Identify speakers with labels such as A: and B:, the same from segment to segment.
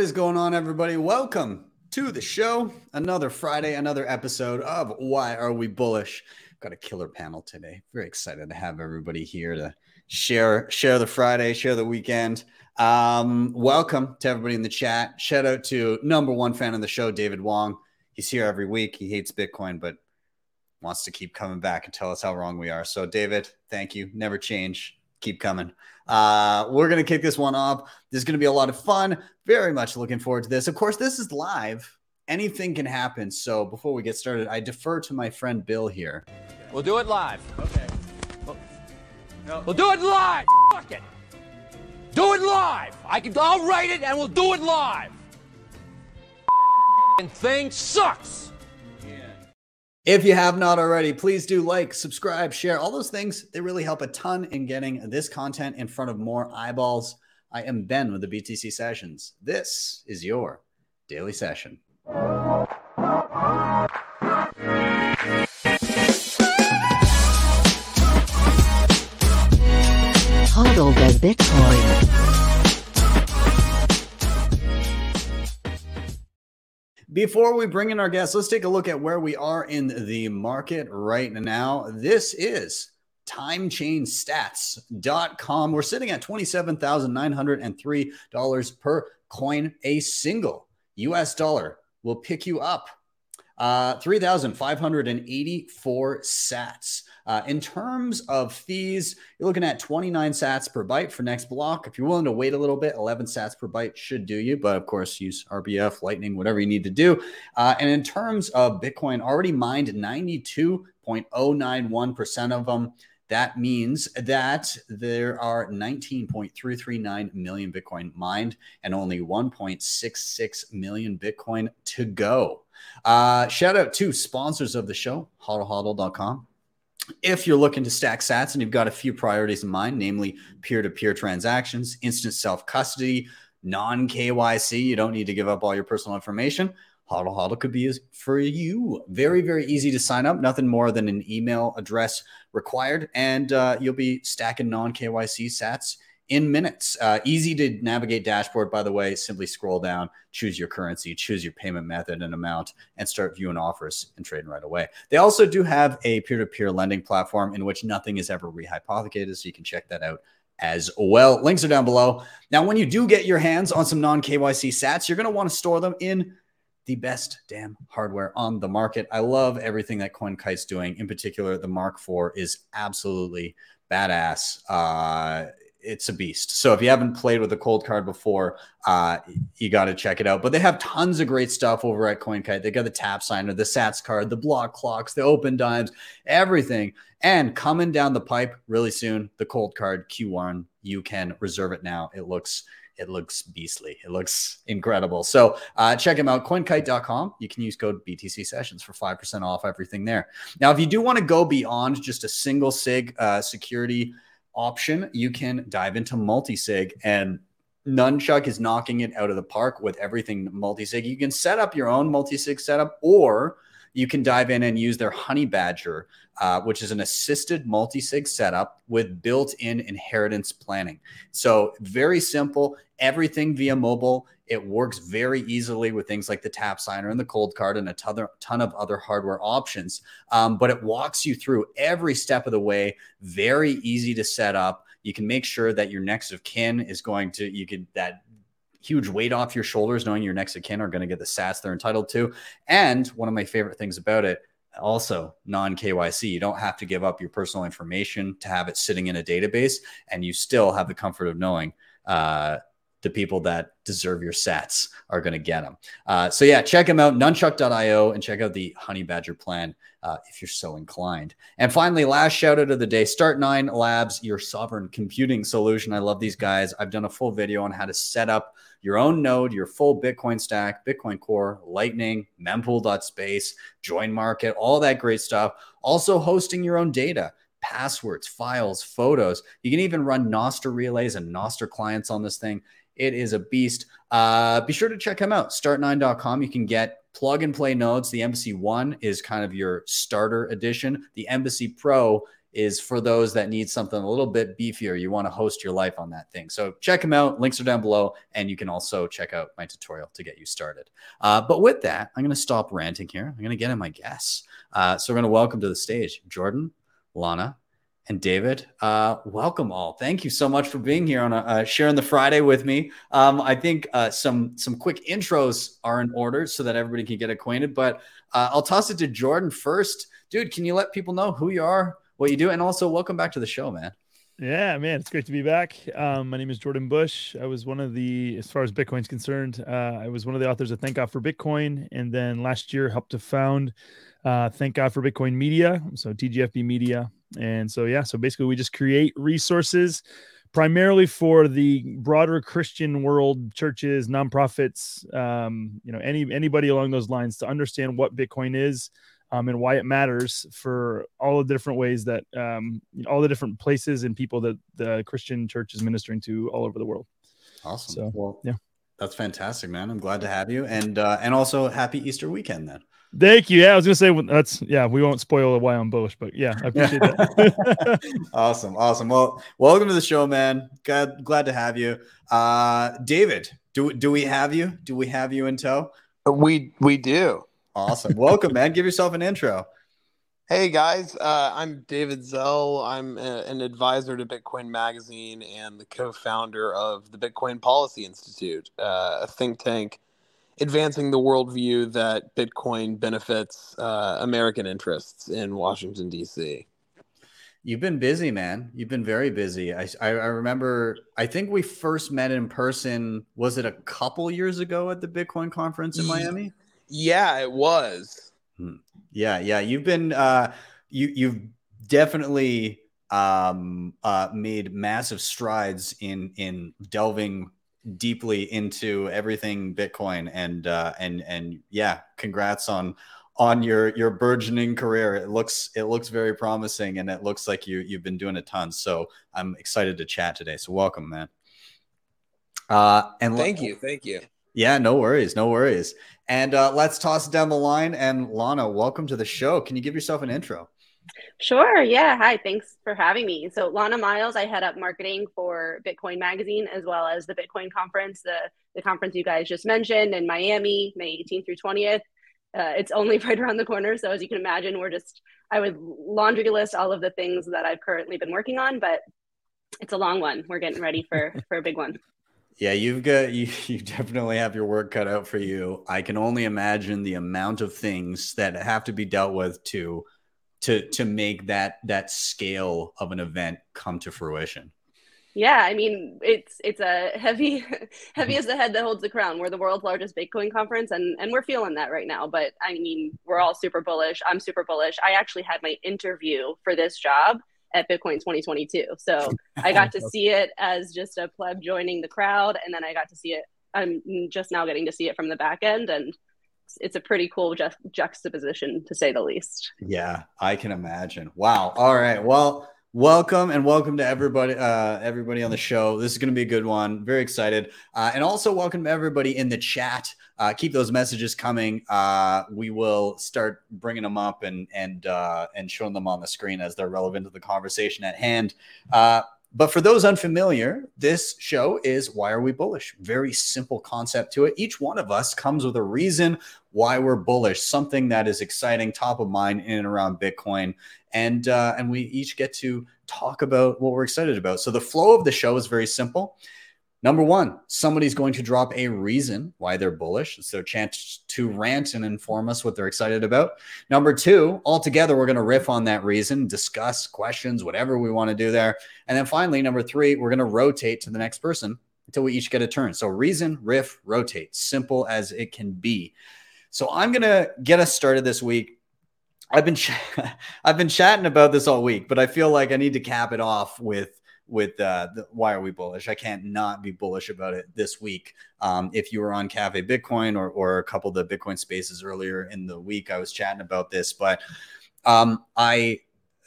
A: What is going on, everybody? Welcome to the show. Another Friday, another episode of Why Are We Bullish? Got a killer panel today. Very excited to have everybody here to share share the Friday, share the weekend. Um, welcome to everybody in the chat. Shout out to number one fan of the show, David Wong. He's here every week. He hates Bitcoin, but wants to keep coming back and tell us how wrong we are. So, David, thank you. Never change. Keep coming. Uh, we're going to kick this one off. This is going to be a lot of fun. Very much looking forward to this. Of course, this is live. Anything can happen. So, before we get started, I defer to my friend Bill here.
B: We'll do it live.
C: Okay.
B: We'll do it live. Fuck it. Do it live. I can. I'll write it and we'll do it live. And thing sucks.
A: If you have not already, please do like, subscribe, share, all those things. They really help a ton in getting this content in front of more eyeballs. I am Ben with the BTC Sessions. This is your daily session.
D: Hodl Bitcoin.
A: Before we bring in our guests, let's take a look at where we are in the market right now. This is timechainstats.com. We're sitting at $27,903 per coin. A single US dollar will pick you up uh, 3,584 sats. Uh, in terms of fees, you're looking at 29 sats per byte for next block. If you're willing to wait a little bit, 11 sats per byte should do you. But of course, use RBF, Lightning, whatever you need to do. Uh, and in terms of Bitcoin, already mined 92.091% of them. That means that there are 19.339 million Bitcoin mined and only 1.66 million Bitcoin to go. Uh, shout out to sponsors of the show, hodlhodl.com. If you're looking to stack sats and you've got a few priorities in mind, namely peer to peer transactions, instant self custody, non KYC, you don't need to give up all your personal information. Hodl Hodl could be for you. Very, very easy to sign up. Nothing more than an email address required, and uh, you'll be stacking non KYC sats in minutes. Uh, easy to navigate dashboard, by the way. Simply scroll down, choose your currency, choose your payment method and amount, and start viewing offers and trading right away. They also do have a peer to peer lending platform in which nothing is ever rehypothecated. So you can check that out as well. Links are down below. Now, when you do get your hands on some non KYC sats, you're going to want to store them in the best damn hardware on the market. I love everything that CoinKite's doing. In particular, the Mark IV is absolutely badass. Uh, it's a beast. So if you haven't played with a Coldcard before, uh, you got to check it out. But they have tons of great stuff over at CoinKite. They got the Tapsigner, the Satscard, the block clocks, the Opendimes, everything. And coming down the pipe really soon, the Coldcard Q1. You can reserve it now. It looks it looks beastly. It looks incredible. So uh, check them out, coinkite.com. You can use code BTC sessions for 5% off everything there. Now, if you do want to go beyond just a single SIG uh, security option, you can dive into multi-sig and Nunchuk is knocking it out of the park with everything multi-sig. You can set up your own multi-sig setup or you can dive in and use their Honey Badger, uh, which is an assisted multi-sig setup with built-in inheritance planning. So very simple, everything via mobile. It works very easily with things like the Tapsigner and the Coldcard and a ton, ton of other hardware options. Um, but it walks you through every step of the way. Very easy to set up. You can make sure that your next of kin is going to, you could, that huge weight off your shoulders knowing your next of kin are going to get the sats they're entitled to. And one of my favorite things about it, also non KYC. You don't have to give up your personal information to have it sitting in a database, and you still have the comfort of knowing uh, the people that deserve your sats are going to get them. Uh, so yeah, check them out, nunchuk.io, and check out the Honey Badger plan uh, if you're so inclined. And finally, last shout out of the day, Start9 Labs, your sovereign computing solution. I love these guys. I've done a full video on how to set up your own node, your full Bitcoin stack, Bitcoin Core, Lightning, mempool.space, JoinMarket, all that great stuff. Also hosting your own data passwords, files, photos. You can even run Nostr relays and Nostr clients on this thing. It is a beast. Uh, be sure to check him out. Start9.com. You can get plug and play nodes. The Embassy One is kind of your starter edition. The Embassy Pro is for those that need something a little bit beefier. You want to host your life on that thing. So check them out. Links are down below. And you can also check out my tutorial to get you started. Uh, but with that, I'm going to stop ranting here. I'm going to get in my guests. Uh, so we're going to welcome to the stage Jordan, Lana, and David. Uh, welcome all. Thank you so much for being here on a, uh, sharing the Friday with me. Um, I think uh, some some quick intros are in order so that everybody can get acquainted. But uh, I'll toss it to Jordan first, dude. Can you let people know who you are, what you do, and also welcome back to the show, man.
C: Yeah, man, it's great to be back. Um, my name is Jordan Bush. I was one of the, as far as Bitcoin's concerned, uh, I was one of the authors of Thank God for Bitcoin, and then last year helped to found uh, Thank God for Bitcoin Media, so TGFB Media, and so yeah, so basically we just create resources primarily for the broader Christian world, churches, nonprofits, um, you know, any anybody along those lines to understand what Bitcoin is um, and why it matters for all the different ways that um, all the different places and people that the Christian church is ministering to all over the world.
A: Awesome.
C: So,
A: well,
C: yeah,
A: that's fantastic, man. I'm glad to have you, and uh, and also happy Easter weekend then.
C: Thank you. Yeah, I was gonna say that's yeah. We won't spoil the why I'm bullish, but yeah, I appreciate that.
A: awesome, awesome. Well, welcome to the show, man. Glad glad to have you. Uh, David, do do we have you? Do we have you in tow?
E: We we do.
A: Awesome. Welcome, man. Give yourself an intro.
E: Hey guys, uh, I'm David Zell. I'm a, an advisor to Bitcoin Magazine and the co-founder of the Bitcoin Policy Institute, uh, a think tank advancing the worldview that Bitcoin benefits uh, American interests in Washington D.C.
A: You've been busy, man. You've been very busy. I, I, I remember. I think we first met in person. Was it a couple years ago at the Bitcoin conference in Miami?
E: Yeah, it was.
A: Hmm. Yeah, yeah. You've been. Uh, you you've definitely um, uh, made massive strides in in delving deeply into everything Bitcoin and uh, and and yeah, congrats on on your your burgeoning career. It looks it looks very promising, and it looks like you you've been doing a ton. So I'm excited to chat today. So welcome, man. Uh, and
E: thank you, thank you.
A: Yeah, no worries, no worries. And uh, let's toss it down the line. And Lana, welcome to the show. Can you give yourself an intro?
F: Sure. Yeah. Hi. Thanks for having me. So, Lana Miles, I head up marketing for Bitcoin Magazine as well as the Bitcoin conference, the, the conference you guys just mentioned in Miami, May 18th through 20th. Uh, it's only right around the corner. So, as you can imagine, we're just, I would laundry list all of the things that I've currently been working on, but it's a long one. We're getting ready for, for a big one.
A: Yeah, you've got you, you definitely have your work cut out for you. I can only imagine the amount of things that have to be dealt with to to to make that that scale of an event come to fruition.
F: Yeah i mean it's it's a heavy heavy mm-hmm. as the head that holds the crown. We're the world's largest bitcoin conference and and we're feeling that right now but i mean we're all super bullish. I'm super bullish. I actually had my interview for this job at bitcoin 2022 so i got to see it as just a pleb joining the crowd and then i got to see it i'm just now getting to see it from the back end and it's a pretty cool ju- juxtaposition to say the least.
A: Yeah, I can imagine. Wow. All right. Well, welcome and welcome to everybody uh everybody on the show. This is going to be a good one. Very excited. Uh, and also welcome everybody in the chat. Uh keep those messages coming. Uh we will start bringing them up and and uh and showing them on the screen as they're relevant to the conversation at hand. Uh but for those unfamiliar, this show is Why Are We Bullish? Very simple concept to it. Each one of us comes with a reason why we're bullish, something that is exciting, top of mind in and around Bitcoin. And, uh, and we each get to talk about what we're excited about. So the flow of the show is very simple. Number one, somebody's going to drop a reason why they're bullish. It's their chance to rant and inform us what they're excited about. Number two, all together, we're going to riff on that reason, discuss questions, whatever we want to do there. And then finally, number three, we're going to rotate to the next person until we each get a turn. So reason, riff, rotate, simple as it can be. So I'm going to get us started this week. I've been ch- I've been chatting about this all week, but I feel like I need to cap it off with with uh, the, why are we bullish? I can't not be bullish about it this week. Um, if you were on Cafe Bitcoin or, or a couple of the Bitcoin spaces earlier in the week, I was chatting about this, but um, I,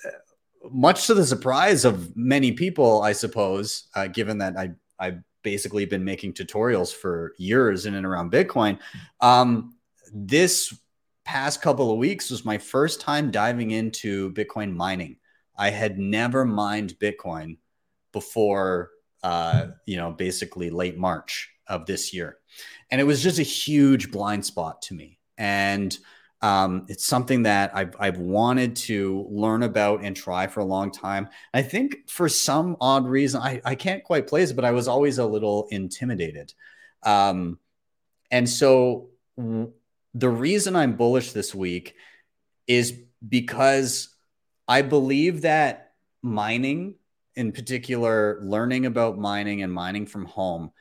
A: uh, much to the surprise of many people, I suppose, uh, given that I, I've basically been making tutorials for years in and around Bitcoin, um, this past couple of weeks was my first time diving into Bitcoin mining I had never mined Bitcoin before, uh, you know, basically late March of this year. And it was just a huge blind spot to me. And um, it's something that I've, I've wanted to learn about and try for a long time. I think for some odd reason, I, I can't quite place it, but I was always a little intimidated. Um, and so the reason I'm bullish this week is because I believe that mining, in particular, learning about mining and mining from home,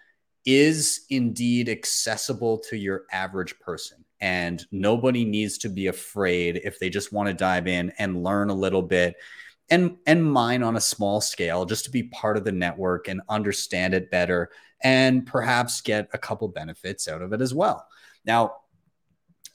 A: is indeed accessible to your average person. And nobody needs to be afraid if they just want to dive in and learn a little bit and and mine on a small scale just to be part of the network and understand it better and perhaps get a couple benefits out of it as well. Now,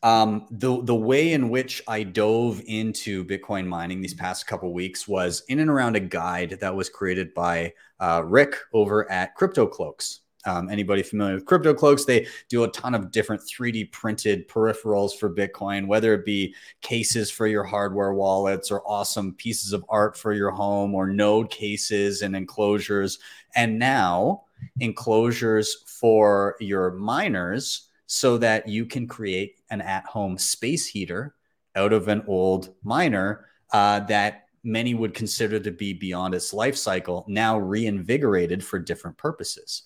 A: um, the the way in which I dove into Bitcoin mining these past couple weeks was in and around a guide that was created by uh, Rick over at CryptoCloaks. Um, anybody familiar with CryptoCloaks? They do a ton of different 3D printed peripherals for Bitcoin, whether it be cases for your hardware wallets or awesome pieces of art for your home or node cases and enclosures. And now enclosures for your miners so that you can create an at home space heater out of an old miner uh, that many would consider to be beyond its life cycle, now reinvigorated for different purposes.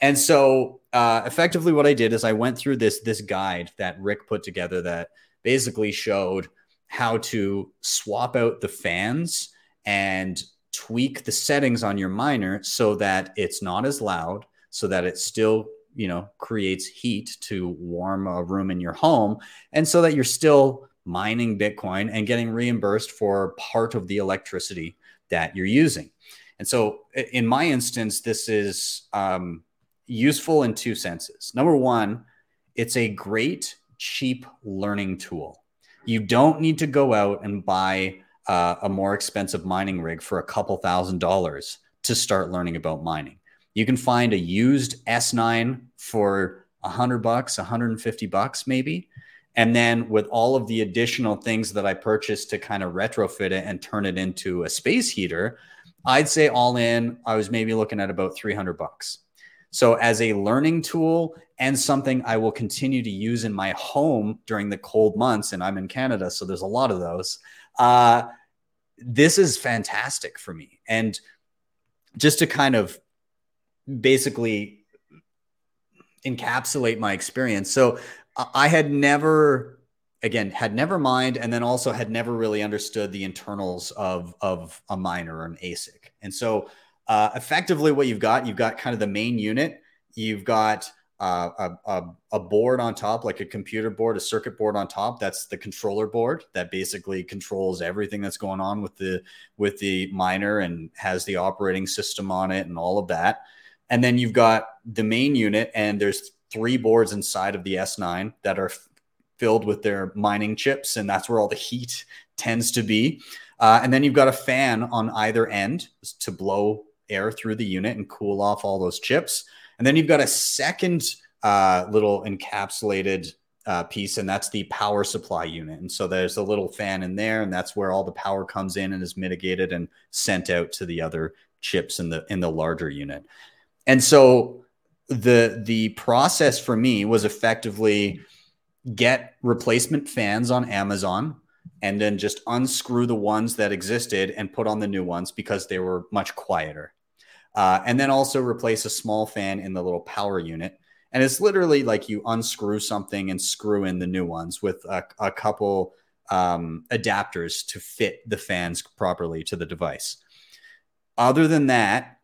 A: And so, uh, effectively, what I did is I went through this this guide that Rick put together that basically showed how to swap out the fans and tweak the settings on your miner so that it's not as loud, so that it still you know creates heat to warm a room in your home and so that you're still mining bitcoin and getting reimbursed for part of the electricity that you're using. And so in my instance this is um, useful in two senses. Number one it's a great cheap learning tool. You don't need to go out and buy uh, a more expensive mining rig for a couple thousand dollars to start learning about mining. You can find a used S9 for a 100 bucks, 150 bucks maybe. And then with all of the additional things that I purchased to kind of retrofit it and turn it into a space heater, I'd say all in, I was maybe looking at about 300 bucks. So, as a learning tool and something I will continue to use in my home during the cold months, and I'm in Canada, so there's a lot of those. Uh, this is fantastic for me. And just to kind of basically encapsulate my experience. So I had never, again, had never mined, and then also had never really understood the internals of of a miner or an ASIC. And so, uh, effectively, what you've got, you've got kind of the main unit. You've got uh, a, a, a, board on top, like a computer board, a circuit board on top. That's the controller board that basically controls everything that's going on with the with the miner and has the operating system on it and all of that. And then you've got the main unit, and there's three boards inside of the S9 that are filled with their mining chips, and that's where all the heat tends to be. Uh, and then you've got a fan on either end to blow air through the unit and cool off all those chips. And then you've got a second uh, little encapsulated uh, piece, and that's the power supply unit. And so there's a little fan in there, and that's where all the power comes in and is mitigated and sent out to the other chips in the in the larger unit. And so the the process for me was effectively get replacement fans on Amazon and then just unscrew the ones that existed and put on the new ones because they were much quieter. Uh, and then also replace a small fan in the little power unit. And it's literally like you unscrew something and screw in the new ones with a, a couple um, adapters to fit the fans properly to the device. Other than that,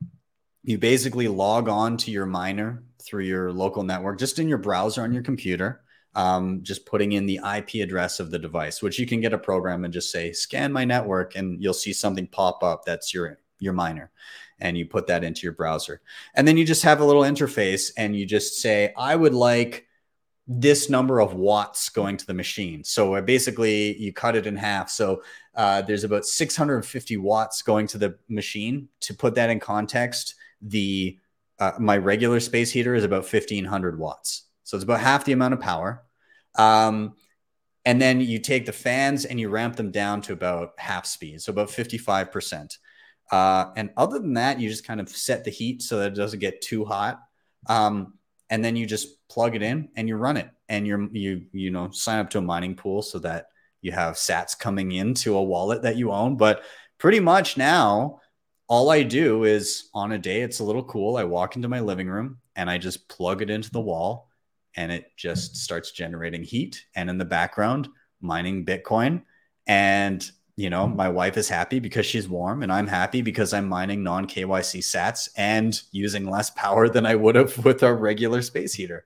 A: you basically log on to your miner through your local network, just in your browser on your computer, um, just putting in the IP address of the device, which you can get a program and just say scan my network, and you'll see something pop up that's your your miner, and you put that into your browser, and then you just have a little interface, and you just say I would like this number of watts going to the machine. So uh, basically, you cut it in half. So uh, there's about 650 watts going to the machine. To put that in context, the uh, my regular space heater is about 1500 watts. So it's about half the amount of power. Um, and then you take the fans and you ramp them down to about half speed, so about 55%. Uh, and other than that, you just kind of set the heat so that it doesn't get too hot. Um, and then you just plug it in and you run it and you're you you know sign up to a mining pool so that you have sats coming into a wallet that you own but pretty much now all i do is on a day it's a little cool. I walk into my living room and i just plug it into the wall and it just starts generating heat. And in the background mining bitcoin. And you know my wife is happy because she's warm and i'm happy because i'm mining non kyc sats and using less power than i would have with our regular space heater.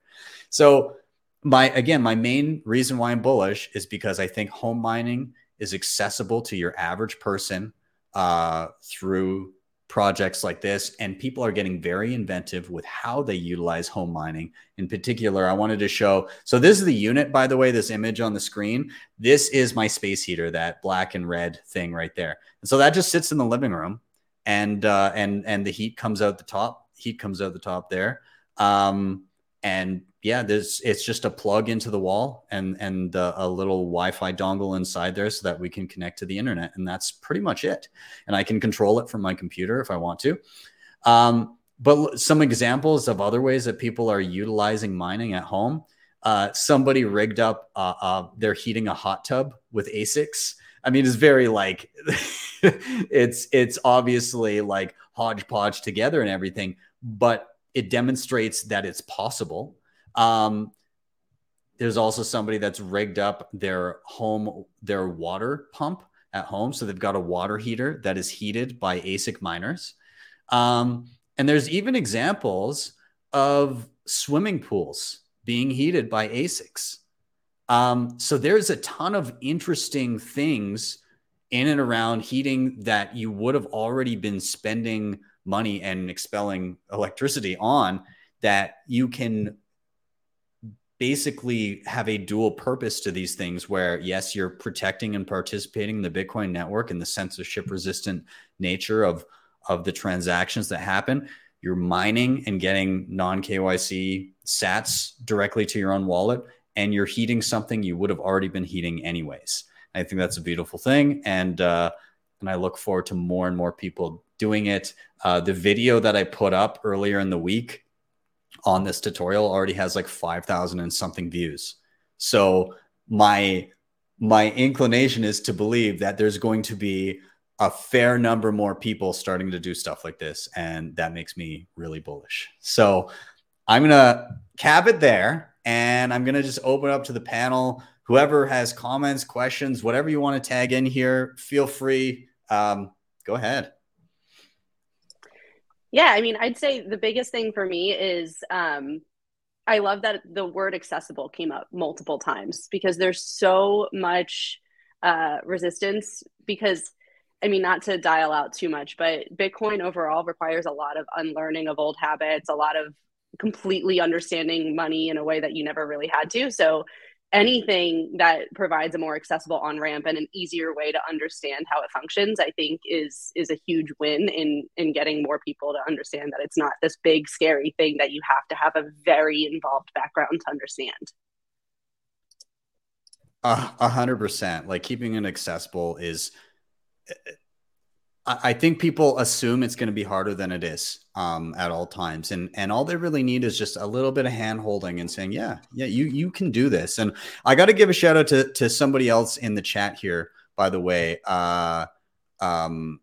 A: So my again my main reason why i'm bullish is because i think home mining is accessible to your average person uh, through projects like this and people are getting very inventive with how they utilize home mining in particular. I wanted to show so this is the unit by the way this image on the screen. This is my space heater that black and red thing right there. And so that just sits in the living room and uh, and and the heat comes out the top heat comes out the top there. Um, and yeah, there's it's just a plug into the wall and and uh, a little Wi-Fi dongle inside there so that we can connect to the internet, and that's pretty much it. And I can control it from my computer if I want to. Um, but some examples of other ways that people are utilizing mining at home. Uh, somebody rigged up, uh, uh, they're heating a hot tub with ASICs. I mean, it's very like, it's it's obviously like hodgepodge together and everything, but it demonstrates that it's possible um, there's also somebody that's rigged up their home, their water pump at home. So they've got a water heater that is heated by ASIC miners. Um, and there's even examples of swimming pools being heated by ASICs. Um, so there's a ton of interesting things in and around heating that you would have already been spending money and expelling electricity on that you can basically have a dual purpose to these things where yes you're protecting and participating in the bitcoin network and the censorship resistant nature of of the transactions that happen. You're mining and getting non kyc sats directly to your own wallet and you're heating something you would have already been heating anyways. I think that's a beautiful thing and uh and i look forward to more and more people doing it uh, the video that i put up earlier in the week on this tutorial already has like 5,000 and something views. So my my inclination is to believe that there's going to be a fair number more people starting to do stuff like this and that makes me really bullish. So I'm going to cap it there and I'm going to just open up to the panel whoever has comments, questions, whatever you want to tag in here, feel free um, go ahead.
F: Yeah, I mean, I'd say the biggest thing for me is um, I love that the word accessible came up multiple times because there's so much uh, resistance. Because, I mean, not to dial out too much, but Bitcoin overall requires a lot of unlearning of old habits, a lot of completely understanding money in a way that you never really had to. So, anything that provides a more accessible on ramp and an easier way to understand how it functions i think is is a huge win in in getting more people to understand that it's not this big scary thing that you have to have a very involved background to understand.
A: A hundred percent. Like keeping it accessible is I think people assume it's going to be harder than it is um, at all times, and and all they really need is just a little bit of hand holding and saying, yeah, yeah, you you can do this. And I got to give a shout out to to somebody else in the chat here, by the way. Uh, um,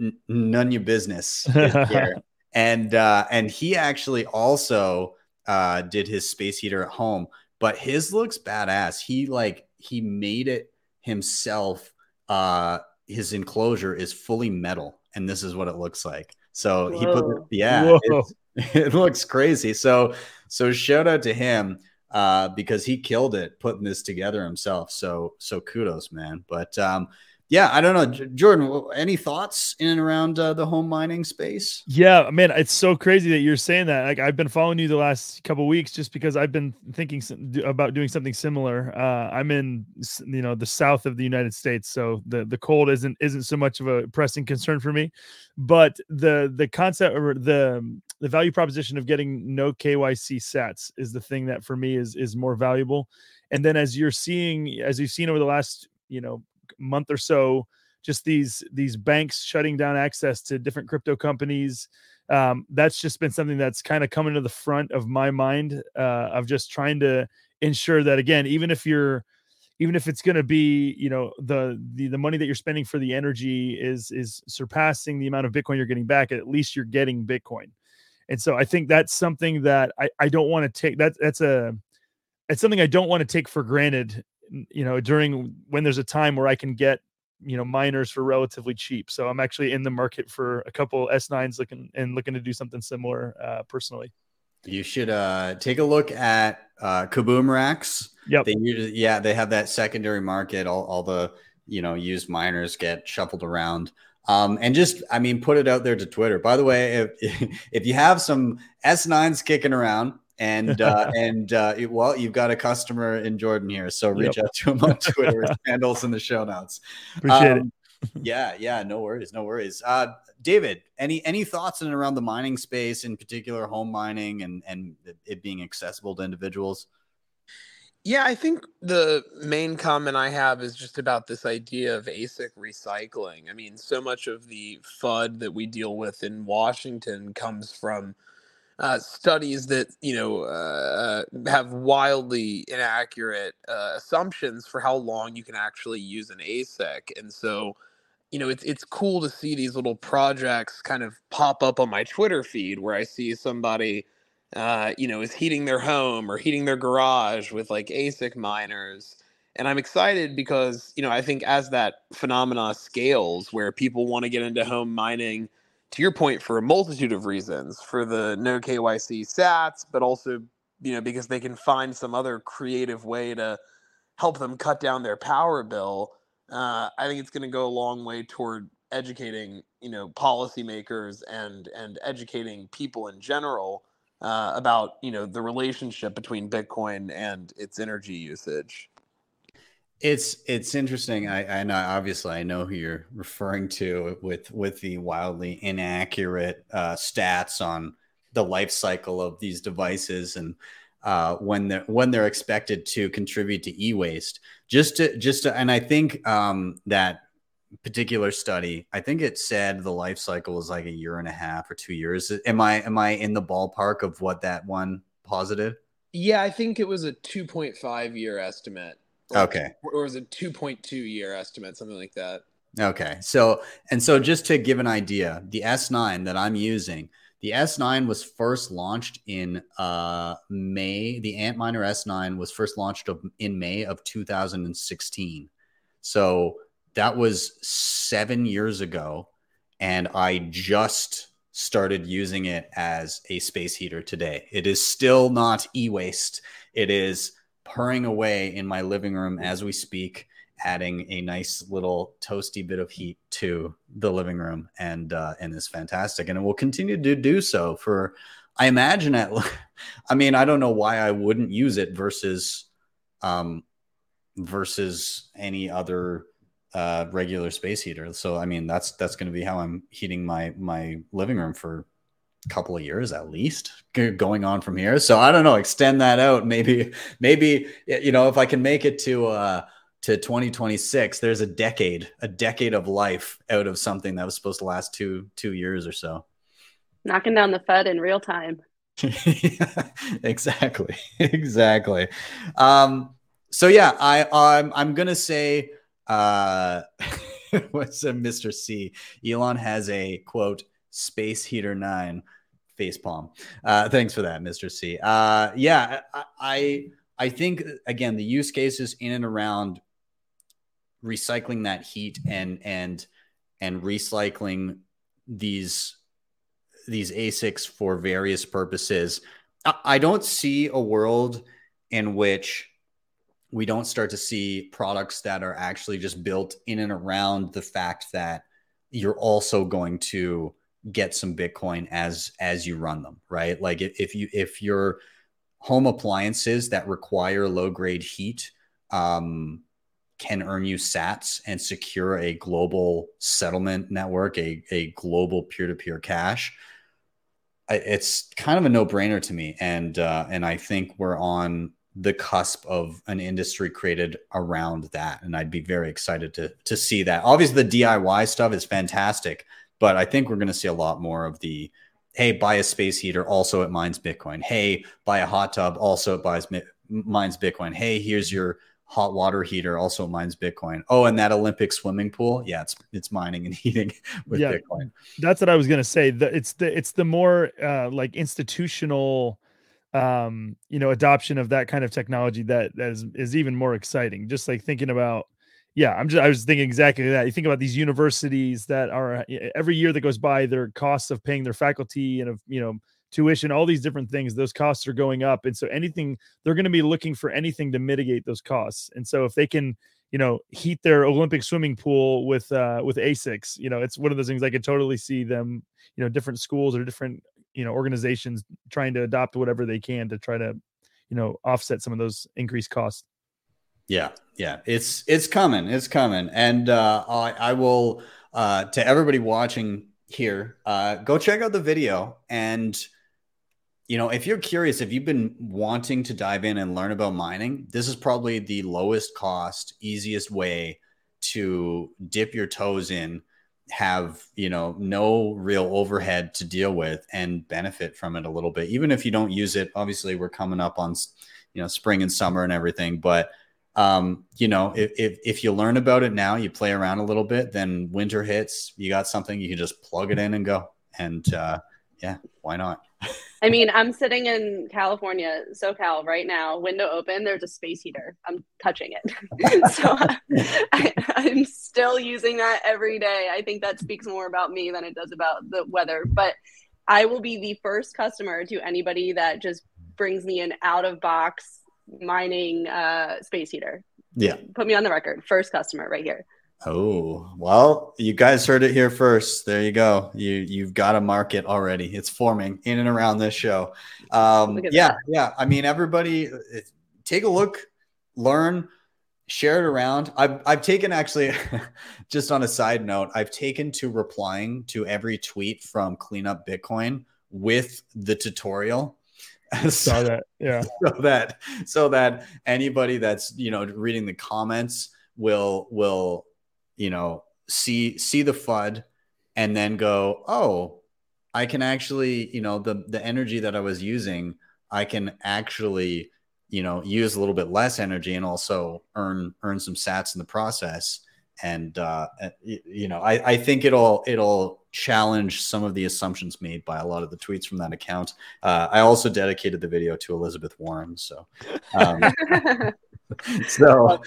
A: n- none your business and uh, and he actually also uh, did his space heater at home, but his looks badass. He like he made it himself. Uh, his enclosure is fully metal, and this is what it looks like. So Whoa. he put, yeah, it, it, looks crazy. So, so shout out to him uh, because he killed it putting this together himself. So, so kudos, man. But um, yeah, I don't know, Jordan. Any thoughts in and around uh, the home mining space?
C: Yeah, man, it's so crazy that you're saying that. Like, I've been following you the last couple weeks just because I've been thinking about doing something similar. Uh, I'm in, you know, the south of the United States, so the the cold isn't isn't so much of a pressing concern for me. But the the concept or the the value proposition of getting no KYC sats is the thing that for me is is more valuable and then as you're seeing as you've seen over the last you know month or so just these these banks shutting down access to different crypto companies. Um, that's just been something that's kind of coming to the front of my mind uh, of just trying to ensure that again even if you're even if it's going to be you know the, the the money that you're spending for the energy is is surpassing the amount of bitcoin you're getting back at least you're getting bitcoin. And so i think that's something that i i don't want to take that that's a it's something i don't want to take for granted you know during when there's a time where i can get you know miners for relatively cheap. So I'm actually in the market for a couple S9s looking and looking to do something similar uh, personally.
A: You should uh, take a look at uh, Kaboomracks.
C: Yep.
A: They usually, yeah, they have that secondary market. All, all the you know used miners get shuffled around. Um, and just, I mean, put it out there to Twitter. By the way, if if you have some S9s kicking around, and uh, and uh, it, well, you've got a customer in Jordan here, so reach yep. out to him on Twitter. handles in the show notes.
C: Appreciate um,
A: it. yeah, yeah, no worries, no worries. Uh, David, any any thoughts in around the mining space, in particular, home mining, and and it being accessible to individuals?
E: Yeah, I think the main comment I have is just about this idea of ASIC recycling. I mean, so much of the FUD that we deal with in Washington comes from uh, studies that you know uh, have wildly inaccurate uh, assumptions for how long you can actually use an ASIC, and so you know it's it's cool to see these little projects kind of pop up on my Twitter feed where I see somebody uh, you know is heating their home or heating their garage with like ASIC miners. And I'm excited because, you know, I think as that phenomena scales where people want to get into home mining, to your point, for a multitude of reasons, for the no KYC sats, but also, you know, because they can find some other creative way to help them cut down their power bill. Uh, I think it's going to go a long way toward educating, you know, policymakers and and educating people in general uh, about, you know, the relationship between Bitcoin and its energy usage.
A: It's it's interesting. I, I know obviously I know who you're referring to with with the wildly inaccurate uh, stats on the life cycle of these devices and uh, when they're when they're expected to contribute to e-waste. Just to just to, and I think um, that particular study, I think it said the life cycle was like a year and a half or two years. Am I am I in the ballpark of what that one posited?
E: Yeah, I think it was a 2.5 year estimate.
A: Okay.
E: Or was it 2.2 year estimate, something like that?
A: Okay. So, and so just to give an idea, the S9 that I'm using, the S9 was first launched in uh, May. The Antminer S9 was first launched in May of 2016. So that was seven years ago. And I just started using it as a space heater today. It is still not e waste. It is purring away in my living room as we speak, adding a nice little toasty bit of heat to the living room, and uh, and is fantastic, and it will continue to do so for. I imagine it. I mean, I don't know why I wouldn't use it versus, um, versus any other uh, regular space heater. So I mean, that's that's going to be how I'm heating my my living room for couple of years at least going on from here. So I don't know, extend that out. Maybe, maybe, you know, if I can make it to, uh, to 2026, there's a decade, a decade of life out of something that was supposed to last two, two years or so.
F: Knocking down the FUD in real time.
A: exactly. Exactly. Um, so yeah, I, I'm, I'm going to say, uh, what's a Mr. C? Elon has a quote, space heater nine face palm. Uh, thanks for that, Mr. C. Uh, yeah, I, I think again the use cases in and around recycling that heat and and and recycling these these ASICs for various purposes. I, I don't see a world in which we don't start to see products that are actually just built in and around the fact that you're also going to get some Bitcoin as as you run them, right? Like if you if your home appliances that require low grade heat um, can earn you Sats and secure a global settlement network, a a global peer to peer cash. It's kind of a no brainer to me, and uh, and I think we're on the cusp of an industry created around that and i'd be very excited to to see that obviously the diy stuff is fantastic but i think we're going to see a lot more of the hey buy a space heater also it mines bitcoin. Hey buy a hot tub also it buys mines bitcoin. Hey here's your hot water heater also mines bitcoin. Oh and that olympic swimming pool? Yeah it's it's mining and heating with yeah, bitcoin.
C: that's what i was going to say. The, it's the it's the more uh like institutional um you know adoption of that kind of technology that, that is, is even more exciting. Just like thinking about yeah i'm just i was thinking exactly that. You think about these universities that are every year that goes by their costs of paying their faculty and of you know tuition all these different things those costs are going up. And so anything they're going to be looking for anything to mitigate those costs. And so if they can you know heat their olympic swimming pool with uh with asics you know it's one of those things i could totally see them you know different schools or different you know organizations trying to adopt whatever they can to try to you know offset some of those increased costs
A: yeah yeah. It's it's coming it's coming. And uh i, I will uh to everybody watching here uh go check out the video. And you know if you're curious if you've been wanting to dive in and learn about mining this is probably the lowest cost easiest way to dip your toes in have you know no real overhead to deal with and benefit from it a little bit. Even if you don't use it obviously we're coming up on you know spring and summer and everything but um, you know if, if, if you learn about it now you play around a little bit then winter hits you got something you can just plug it in and go and uh, yeah why not
F: I mean, I'm sitting in California, SoCal right now, window open. There's a space heater. I'm touching it. so I, I'm still using that every day. I think that speaks more about me than it does about the weather. But I will be the first customer to anybody that just brings me an out of box mining uh, space heater.
A: Yeah.
F: Put me on the record. First customer right here.
A: Oh, well, you guys heard it here first. There you go. You you've got a market already. It's forming in and around this show. Um, yeah, that. yeah. I mean, everybody uh, take a look, learn, share it around. I've I've taken actually just on a side note, I've taken to replying to every tweet from Cleanup Bitcoin with the tutorial.
C: so, that, yeah.
A: So that so that anybody that's you know reading the comments will will you know, see see the FUD and then go, oh, I can actually, you know, the the energy that I was using, I can actually, you know, use a little bit less energy and also earn earn some sats in the process. And uh, you know, I, I think it'll it'll challenge some of the assumptions made by a lot of the tweets from that account. Uh, I also dedicated the video to Elizabeth Warren, so um, so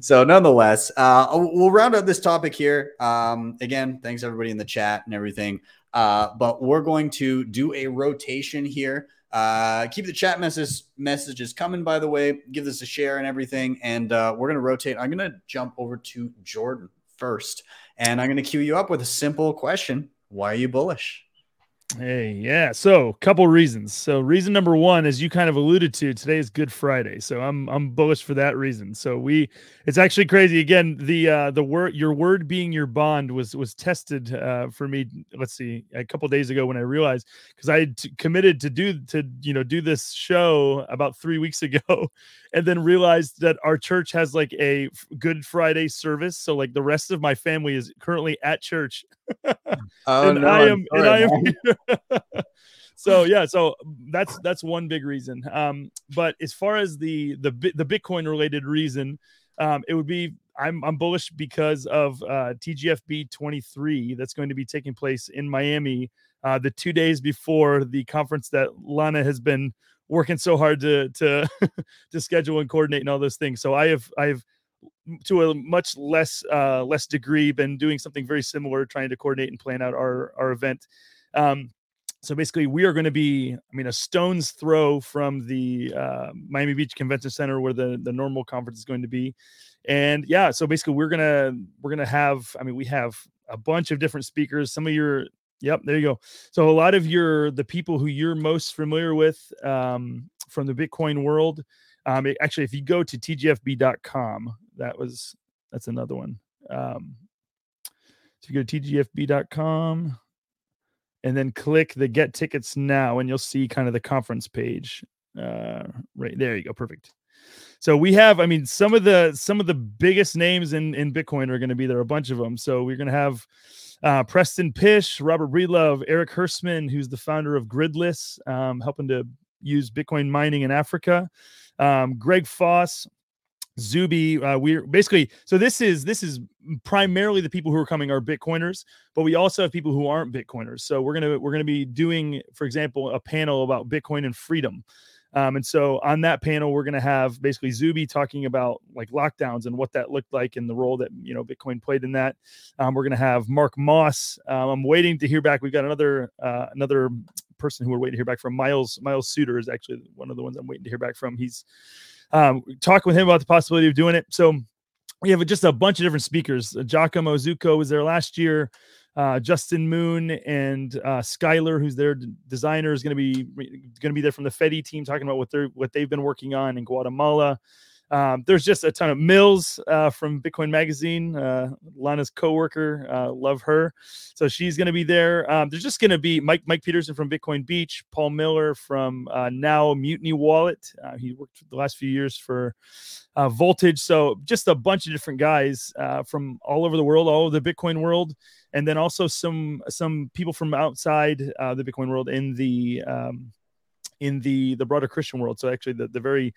A: so nonetheless, uh, we'll round out this topic here. Um, again, thanks everybody in the chat and everything. Uh, but we're going to do a rotation here. Uh, keep the chat message messages coming, by the way. Give this a share and everything. And uh, we're going to rotate. I'm going to jump over to Jordan first. And I'm going to cue you up with a simple question Why are you bullish?
C: Hey, yeah. So, couple reasons. So, reason number one, as you kind of alluded to, today is Good Friday. So, I'm I'm bullish for that reason. So, we it's actually crazy. Again, the uh the word your word being your bond was was tested uh for me. Let's see, a couple days ago when I realized because I had committed to do to you know do this show about three weeks ago, and then realized that our church has like a Good Friday service. So, like the rest of my family is currently at church oh, and, no, I am, and I am, so yeah, so that's that's one big reason. Um, but as far as the the the Bitcoin related reason, um, it would be I'm I'm bullish because of uh, TGFB 23 that's going to be taking place in Miami uh, the two days before the conference that Lana has been working so hard to to to schedule and coordinate and all those things. So I have I have to a much less uh, less degree been doing something very similar, trying to coordinate and plan out our our event. Um, so basically, we are going to be, I mean, a stone's throw from the uh, Miami Beach Convention Center where the the normal conference is going to be, and yeah, so basically, we're gonna we're gonna have, I mean, we have a bunch of different speakers. Some of your Yep, there you go. So a lot of your the people who you're most familiar with um, from the Bitcoin world. Um, it, actually, if you go to tgfb.com, that was that's another one. Um, so you go to tgfb.com and then click the get tickets now, and you'll see kind of the conference page. Uh, right there you go, perfect. So we have, I mean, some of the some of the biggest names in in Bitcoin are going to be there. A bunch of them. So we're going to have uh, Preston Pysh, Robert Breedlove, Erik Hersman, who's the founder of Gridless, um, helping to use Bitcoin mining in Africa. Um, Greg Foss, Zuby. Uh, we're basically so this is this is primarily the people who are coming are Bitcoiners, but we also have people who aren't Bitcoiners. So we're gonna we're gonna be doing, for example, a panel about Bitcoin and freedom. Um, and so on that panel, we're to have basically Zuby talking about like lockdowns and what that looked like and the role that you know Bitcoin played in that. Um, we're to have Mark Moss. Um, I'm waiting to hear back. We've got another uh, another person who we're waiting to hear back from. Miles Miles Suter is actually one of the ones I'm waiting to hear back from. He's um, talking with him about the possibility of doing it. So we have just a bunch of different speakers. Giacomo Zucco was there last year uh, Justin Moon and uh, Skylar, who's their designer, is going to be going to be there from the Fedi team, talking about what they're what they've been working on in Guatemala. Um, there's just a ton of Mills uh, from Bitcoin Magazine, uh, Lana's coworker. Uh, love her, so she's going to be there. Um, there's just going to be Mike Mike Peterson from Bitcoin Beach, Paul Miller from uh, now Mutiny Wallet. Uh, he worked the last few years for uh, Voltage, so just a bunch of different guys from all over the world, all over the Bitcoin world, and then also some some people from outside the Bitcoin world in the um, in the the broader Christian world. So actually, the the very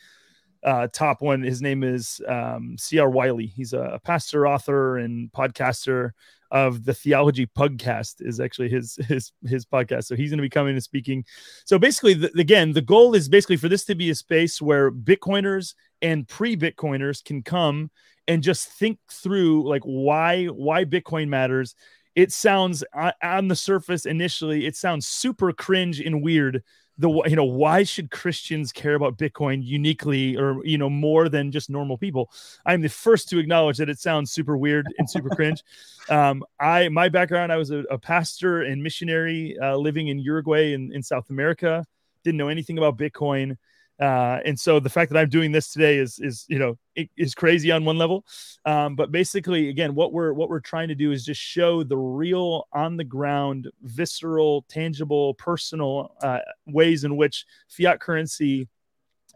C: uh, top one. His name is um, C.R. Wiley. He's a pastor, author, and podcaster of the Theology Pugcast. Is actually his his his podcast. So he's going to be coming and speaking. So basically, the, again, the goal is basically for this to be a space where Bitcoiners and pre-Bitcoiners can come and just think through like why why Bitcoin matters. It sounds uh, on the surface initially, it sounds super cringe and weird the you know why should christians care about bitcoin uniquely or you know more than just normal people? I'm the first to acknowledge that it sounds super weird and super cringe. Um, i my background i was a, a pastor and missionary uh, living in uruguay in, in south america. Didn't know anything about bitcoin uh, and so the fact that I'm doing this today is is you know is crazy on one level, um, but basically again what we're what we're trying to do is just show the real on the ground, visceral, tangible, personal uh, ways in which fiat currency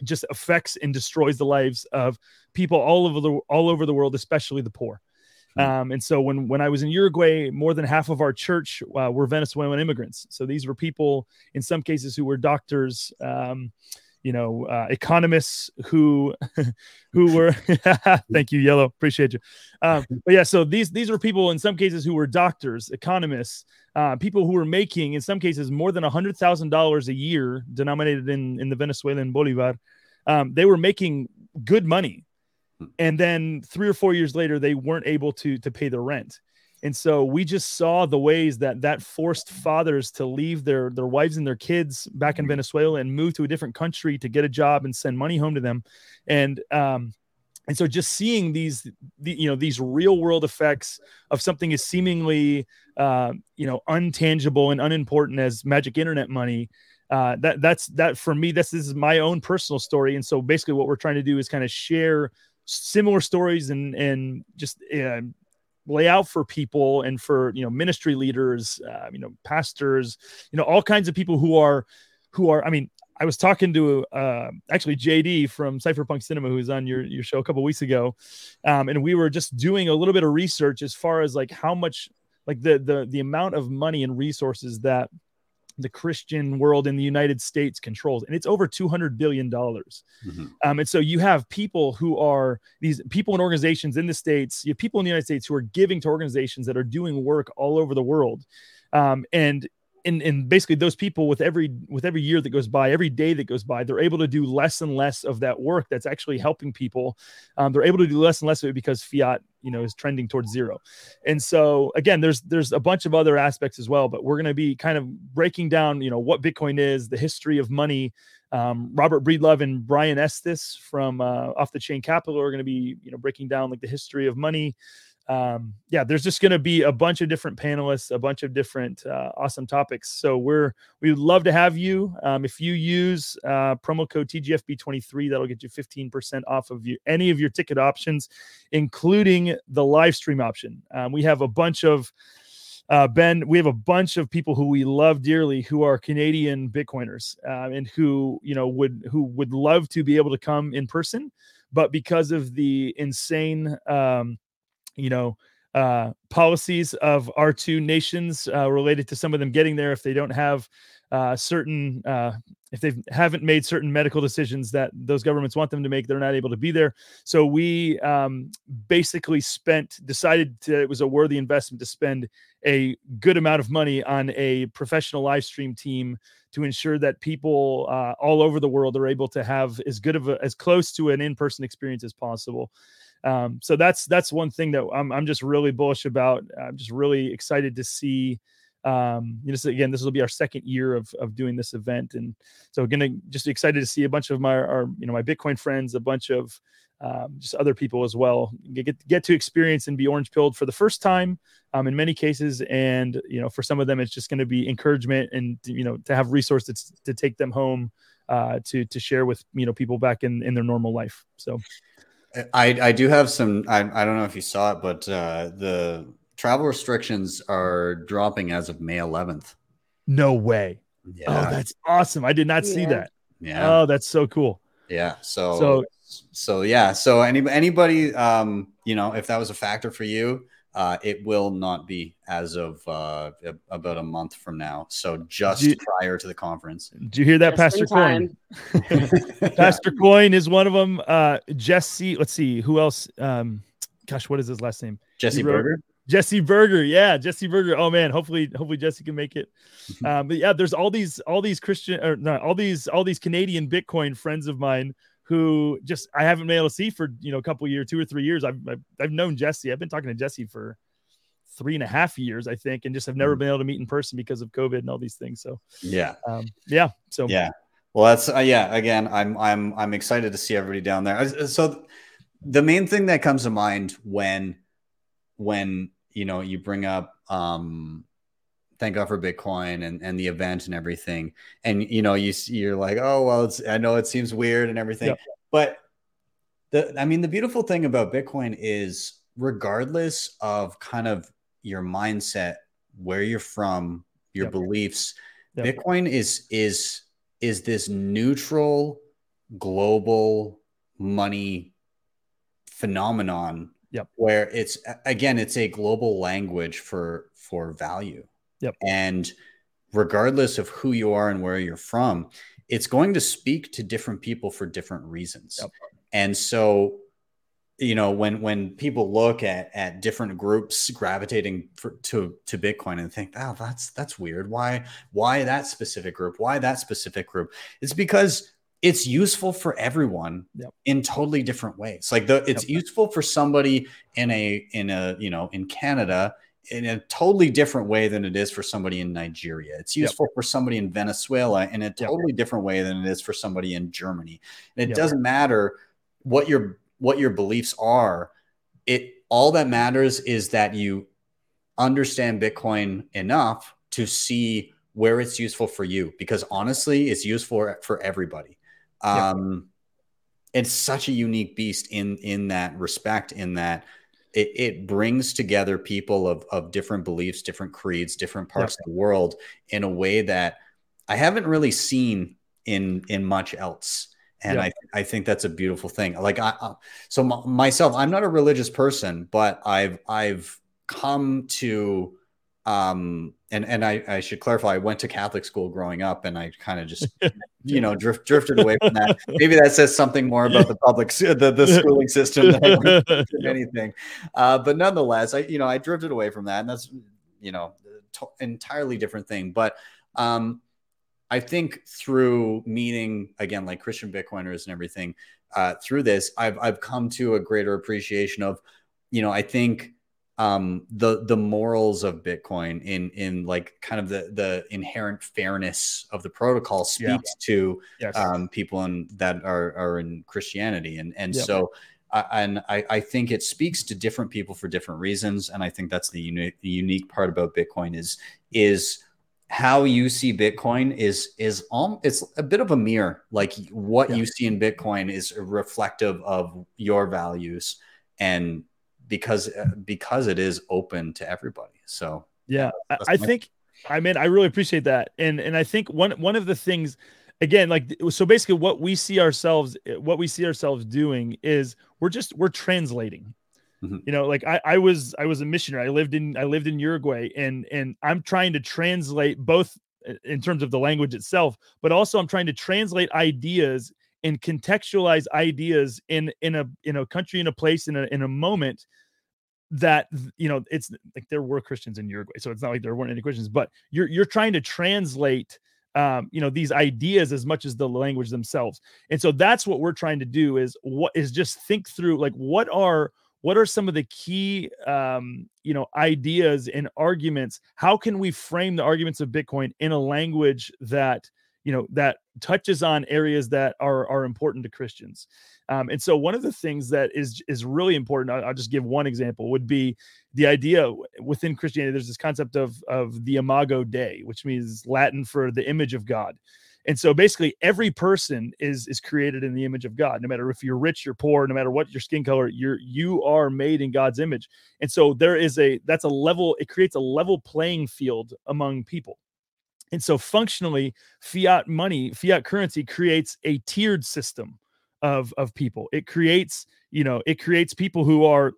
C: just affects and destroys the lives of people all over the all over the world, especially the poor. Hmm. Um, and so when when I was in Uruguay, more than half of our church uh, were Venezuelan immigrants. So these were people, in some cases, who were doctors. Um, you know uh, economists who who were thank you yellow. Appreciate you. Um, but yeah so these these were people in some cases who were doctors economists uh, people who were making in some cases more than a hundred thousand dollars a year denominated in in the venezuelan bolivar um, they were making good money. And then three or four years later they weren't able to to pay their rent and so we just saw the ways that that forced fathers to leave their their wives and their kids back in Venezuela and move to a different country to get a job and send money home to them. And um, and so just seeing these the, you know these real world effects of something as seemingly uh, you know untangible and unimportant as magic internet money uh, that that's that for me this, this is my own personal story and so basically what we're trying to do is kind of share similar stories and and just uh, lay out for people and for you know ministry leaders uh, you know pastors you know all kinds of people who are who are i mean i was talking to uh, actually jd from cypherpunk cinema who was on your, your show a couple weeks ago um, and we were just doing a little bit of research as far as like how much like the the the amount of money and resources that the Christian world in the United States controls, and it's over two hundred billion dollars. Mm-hmm. Um, and so you have people who are these people and organizations in the states. You have people in the United States who are giving to organizations that are doing work all over the world, um, and and and basically those people with every with every year that goes by every day that goes by they're able to do less and less of that work that's actually helping people. Um, they're able to do less and less of it because fiat you know is trending towards zero. And so again there's there's a bunch of other aspects as well but we're going to be kind of breaking down you know what bitcoin is the history of money. Um, robert breedlove and brian estes from uh, off the chain capital are going to be you know breaking down like the history of money um, yeah, there's just going to be a bunch of different panelists, a bunch of different uh, awesome topics. So we're we would love to have you. Um, if you use uh, promo code TGFB23, that'll get you 15% off of you, any of your ticket options, including the live stream option. Um, we have a bunch of uh, Ben, we have a bunch of people who we love dearly who are Canadian Bitcoiners uh, and who you know would who would love to be able to come in person, but because of the insane, um, you know, uh, policies of our two nations uh, related to some of them getting there, if they don't have uh, certain uh, if they haven't made certain medical decisions that those governments want them to make, they're not able to be there. So we um, basically spent decided to, it was a worthy investment to spend a good amount of money on a professional live stream team to ensure that people uh, all over the world are able to have as good of a, as close to an in-person experience as possible. Um, so that's that's one thing that I'm I'm just really bullish about. I'm just really excited to see um you know again this will be our second year of of doing this event. And so gonna just excited to see a bunch of my our you know my bitcoin friends a bunch of um, just other people as well get get to experience and be orange pilled for the first time um, in many cases. And you know for some of them it's just going to be encouragement and you know to have resources to take them home uh, to to share with you know people back in in their normal life. So
A: I, I do have some I, I don't know if you saw it but uh, the travel restrictions are dropping as of May 11th.
C: No way. Yeah. Oh, that's awesome. I did not see that. Yeah. Oh, that's so cool.
A: Yeah. So, so, so yeah. So any, anybody, um, you know, if that was a factor for you, uh, it will not be as of uh, about a month from now. So just you, prior to the conference.
C: Did you hear that, just Pastor Coin? Pastor Coin is one of them. Uh, Jesse, let's see who else. Um, gosh, what is his last name?
A: Jesse Berger.
C: Jesse Berger, yeah, Jesse Berger. Oh man, hopefully, hopefully Jesse can make it. Um, but yeah, there's all these, all these Christian, or not all these, all these Canadian Bitcoin friends of mine who just I haven't been able to see for you know a couple years, two or three years. I've, I've, I've known Jesse. I've been talking to Jesse for three and a half years, I think, and just have never mm. been able to meet in person because of COVID and all these things. So
A: yeah,
C: um, yeah. So
A: yeah. Well, that's uh, yeah. Again, I'm I'm I'm excited to see everybody down there. So the main thing that comes to mind when when you know you bring up um thank god for bitcoin and and the event and everything and you know you you're like oh well it's i know it seems weird and everything yep. but the i mean the beautiful thing about bitcoin is regardless of kind of your mindset where you're from your beliefs bitcoin is is is this neutral global money phenomenon
C: Yep.
A: Where it's again, it's a global language for for value.
C: Yep.
A: And regardless of who you are and where you're from, it's going to speak to different people for different reasons. Yep. And so, you know, when when people look at at different groups gravitating for, to to Bitcoin and think, oh, that's that's weird. Why why that specific group? Why that specific group? It's because it's useful for everyone
C: yep.
A: in totally different ways. Like the it's yep. useful for somebody in a in a you know in Canada in a totally different way than it is for somebody in Nigeria. It's useful yep. for somebody in Venezuela in a totally different way than it is for somebody in Germany. And it doesn't matter what your what your beliefs are. It all that matters is that you understand Bitcoin enough to see where it's useful for you because honestly it's useful for everybody um, It's such a unique beast in in that respect. In that it, it brings together people of of different beliefs, different creeds, different parts of the world in a way that I haven't really seen in in much else. And I, I think that's a beautiful thing. Like I, uh, so m- myself, I'm not a religious person, but I've I've come to um and and I, I should clarify i went to catholic school growing up and i kind of just you know drift, drifted away from that. Maybe that says something more about the public the, the schooling system than anything uh, but nonetheless i you know i drifted away from that and that's you know t- entirely different thing. But um i think through meeting again like christian bitcoiners and everything uh, through this i've i've come to a greater appreciation of you know i think um the the morals of bitcoin in in like kind of the the inherent fairness of the protocol speaks yeah. to yes. um people in that are are in christianity and and yep. so uh, and I, I think it speaks to different people for different reasons and i think that's the unique unique part about bitcoin is is how you see bitcoin is is um it's a bit of a mirror like what yeah. you see in bitcoin is reflective of your values and because uh, because it is open to everybody. So
C: Yeah, I,
A: That's
C: I
A: my-
C: think. I mean, I really appreciate that, and and I think one one of the things, again, like so, basically, what we see ourselves, what we see ourselves doing is we're just we're translating.
A: Mhm.
C: You know, like I, I was I was a missionary. I lived in I lived in Uruguay, and and I'm trying to translate both uh, in terms of the language itself, but also I'm trying to translate ideas and contextualize ideas in in a in a country in a place in a in a moment that you know it's like there were Christians in Uruguay, so it's not like there weren't any Christians, but you're you're trying to translate um you know these ideas as much as the language themselves. And so that's what we're trying to do is what is just think through like what are what are some of the key um you know ideas and arguments how can we frame the arguments of bitcoin in a language that you know that touches on areas that are are important to christians. Um, and so one of the things that is is really important I'll, I'll just give one example would be the idea within christianity there's this concept of of the imago dei which means latin for the image of god. And so basically every person is is created in the image of god no matter if you're rich you're poor no matter what your skin color you're you are made in god's image. And so there is a that's a level it creates a level playing field among people and so functionally fiat money fiat currency creates a tiered system of of people. It creates you know it creates people who are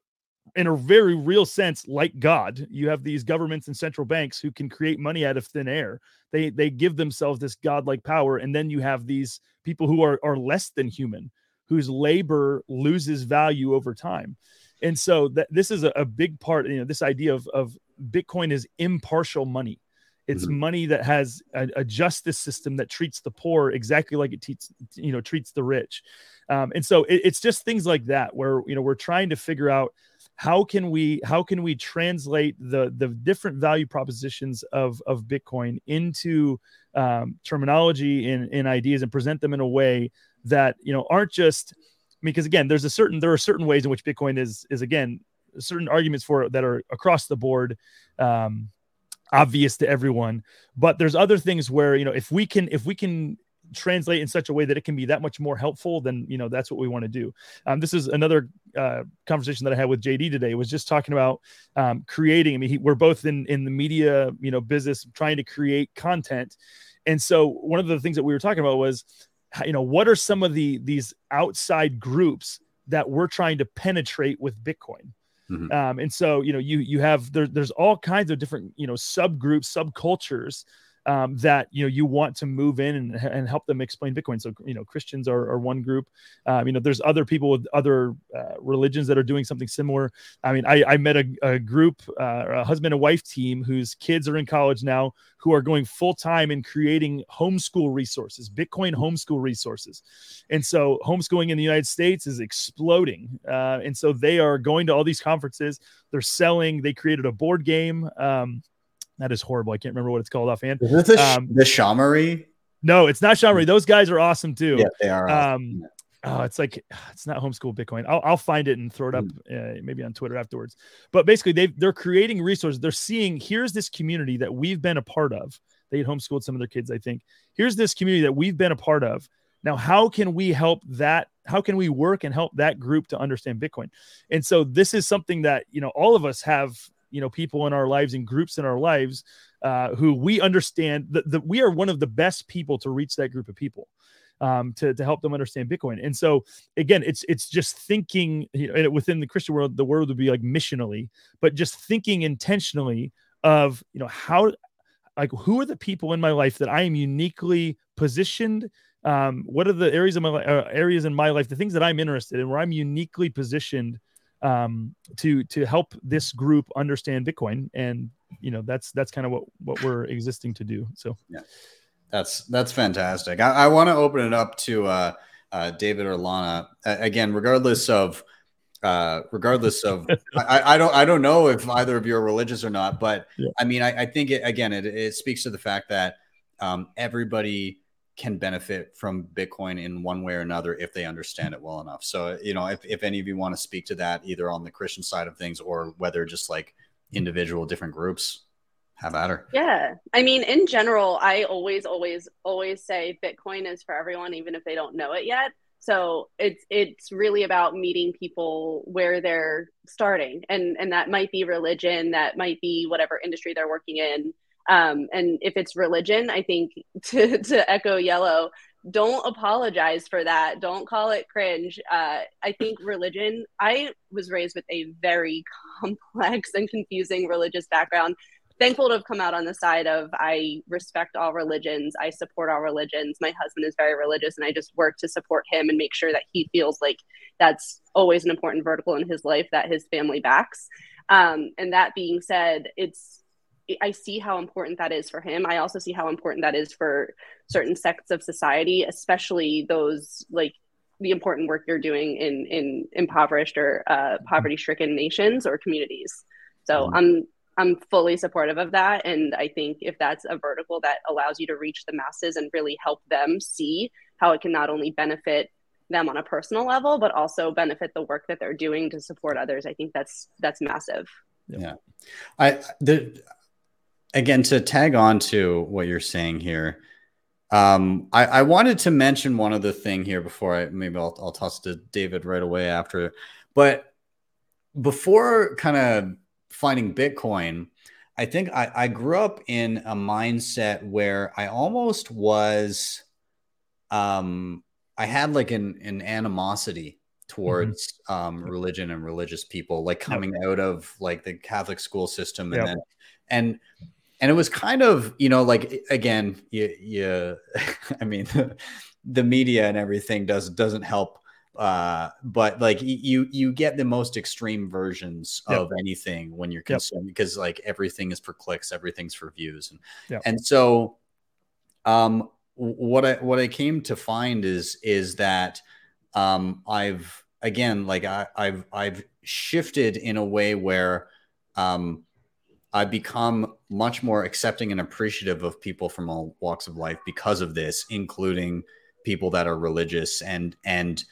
C: in a very real sense like god. You have these governments and central banks who can create money out of thin air. They they give themselves this godlike power and then you have these people who are are less than human whose labor loses value over time. And so that this is a, a big part you know this idea of of bitcoin is impartial money it's
A: Mhm.
C: money that has a, a justice system that treats the poor exactly like it treats you know treats the rich um, and so it, it's just things like that where you know we're trying to figure out how can we how can we translate the the different value propositions of of bitcoin into um, terminology and, and ideas and present them in a way that you know aren't just because again there's a certain there are certain ways in which bitcoin is is again certain arguments for it that are across the board um obvious to everyone. But there's other things where you know if we can if we can translate in such a way that it can be that much more helpful then you know that's what we want to do. Um, this is another uh, conversation that i had with jd today was just talking about um, creating. I mean he, we're both in in the media you know business trying to create content. And so one of the things that we were talking about was you know what are some of the these outside groups that we're trying to penetrate with bitcoin
A: Mhm.
C: um, and so you know you you have there, there's all kinds of different you know subgroups subcultures um, that you know you want to move in and, and help them explain bitcoin. So you know christians are, are one group. Um, you know there's other people with other uh, religions that are doing something similar. I mean i, I met a, a group uh, a husband and wife team whose kids are in college now who are going full time in creating homeschool resources bitcoin homeschool resources. And so homeschooling in the united states is exploding. Uh, and so they are going to all these conferences. They're selling. They created a board game. Um, that is horrible i can't remember what it's called offhand
A: Is this the,
C: Um,
A: the Shamory?
C: no it's not Shamri. those guys are awesome too
A: Yeah, they are. awesome.
C: um oh it's like it's not homeschool bitcoin i'll, I'll find it and throw it up
A: Mm.
C: uh, maybe on twitter afterwards but basically they they're creating resources they're seeing here's this community that we've been a part of they had homeschooled some of their kids i think here's this community that we've been a part of now how can we help that how can we work and help that group to understand bitcoin and so this is something that you know all of us have you know people in our lives and groups in our lives uh, who we understand that, that we are one of the best people to reach that group of people um, to, to help them understand Bitcoin. And so again, it's it's just thinking you know, within the Christian world, the word would be like missionally, but just thinking intentionally of you know how like who are the people in my life that I am uniquely positioned. Um, what are the areas of my uh, areas in my life, the things that I'm interested in, where I'm uniquely positioned um, to to help this group understand Bitcoin, and you know that's that's kind of what what we're existing to do. So yeah,
A: That's that's fantastic. I, I want to open it up to uh, uh, David or Lana uh, again, regardless of uh, regardless of I, I don't I don't know if either of you are religious or not, but
C: Yeah.
A: I mean I, I think it, again it, it speaks to the fact that um, everybody can benefit from Bitcoin in one way or another if they understand it well enough. So you know if, if any of you want to speak to that either on the Christian side of things or whether just like individual different groups, have at her.
F: Yeah. I mean, in general, I always, always, always say Bitcoin is for everyone, even if they don't know it yet. So it's it's really about meeting people where they're starting, and and that might be religion, that might be whatever industry they're working in. Um, and if it's religion, I think to to echo yellow, don't apologize for that. Don't call it cringe. Uh, I think religion. I was raised with a very complex and confusing religious background thankful to have come out on the side of I respect all religions, I support all religions. My husband is very religious, and I just work to support him and make sure that he feels like that's always an important vertical in his life that his family backs. Um, and that being said, it's I see how important that is for him. I also see how important that is for certain sects of society, especially those like the important work you're doing in in impoverished or uh, poverty stricken nations or communities. So mm-hmm. I'm I'm fully supportive of that. And I think if that's a vertical that allows you to reach the masses and really help them see how it can not only benefit them on a personal level, but also benefit the work that they're doing to support others, I think that's that's massive.
A: Yeah. I the again to tag on to what you're saying here. Um, I, I wanted to mention one other thing here before I maybe I'll, I'll toss to David right away after, but before kind of finding Bitcoin, I think I, I grew up in a mindset where I almost was, um, I had like an, an animosity towards mm-hmm. um, religion and religious people, like coming yep. out of like the Catholic school system, and yep. then and and it was kind of you know like again, you, you I mean, the media and everything does doesn't help uh but like you you get the most extreme versions yep. of anything when you're consuming yep. because like everything is for clicks everything's for views and yep. and so um what i what i came to find is is that um i've again like i i've i've shifted in a way where um I've become much more accepting and appreciative of people from all walks of life because of this, including people that are religious and and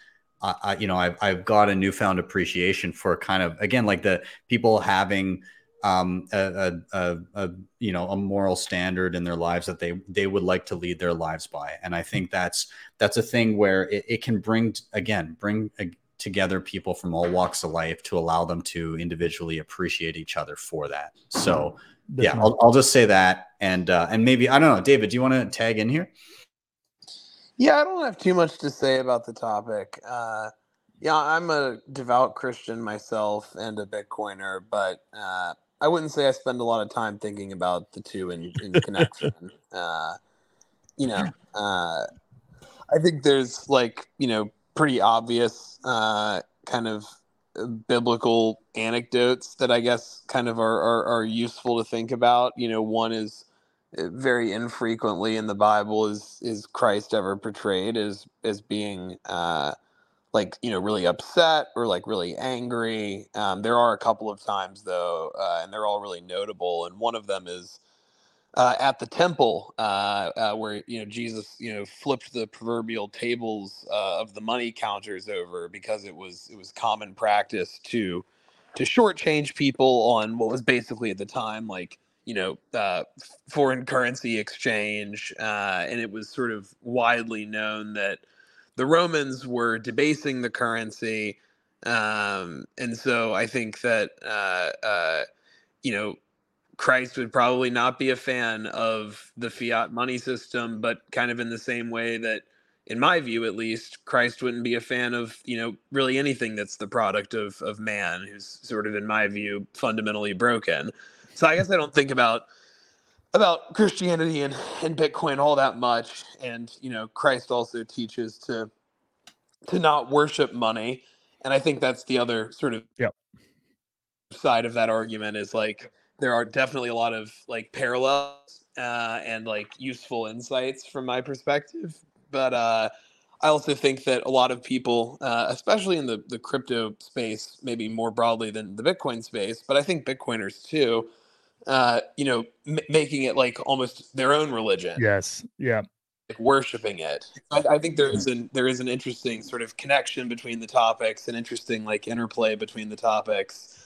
A: I, you know, I've, I've got a newfound appreciation for kind of, again, like the people having um, a, a, a, a, you know, a moral standard in their lives that they, they would like to lead their lives by. And I think that's, that's a thing where it, it can bring, again, bring together people from all walks of life to allow them to individually appreciate each other for that. So, yeah, I'll, I'll just say that. And, uh, and maybe, I don't know, David, do you want to tag in here?
E: Yeah, I don't have too much to say about the topic. Uh, yeah, I'm a devout Christian myself and a Bitcoiner, but uh, I wouldn't say I spend a lot of time thinking about the two in, in connection. uh, you know, uh, I think there's like, you know, pretty obvious uh, kind of uh, biblical anecdotes that I guess kind of are, are, are useful to think about. You know, one is very infrequently in the Bible is is Christ ever portrayed as as being uh, like you know really upset or like really angry. Um, there are a couple of times though, uh, and they're all really notable. And one of them is uh, at the temple uh, uh, where you know Jesus you know flipped the proverbial tables uh, of the money counters over because it was it was common practice to to shortchange people on what was basically at the time like you know, uh, foreign currency exchange, uh, and it was sort of widely known that the Romans were debasing the currency, um, and so I think that you know Christ would probably not be a fan of the fiat money system, but kind of in the same way that, in my view at least, Christ wouldn't be a fan of you know really anything that's the product of of man, who's sort of in my view fundamentally broken. So I guess I don't think about about Christianity and, and Bitcoin all that much. And you know, Christ also teaches to to not worship money. And I think that's the other sort of
C: yep.
E: side of that argument is like there are definitely a lot of like parallels uh, and like useful insights from my perspective. But uh, I also think that a lot of people, uh, especially in the, the crypto space, maybe more broadly than the Bitcoin space, but I think Bitcoiners too, uh, you know, m- making it like almost their own religion.
C: Yes. Yeah.
E: Like worshiping it. I, I, think there is an there is an interesting sort of connection between the topics, an interesting like interplay between the topics.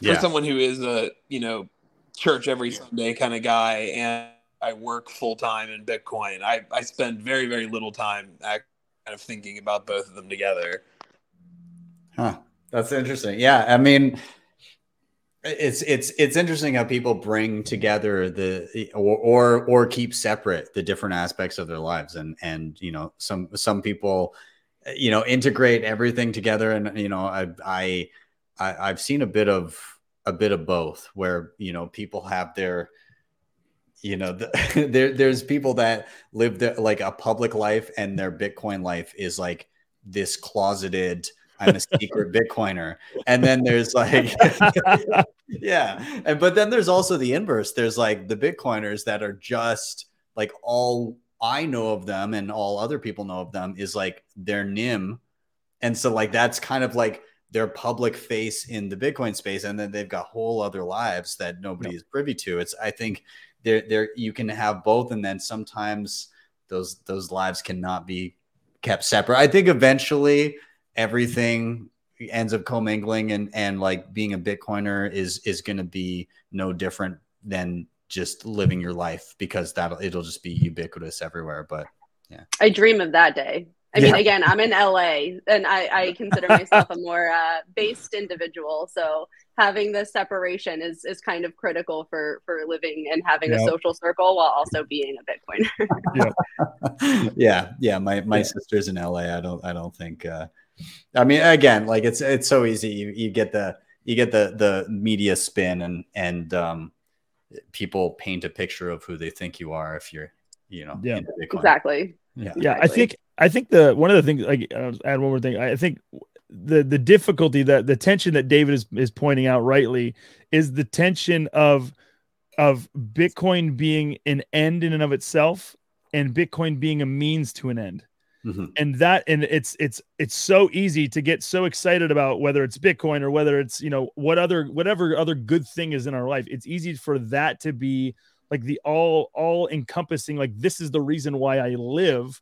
E: Yeah. For someone who is a you know church every Sunday kind of guy, and I work full time in Bitcoin. I I spend very very little time kind of thinking about both of them together.
A: Huh. That's interesting. Yeah, I mean, it's it's it's interesting how people bring together the or or or keep separate the different aspects of their lives, and and you know some some people you know integrate everything together, and you know I I, I I've seen a bit of a bit of both, where you know people have their you know the, there there's people that live their, like a public life and their bitcoin life is like this closeted i'm a secret bitcoiner. And then there's like yeah. And but then there's also the inverse. There's like the bitcoiners that are just like all i know of them and all other people know of them is like their nim. And so like that's kind of like their public face in the bitcoin space and then they've got whole other lives that nobody yep. is privy to. It's i think there there you can have both and then sometimes those those lives cannot be kept separate. I think eventually everything ends up commingling and and like being a bitcoiner is is going to be no different than just living your life because that it'll just be ubiquitous everywhere but yeah.
F: I dream of that day I mean, yeah. again, I'm in LA and I, I consider myself a more uh, based individual. So having this separation is, is kind of critical for, for living and having a social circle while also being a Bitcoiner.
A: yeah. yeah. Yeah. My, my yeah. sister's in LA. I don't, I don't think, uh, I mean, again, like it's, it's so easy. You, you get the, you get the, the media spin and, and, um, people paint a picture of who they think you are if you're, you know,
F: yeah, exactly.
C: Yeah. Yeah. Exactly. I think I think the one of the things like I'll add one more thing. I think the the difficulty that the tension that David is is pointing out rightly is the tension of of Bitcoin being an end in and of itself and Bitcoin being a means to an end. Mm-hmm. And that and it's it's it's so easy to get so excited about whether it's Bitcoin or whether it's you know what other whatever other good thing is in our life. It's easy for that to be like the all all encompassing like this is the reason why I live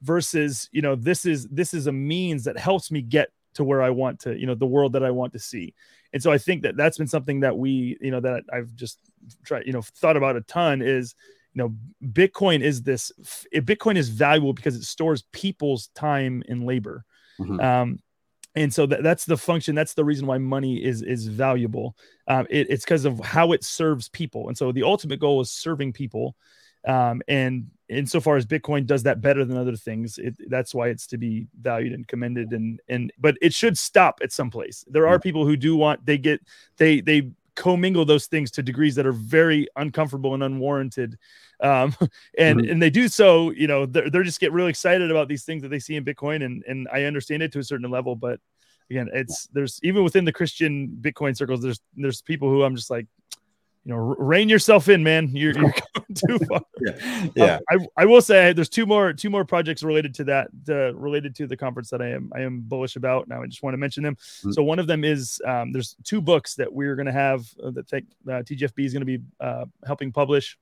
C: versus you know this is this is a means that helps me get to where I want to you know the world that I want to see and so I think that that's been something that we you know that I've just tried you know thought about a ton is you know Bitcoin is this Bitcoin is valuable because it stores people's time and labor mm-hmm. um and so that, that's the function that's the reason why money is is valuable. Um, it, it's because of how it serves people. And so the ultimate goal is serving people. Um, and insofar as bitcoin does that better than other things it, that's why it's to be valued and commended. And and but it should stop at some place. There are people who do want they get they they commingle those things to degrees that are very uncomfortable and unwarranted um, and mm-hmm. and they do so you know they're, they're just get really excited about these things that they see in bitcoin and and i understand it to a certain level but again it's there's even within the christian bitcoin circles there's there's people who i'm just like you know, rein yourself in, man. You're, you're going too far.
A: yeah, yeah.
C: Um, I, I will say there's two more two more projects related to that, uh, related to the conference that I am I am bullish about. Now I just want to mention them. Mm-hmm. So one of them is um, there's two books that we're going to have uh, that think, uh, TGFB is going to be uh, helping publish.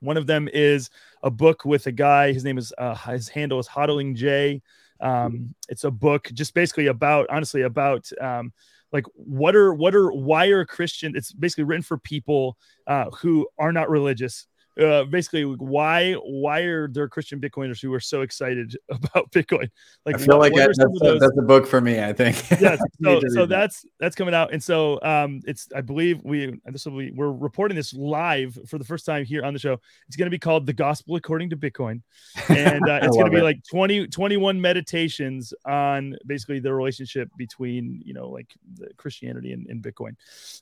C: One of them is a book with a guy. His name is uh, his handle is Hodling J. Um, it's a book just basically about honestly about um, like what are what are why are christian it's basically written for people uh, who are not religious uh, basically why why are there Christian Bitcoiners who are so excited about Bitcoin?
A: Like I feel what, like that's, a, that's a book for me. I think.
C: yes. So, so that's that's coming out, and so um, it's I believe we this will be we're reporting this live for the first time here on the show. It's going to be called the Gospel According to Bitcoin, and uh, it's going to be it. like 20 21 meditations on basically the relationship between you know like Christianity and, and Bitcoin,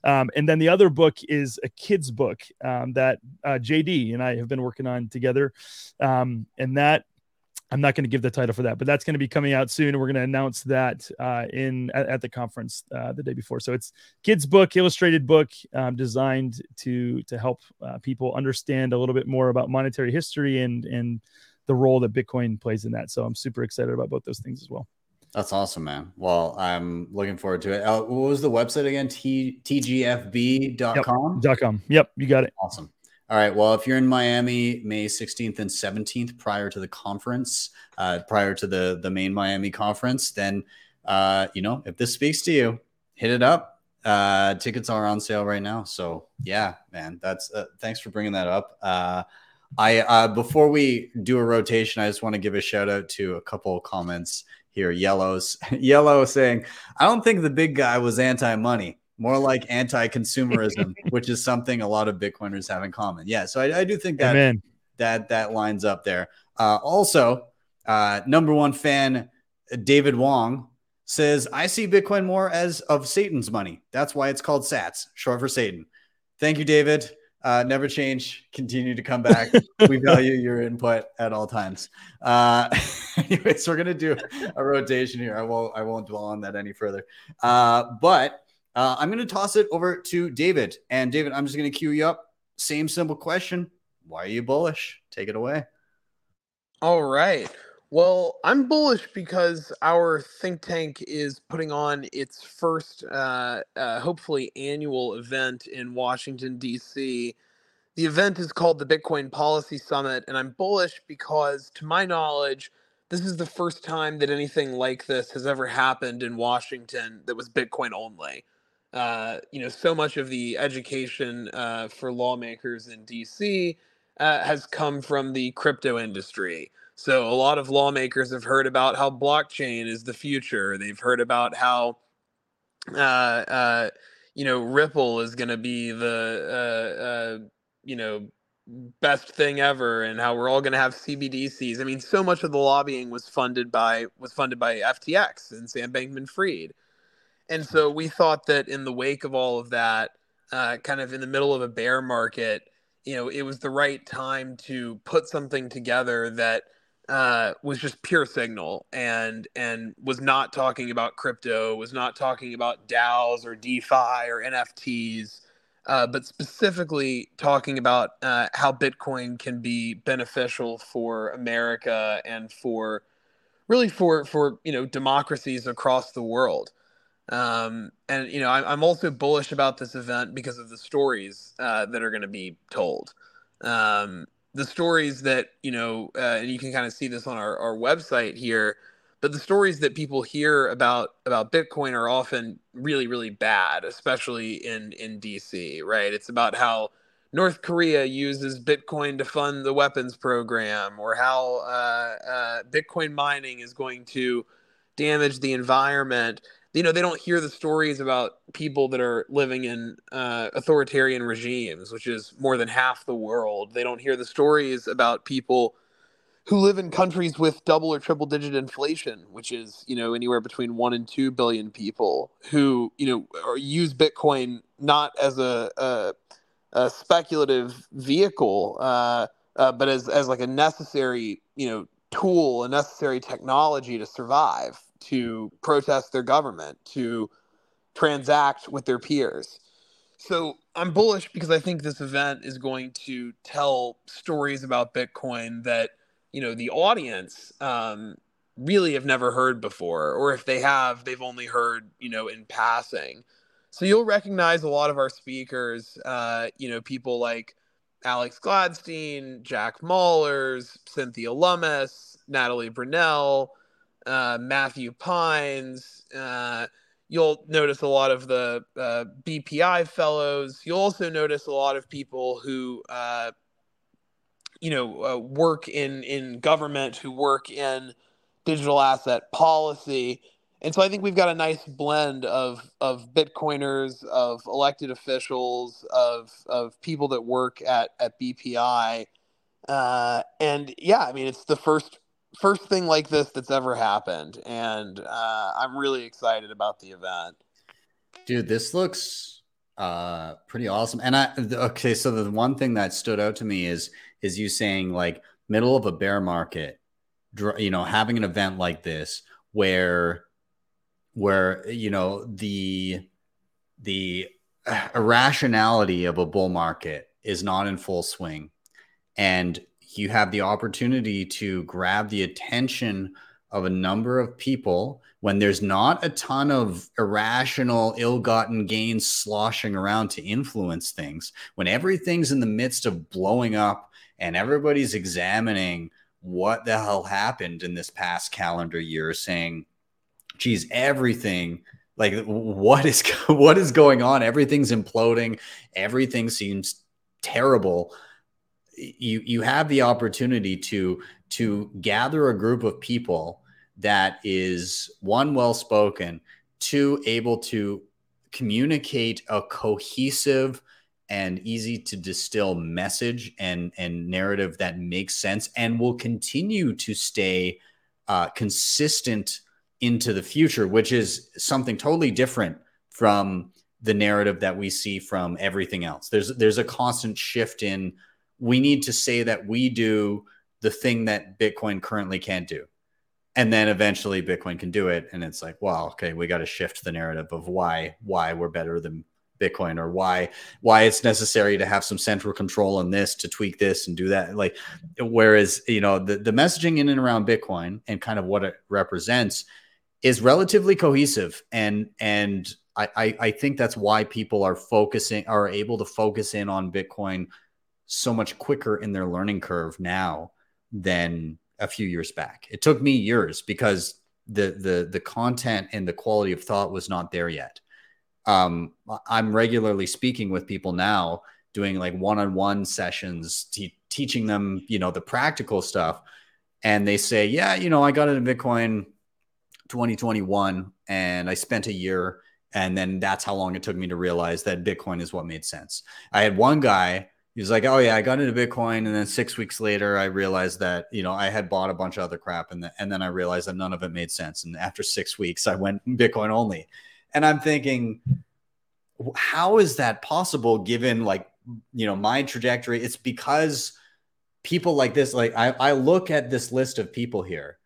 C: um, and then the other book is a kids book um, that uh, JD and I have been working on together. Um, and that I'm not going to give the title for that, but that's going to be coming out soon. And we're going to announce that uh, in at, at, the conference uh, the day before. So it's kids book, illustrated book, um, designed to to help uh, people understand a little bit more about monetary history and and the role that Bitcoin plays in that. So I'm super excited about both those things as well.
A: That's awesome, man. Well, I'm looking forward to it. Uh, what was the website again? T- tgfb.com?
C: Yep. .com. Yep, you got it.
A: Awesome. All right. Well, if you're in Miami, May 16th and 17th, prior to the conference, uh, prior to the the main Miami conference, then uh, you know if this speaks to you, hit it up. Uh, tickets are on sale right now. So yeah, man, that's uh, thanks for bringing that up. Uh, I uh, before we do a rotation, I just want to give a shout out to a couple of comments here. Yellows, yellow saying, "I don't think the big guy was anti-money, more like anti-consumerism, which is something a lot of Bitcoiners have in common." Yeah, so I, I do think that
C: Amen.
A: that that lines up there. Uh, also, uh, number one fan David Wong says, "I see Bitcoin more as of Satan's money. That's why it's called Sats, short for Satan." Thank you, David. Uh, never change. Continue to come back. we value your input at all times. Uh, anyways, we're gonna do a rotation here. I won't. I won't dwell on that any further. Uh, but uh, I'm gonna toss it over to David. And David, I'm just gonna cue you up. Same simple question. Why are you bullish? Take it away.
E: All right. Well, I'm bullish because our think tank is putting on its first, uh, uh, hopefully, annual event in Washington, D.C. The event is called the Bitcoin Policy Summit, and I'm bullish because, to my knowledge, this is the first time that anything like this has ever happened in Washington that was Bitcoin only. Uh, you know, so much of the education uh, for lawmakers in DC uh, has come from the crypto industry. So a lot of lawmakers have heard about how blockchain is the future. They've heard about how, uh, uh, you know, Ripple is going to be the, you know, best thing ever, and how we're all going to have CBDCs. I mean, so much of the lobbying was funded by was funded by FTX and Sam Bankman-Fried, and so we thought that in the wake of all of that, uh, kind of in the middle of a bear market, you know, it was the right time to put something together that uh, was just pure signal and and was not talking about crypto, was not talking about DAOs or DeFi or NFTs, uh, but specifically talking about uh, how Bitcoin can be beneficial for America and for really for for you know democracies across the world. Um, and you know, I'm, I'm also bullish about this event because of the stories uh, that are going to be told. Um, the stories that you know, uh, and you can kind of see this on our, our website here. But the stories that people hear about about Bitcoin are often really, really bad, especially in in DC. Right? It's about how North Korea uses Bitcoin to fund the weapons program, or how uh, uh, Bitcoin mining is going to damage the environment you know they don't hear the stories about people that are living in uh, authoritarian regimes which is more than half the world. They don't hear the stories about people who live in countries with double or triple digit inflation which is you know anywhere between 1 and 2 billion people who you know use bitcoin not as a, a, a speculative vehicle uh, uh, but as, as like a necessary you know tool a necessary technology to survive to protest their government, to transact with their peers. So I'm bullish because I think this event is going to tell stories about Bitcoin that you know the audience um, really have never heard before, or if they have, they've only heard you know in passing. So you'll recognize a lot of our speakers, uh, you know, people like Alex Gladstein, Jack Mallers, Cynthia Lummis, Natalie Brunell, uh, Matthew Pines. Uh, you'll notice a lot of the uh, BPI fellows. You'll also notice a lot of people who, uh, you know, uh, work in in government, who work in digital asset policy. And so I think we've got a nice blend of of Bitcoiners, of elected officials, of of people that work at at BPI. Uh, and yeah, I mean, it's the first first thing like this that's ever happened, and uh, I'm really excited about the event.
A: Dude, this looks uh pretty awesome. And I okay, so the one thing that stood out to me is is you saying like middle of a bear market, you know, having an event like this where where you know the the irrationality of a bull market is not in full swing and you have the opportunity to grab the attention of a number of people when there's not a ton of irrational, ill gotten gains sloshing around to influence things, when everything's in the midst of blowing up and everybody's examining what the hell happened in this past calendar year, saying, geez, everything like what is what is going on? Everything's imploding. Everything seems terrible you you have the opportunity to to gather a group of people that is one well spoken, two able to communicate a cohesive and easy to distill message and and narrative that makes sense and will continue to stay uh, consistent into the future, which is something totally different from the narrative that we see from everything else. There's there's a constant shift in we need to say that we do the thing that Bitcoin currently can't do. And then eventually Bitcoin can do it. And it's like, well, okay, we got to shift the narrative of why why we're better than Bitcoin or why why it's necessary to have some central control on this to tweak this and do that. Like whereas, you know, the, the messaging in and around Bitcoin and kind of what it represents is relatively cohesive and and I, I, I think that's why people are focusing are able to focus in on Bitcoin so much quicker in their learning curve now than a few years back. It took me years because the the the content and the quality of thought was not there yet. Um, I'm regularly speaking with people now, doing like one-on-one sessions, te- teaching them, you know, the practical stuff, and they say, "Yeah, you know, I got into Bitcoin 2021, and I spent a year." And then that's how long it took me to realize that Bitcoin is what made sense. I had one guy, he was like, Oh, yeah, I got into Bitcoin. And then six weeks later, I realized that, you know, I had bought a bunch of other crap. And, the, and then I realized that none of it made sense. And after six weeks, I went Bitcoin only. And I'm thinking, how is that possible given like, you know, my trajectory? It's because people like this, like I, I look at this list of people here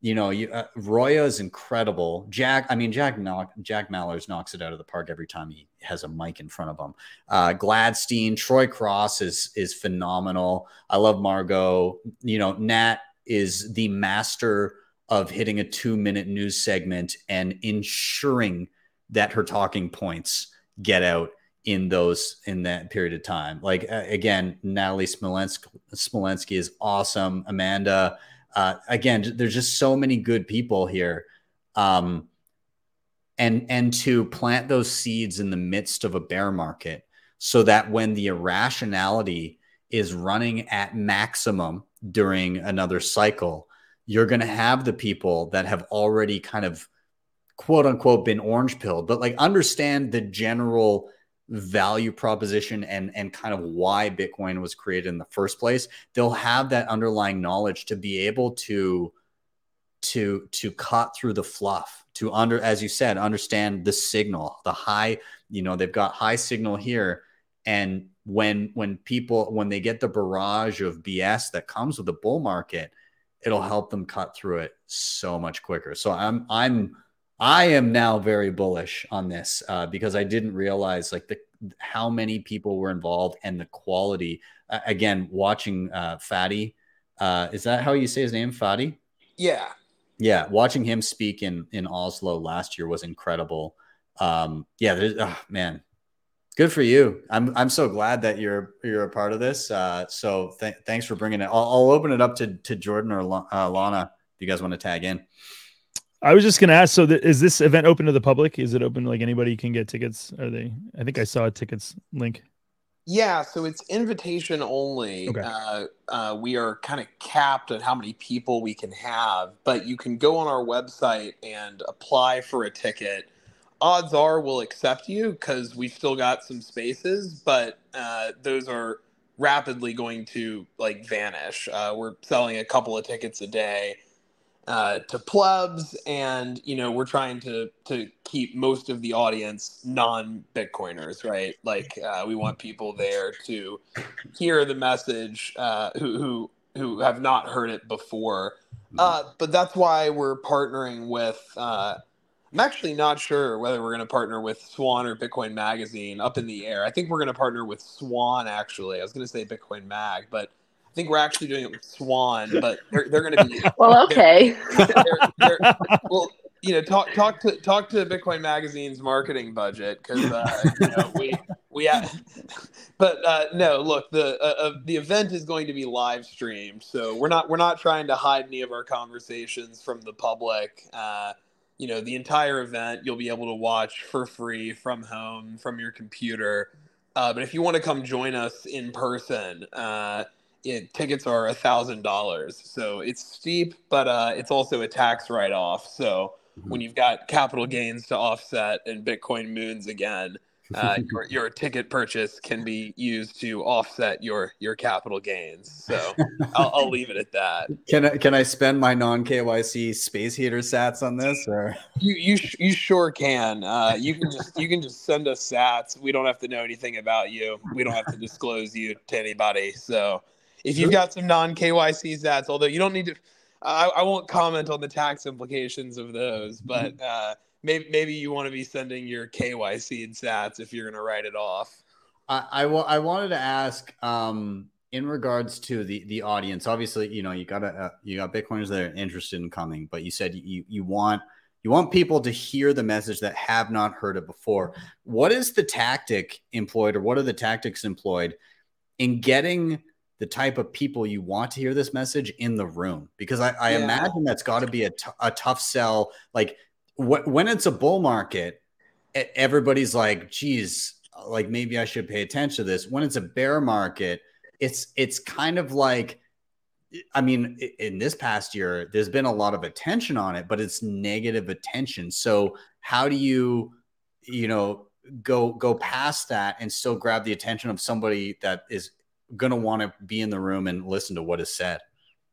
A: you know, you, uh, Roya is incredible. Jack, I mean, Jack knock, Jack Mallers knocks it out of the park every time he has a mic in front of him. Uh, Gladstein, Troy Cross is is phenomenal. I love Margot. You know, Nat is the master of hitting a two minute news segment and ensuring that her talking points get out in those in that period of time. Like uh, again, Natalie Smolensk, Smolenski is awesome. Amanda uh, again, there's just so many good people here. Um, and and to plant those seeds in the midst of a bear market so that when the irrationality is running at maximum during another cycle you're going to have the people that have already kind of quote unquote been orange pilled but like understand the general value proposition and and kind of why bitcoin was created in the first place they'll have that underlying knowledge to be able to to to cut through the fluff to under as you said understand the signal the high you know they've got high signal here. And when when people when they get the barrage of bs that comes with the bull market it'll help them cut through it so much quicker. So i'm i'm I am now very bullish on this uh, because I didn't realize like the how many people were involved and the quality. Uh, again, watching uh, Fatty, uh, is that how you say his name, Fatty?
E: Yeah,
A: yeah. Watching him speak in in Oslo last year was incredible. Um, yeah, oh, man, good for you. I'm I'm so glad that you're you're a part of this. Uh, so th- thanks for bringing it. I'll, I'll, open it up to to Jordan or uh, Lana if you guys want to tag in.
C: I was just going to ask. So, th- is this event open to the public? Is it open like anybody can get tickets? Are they? I think I saw a tickets link.
E: Yeah, so it's invitation only. Okay. Uh, uh, we are kind of capped at how many people we can have, but you can go on our website and apply for a ticket. Odds are we'll accept you because we've still got some spaces, but uh, those are rapidly going to like vanish. Uh, we're selling a couple of tickets a day uh, to plebs, and you know we're trying to to keep most of the audience non Bitcoiners, right? Like uh, we want people there to hear the message uh, who who who have not heard it before. Uh, but that's why we're partnering with. Uh, I'm actually not sure whether we're going to partner with Swan or Bitcoin Magazine. Up in the air. I think we're going to partner with Swan. Actually, I was going to say Bitcoin Mag, but think we're actually doing it with Swan, but they're, they're going to be
F: well. Okay.
E: They're, they're, well, you know, talk talk to talk to Bitcoin Magazine's marketing budget because uh, you know we we have, but uh, no, look the uh, uh, the event is going to be live streamed, so we're not we're not trying to hide any of our conversations from the public. Uh, you know, the entire event you'll be able to watch for free from home from your computer. Uh, but if you want to come join us in person, it, tickets are a thousand dollars. So it's steep, but uh, it's also a tax write off. So
A: Mm-hmm.
E: when you've got capital gains to offset and Bitcoin moons again, uh, your, your ticket purchase can be used to offset your your capital gains. So I'll, I'll leave it at that.
A: Can I can I spend my non KYC space heater sats on this or
E: You you sh- you sure can. Uh, you can just you can just send us sats. We don't have to know anything about you. We don't have to disclose you to anybody. So if you've got some non KYC sats, although you don't need to, I, I won't comment on the tax implications of those. But uh, maybe maybe you want to be sending your KYC sats if you're going to write it off.
A: I, I, wanted to ask um, in regards to the the audience. Obviously, you know you got uh, you got Bitcoiners that are interested in coming, but you said you you want you want people to hear the message that have not heard it before. What is the tactic employed, or what are the tactics employed in getting the type of people you want to hear this message in the room? Because I, I
E: Yeah.
A: imagine that's got to be a, t- a tough sell. Like wh- when it's a bull market, everybody's like, geez, like maybe I should pay attention to this. When it's a bear market, it's it's kind of like I mean, in this past year, there's been a lot of attention on it, but it's negative attention. So how do you, you know, go go past that and still grab the attention of somebody that is going to want to be in the room and listen to what is said?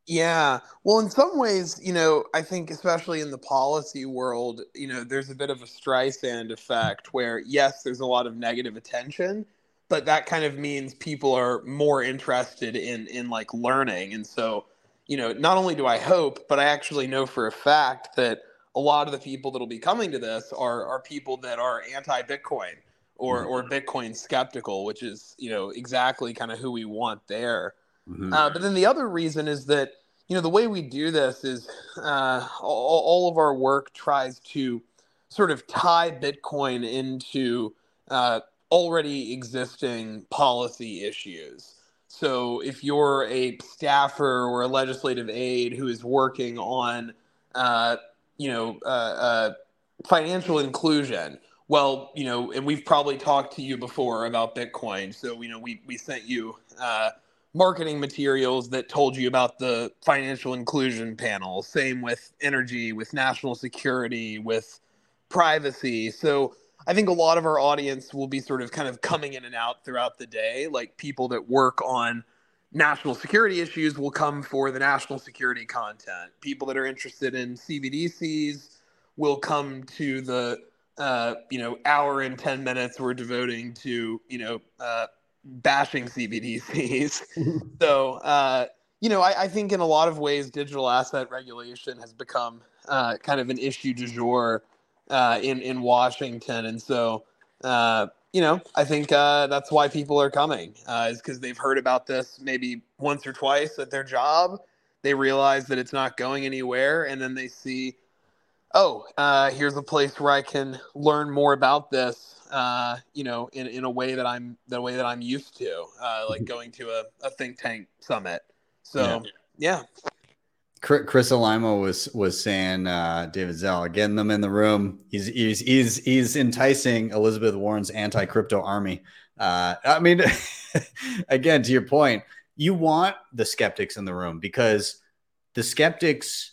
E: Yeah. Well, in some ways, you know, I think especially in the policy world, you know, there's a bit of a Streisand effect where, yes, there's a lot of negative attention, but that kind of means people are more interested in in like learning. And so, you know, not only do I hope, but I actually know for a fact that a lot of the people that'll be coming to this are are people that are anti-Bitcoin or or Bitcoin skeptical, which is, you know, exactly kind of who we want there.
A: Mhm.
E: Uh, but then the other reason is that you know the way we do this is uh, all, all of our work tries to sort of tie Bitcoin into uh, already existing policy issues. So if you're a staffer or a legislative aide who is working on, uh, you know, uh, uh, financial inclusion, well, you know, and we've probably talked to you before about Bitcoin. So you know, we we sent you. Uh, marketing materials that told you about the financial inclusion panel. Same with energy, with national security, with privacy. So I think a lot of our audience will be sort of kind of coming in and out throughout the day. Like people that work on national security issues will come for the national security content. People that are interested in CBDCs will come to the uh, you know hour and 10 minutes we're devoting to you know uh, bashing CBDCs. so, uh, you know, I, I, think in a lot of ways, digital asset regulation has become uh, kind of an issue du jour uh, in in Washington, and so uh, you know, I think uh, that's why people are coming uh, is because they've heard about this maybe once or twice at their job. They realize that it's not going anywhere, and then they see, oh, uh, here's a place where I can learn more about this uh, you know, in, in a way that I'm the way that I'm used to, uh, like going to a, a think tank summit. So yeah.
A: Chris Alimo was was saying uh, David Zell getting them in the room. He's he's he's he's enticing Elizabeth Warren's anti crypto army. Uh, I mean, again, to your point, you want the skeptics in the room because the skeptics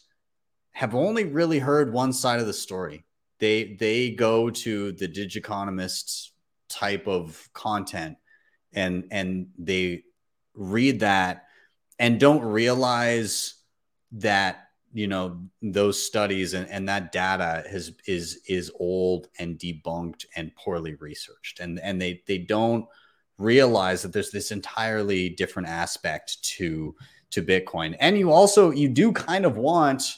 A: have only really heard one side of the story. They they go to the digiconomists type of content and and they read that and don't realize that you know those studies and, and that data has is is old and debunked and poorly researched. And and they they don't realize that there's this entirely different aspect to to bitcoin. And you also you do kind of want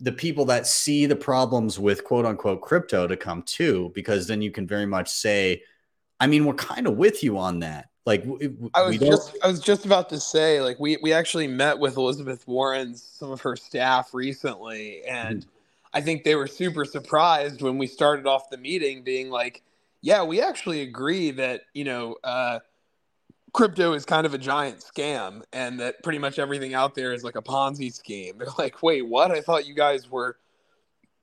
A: the people that see the problems with quote unquote crypto to come too, because then you can very much say, I mean, we're kind of with you on that. Like
E: I was just I was just about to say, like we we actually met with Elizabeth Warren's some of her staff recently, and mm-hmm. I think they were super surprised when we started off the meeting, being like, "Yeah, we actually agree that you know." Uh, crypto is kind of a giant scam and that pretty much everything out there is like a Ponzi scheme. They're like, wait, what? I thought you guys were,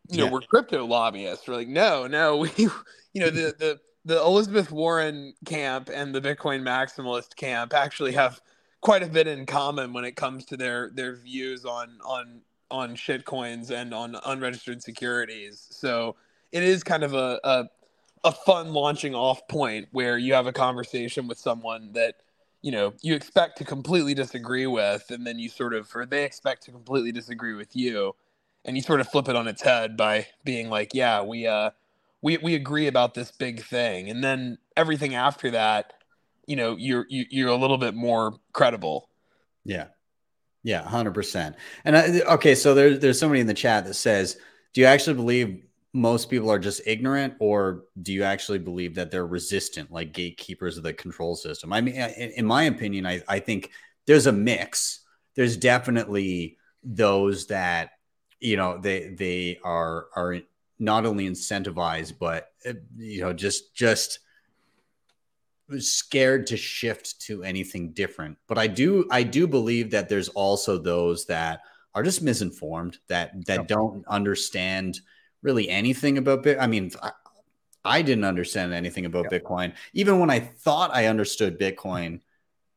E: you know, yeah. we're crypto lobbyists. We're like, no, no, we, you know, the, the, the Elizabeth Warren camp and the Bitcoin maximalist camp actually have quite a bit in common when it comes to their their views on on on shit coins and on unregistered securities. So it is kind of a, a a fun launching off point where you have a conversation with someone that you know you expect to completely disagree with and then you sort of or they expect to completely disagree with you and you sort of flip it on its head by being like yeah we uh we we agree about this big thing. And then everything after that you know you're you, are you are a little bit more credible.
A: Yeah. Yeah 100% and I, okay so there's there's somebody in the chat that says do you actually believe most people are just ignorant or do you actually believe that they're resistant like gatekeepers of the control system? I mean in, my opinion I, I think there's a mix. There's definitely those that you know they they are are not only incentivized but uh, you know just just scared to shift to anything different. But i do i do believe that there's also those that are just misinformed that that yep. don't understand really anything about Bit. I mean, I, I didn't understand anything about yeah. Bitcoin. Even when I thought I understood Bitcoin,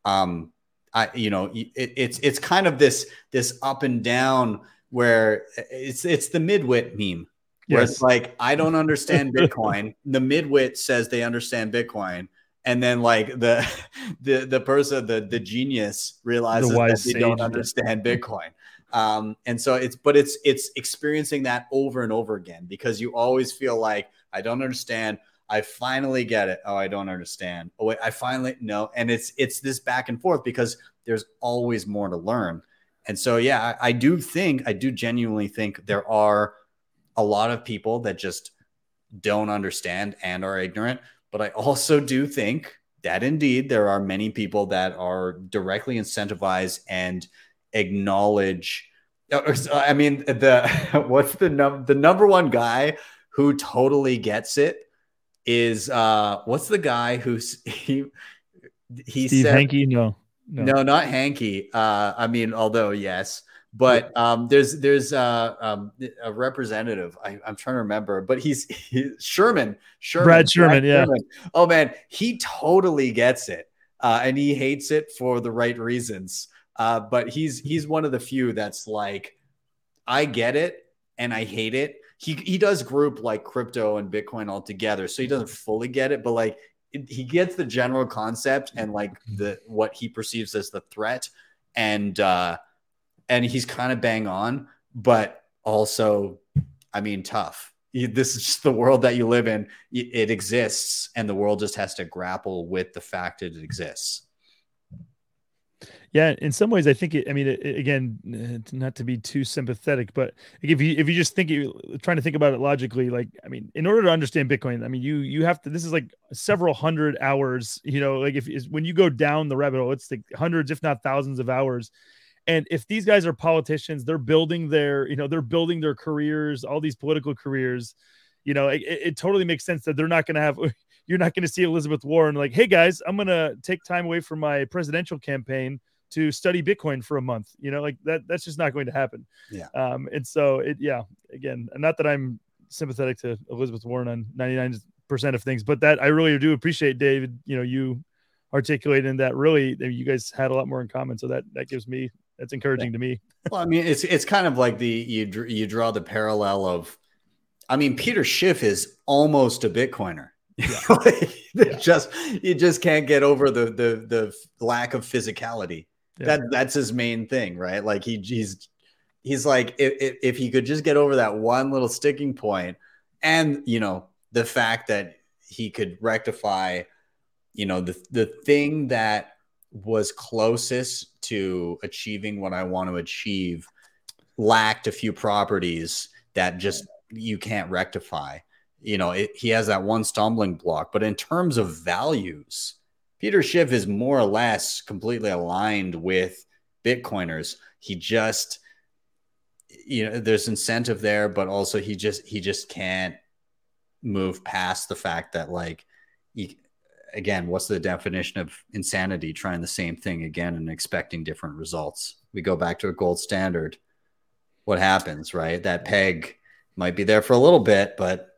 A: um, I you know it, it's it's kind of this this up and down where it's it's the midwit meme. Where yes. it's like I don't understand Bitcoin. the midwit says they understand Bitcoin, and then like the the the person the the genius realizes the that they don't understand Bitcoin. Um, and so it's, but it's, it's experiencing that over and over again because you always feel like, I don't understand. I finally get it. Oh, I don't understand. Oh, wait, I finally no. And it's, it's this back and forth because there's always more to learn. And so, yeah, I, I do think, I do genuinely think there are a lot of people that just don't understand and are ignorant. But I also do think that indeed there are many people that are directly incentivized and acknowledge I mean the what's the num the number one guy who totally gets it is uh what's the guy who's he
C: he Steve said Hanke no,
A: no. No not Hanke. uh I mean although yes. But um there's there's uh um a representative I, am trying to remember but he's he, Sherman. Sherman.
C: Brad Sherman Brad yeah. Sherman.
A: oh man he totally gets it. Uh and he hates it for the right reasons uh, but he's he's one of the few that's like, I get it and I hate it. He he does group like crypto and Bitcoin all together, so he doesn't fully get it, but like it, he gets the general concept and like the what he perceives as the threat, and uh, and he's kind of bang on, but also, I mean, tough. This is just the world that you live in. It exists, and the world just has to grapple with the fact that it exists.
C: Yeah, in some ways, I think it. I mean, it, again, not to be too sympathetic, but if you if you just think you trying to think about it logically, like I mean, in order to understand Bitcoin, I mean, you you have to. This is like several hundred hours. You know, like if when you go down the rabbit hole, it's like hundreds, if not thousands, of hours. And if these guys are politicians, they're building their, you know, they're building their careers, all these political careers. You know, it, it totally makes sense that they're not going to have you're not going to see Elizabeth Warren like, hey guys, I'm going to take time away from my presidential campaign to study Bitcoin for a month. You know, like that that's just not going to happen.
A: Yeah.
C: Um, and so it yeah, again, not that I'm sympathetic to Elizabeth Warren on 99% of things, but that I really do appreciate David, you know, you articulating that really you guys had a lot more in common. So that that gives me that's encouraging yeah. to me.
A: well, I mean, it's it's kind of like the you you draw the parallel of I mean, Peter Schiff is almost a Bitcoiner. Yeah. yeah. just you just can't get over the the the lack of physicality yeah. That that's his main thing, right? Like he he's he's like if, if he could just get over that one little sticking point, and you know the fact that he could rectify, you know the the thing that was closest to achieving what I want to achieve lacked a few properties that just you can't rectify. You know, it, he has that one stumbling block, but in terms of values, Peter Schiff is more or less completely aligned with Bitcoiners. He just, you know, there's incentive there, but also he just he just can't move past the fact that like, he, again, what's the definition of insanity? Trying the same thing again and expecting different results. We go back to a gold standard. What happens, right? That peg might be there for a little bit, but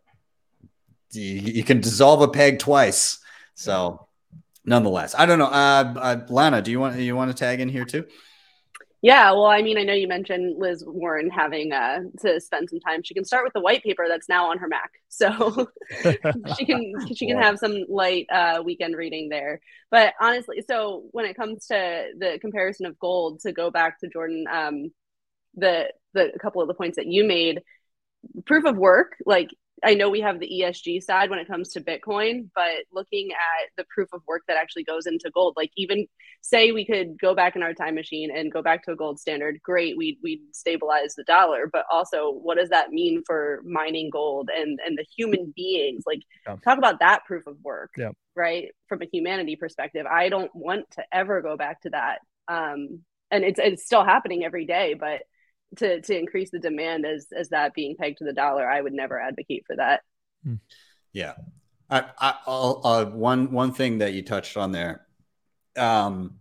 A: you, you can dissolve a peg twice. So nonetheless, I don't know. Uh, uh, Lana, do you want you want to tag in here too?
F: Yeah, well, I mean, I know you mentioned Liz Warren having uh, to spend some time. She can start with the white paper that's now on her Mac, so she can she can have some light uh, weekend reading there. But honestly, so when it comes to the comparison of gold, to go back to Jordan, um, the the a couple of the points that you made, proof of work, like I know we have the ESG side when it comes to Bitcoin, but looking at the proof of work that actually goes into gold, like even say we could go back in our time machine and go back to a gold standard, great, we we stabilize the dollar, but also what does that mean for mining gold and and the human beings? Like
C: Yeah.
F: talk about that proof of work,
C: Yeah.
F: right? From a humanity perspective, I don't want to ever go back to that. Um, and it's it's still happening every day, but to to increase the demand as as that being pegged to the dollar, I would never advocate for that.
A: Yeah. I, I, I'll, uh, one one thing that you touched on there. Um,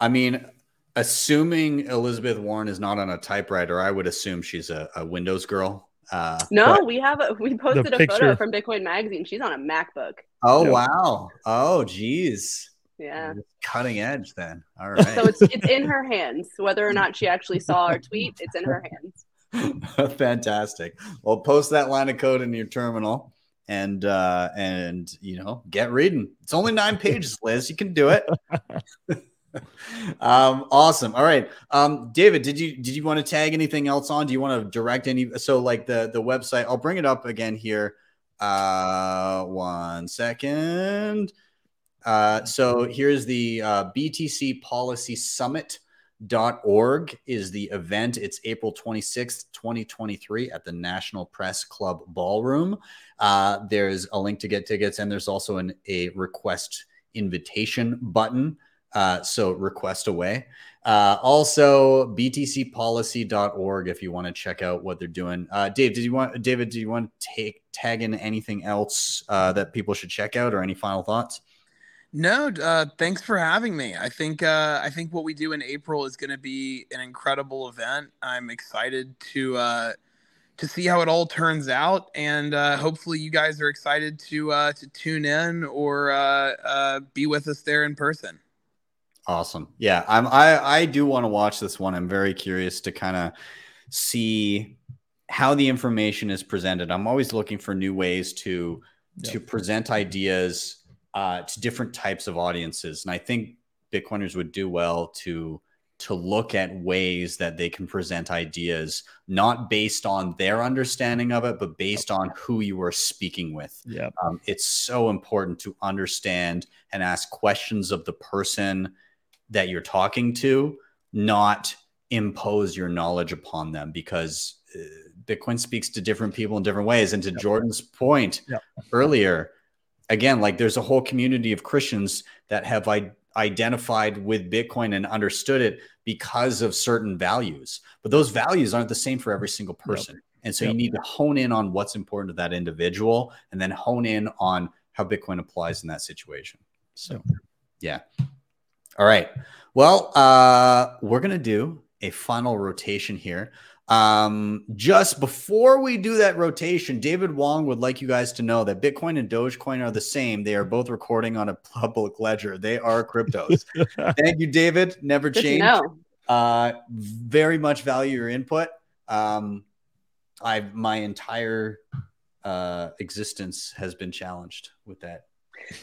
A: I mean, assuming Elizabeth Warren is not on a typewriter, I would assume she's a, a Windows girl. Uh,
F: No, we have a we posted a
C: picture-
F: photo from Bitcoin Magazine. She's on a MacBook.
A: oh
C: Yeah.
A: wow. Oh geez.
F: Yeah.
A: Cutting edge then. All right.
F: So it's it's in her hands. Whether or not she actually saw our tweet, it's in her hands.
A: Fantastic. Well, post that line of code in your terminal and uh and you know, get reading. It's only 9 pages, Liz. You can do it. um awesome. All right. Um David, did you did you want to tag anything else on? Do you want to direct any so like the the website? I'll bring it up again here. Uh one second. Uh so here's the uh BTC Policy Summit org is the event. It's April 26th, 2023 at the National Press Club Ballroom. Uh, there's a link to get tickets, and there's also an, a request invitation button. Uh, so request away. Uh, also, btcpolicy.org if you want to check out what they're doing. Uh, Dave, did you want David? Do you want to take tag in anything else uh, that people should check out, or any final thoughts?
E: No, uh, thanks for having me. I think uh, I think what we do in April is going to be an incredible event. I'm excited to uh, to see how it all turns out, and uh, hopefully, you guys are excited to uh, to tune in or uh, uh, be with us there in person.
A: Awesome. Yeah, I'm I I do want to watch this one. I'm very curious to kind of see how the information is presented. I'm always looking for new ways to to present ideas uh, to different types of audiences, and I think Bitcoiners would do well to to look at ways that they can present ideas not based on their understanding of it, but based on who you are speaking with
C: Yeah.
A: um, it's so important to understand and ask questions of the person that you're talking to, not impose your knowledge upon them because uh, Bitcoin speaks to different people in different ways. And to Jordan's point
C: Yeah.
A: earlier, again, like there's a whole community of Christians that have I- identified with Bitcoin and understood it because of certain values, but those values aren't the same for every single person. And so
C: Yep.
A: you need to hone in on what's important to that individual and then hone in on how Bitcoin applies in that situation. So, yeah. All right. Well, uh, we're going to do a final rotation here. Um, just before we do that rotation, David Wong would like you guys to know that Bitcoin and Dogecoin are the same. They are both recording on a public ledger. They are cryptos. Thank you, David. Never
F: Good
A: change.
F: know.
A: Uh, very much value your input. Um, I my entire uh, existence has been challenged with that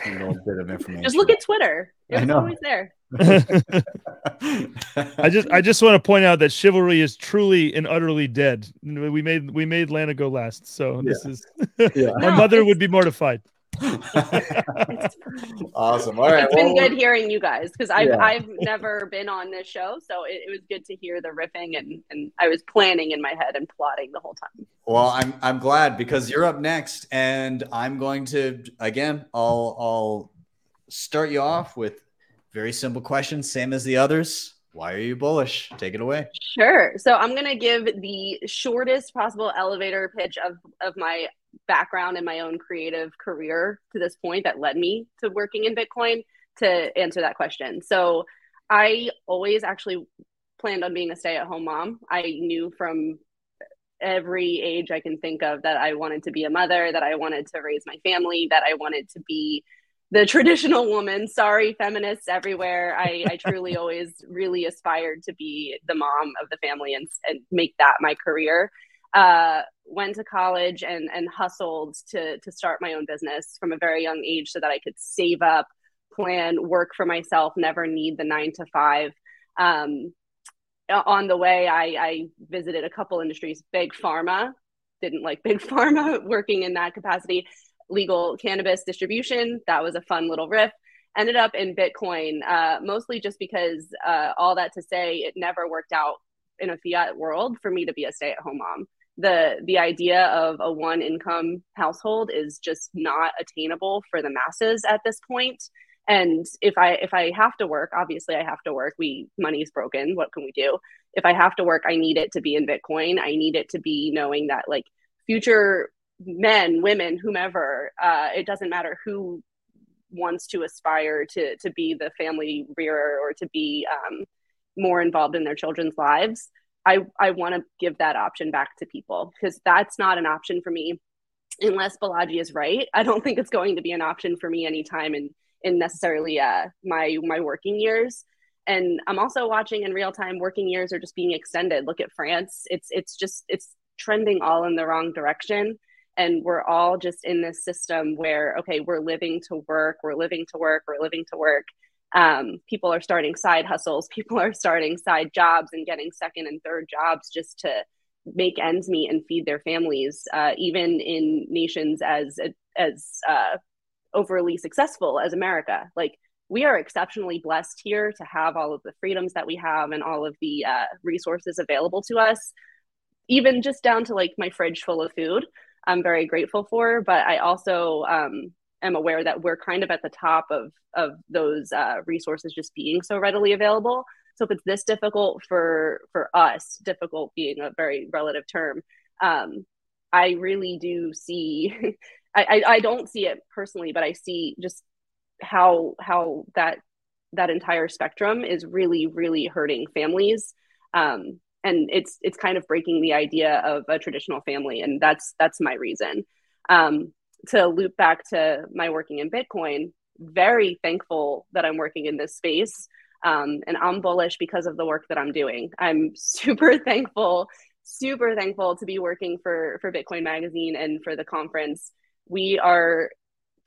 A: little bit of information.
F: Just look at Twitter.
A: I
F: It's
A: know.
F: always there.
C: I just I just want to point out that chivalry is truly and utterly dead. We made we made Lana go last, so this is
A: Yeah.
C: my
F: No,
C: mother
F: it's-
C: would be mortified.
A: awesome. All right.
F: it's been
A: well,
F: good hearing you guys because I've
A: Yeah.
F: I've never been on this show, so it, it was good to hear the riffing and and I was planning in my head and plotting the whole time.
A: Well, I'm I'm glad because you're up next, and I'm going to again. I'll I'll start you off with very simple question, same as the others. Why are you bullish? Take it away.
F: Sure. So I'm gonna give the shortest possible elevator pitch of of my background and my own creative career to this point that led me to working in Bitcoin to answer that question. So I always actually planned on being a stay-at-home mom. I knew from every age I can think of that I wanted to be a mother, that I wanted to raise my family, that I wanted to be the traditional woman. Sorry, feminists everywhere. I, I truly always really aspired to be the mom of the family and, and make that my career. Uh, went to college and, and hustled to, to start my own business from a very young age so that I could save up, plan, work for myself, never need the nine to five. Um, on the way, I, I visited a couple industries, big pharma, didn't like big pharma working in that capacity legal cannabis distribution. That was a fun little riff. Ended up in Bitcoin, uh, mostly just because uh, all that to say, it never worked out in a fiat world for me to be a stay at home mom. The, the idea of a one income household is just not attainable for the masses at this point and if i if i have to work obviously i have to work we money's broken what can we do if i have to work i need it to be in bitcoin i need it to be knowing that like future men, women, whomever, uh, it doesn't matter who wants to aspire to to be the family rearer or to be um, more involved in their children's lives. I, I want to give that option back to people because that's not an option for me unless Balaji is right. I don't think it's going to be an option for me anytime in in necessarily uh, my my working years. And I'm also watching in real time working years are just being extended. Look at France. It's it's just it's trending all in the wrong direction and we're all just in this system where okay we're living to work we're living to work we're living to work. Um, people are starting side hustles people are starting side jobs and getting second and third jobs just to make ends meet and feed their families uh, even in nations as as uh, overly successful as america. Like we are exceptionally blessed here to have all of the freedoms that we have and all of the uh, resources available to us even just down to like my fridge full of food I'm very grateful for. But I also um, am aware that we're kind of at the top of of those uh, resources just being so readily available. So if it's this difficult for for us, difficult being a very relative term, um, I really do see. I, I, I don't see it personally, but I see just how how that that entire spectrum is really really hurting families um, and it's it's kind of breaking the idea of a traditional family and that's that's my reason. Um, to loop back to my working in bitcoin very thankful that i'm working in this space um, and i'm bullish because of the work that i'm doing. I'm super thankful super thankful to be working for for bitcoin magazine and for the conference. We are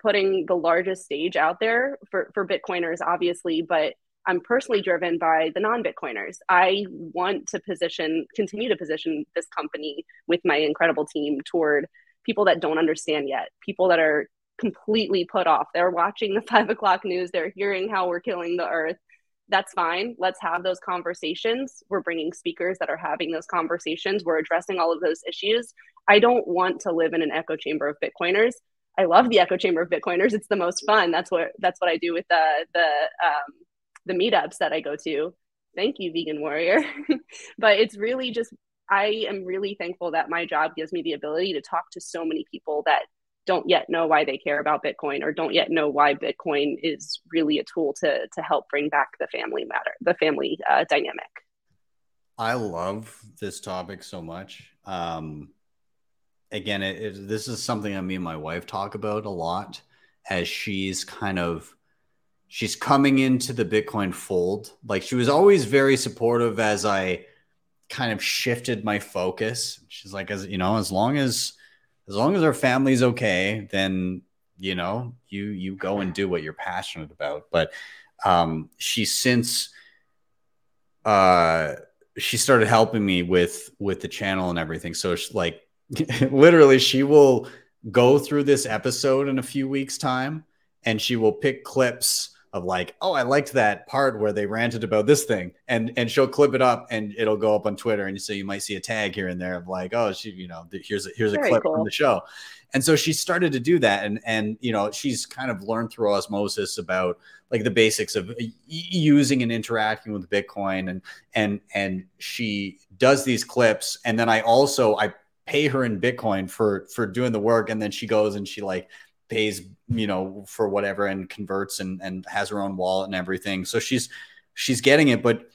F: putting the largest stage out there for for bitcoiners obviously but I'm personally driven by the non Bitcoiners. I want to position, continue to position this company with my incredible team toward people that don't understand yet, people that are completely put off. They're watching the five o'clock news, they're hearing how we're killing the earth. That's fine. Let's have those conversations. We're bringing speakers that are having those conversations. We're addressing all of those issues. I don't want to live in an echo chamber of Bitcoiners. I love the echo chamber of Bitcoiners. It's the most fun. That's what that's what I do with the the um, the meetups that I go to. Thank you, Vegan Warrior. but it's really just, I am really thankful that my job gives me the ability to talk to so many people that don't yet know why they care about Bitcoin or don't yet know why Bitcoin is really a tool to to help bring back the family matter, the family uh, dynamic.
A: I love this topic so much. Um, again, it, it, this is something that me and my wife talk about a lot as she's kind of she's coming into the Bitcoin fold. Like she was always very supportive as I kind of shifted my focus. She's like, as you know, as long as as long as our family's okay, then you know, you you go and do what you're passionate about. But um she's since uh she started helping me with with the channel and everything. So she, like literally she will go through this episode in a few weeks time and she will pick clips of like, oh, I liked that part where they ranted about this thing, and and she'll clip it up and it'll go up on Twitter, and so you might see a tag here and there of like, oh, she, you know, here's a, here's a clip cool. from the show, and so she started to do that, and and you know, she's kind of learned through osmosis about like the basics of using and interacting with Bitcoin, and and and she does these clips, and then I also I pay her in Bitcoin for for doing the work, and then she goes and she like pays you know for whatever and converts and and has her own wallet and everything so she's she's getting it but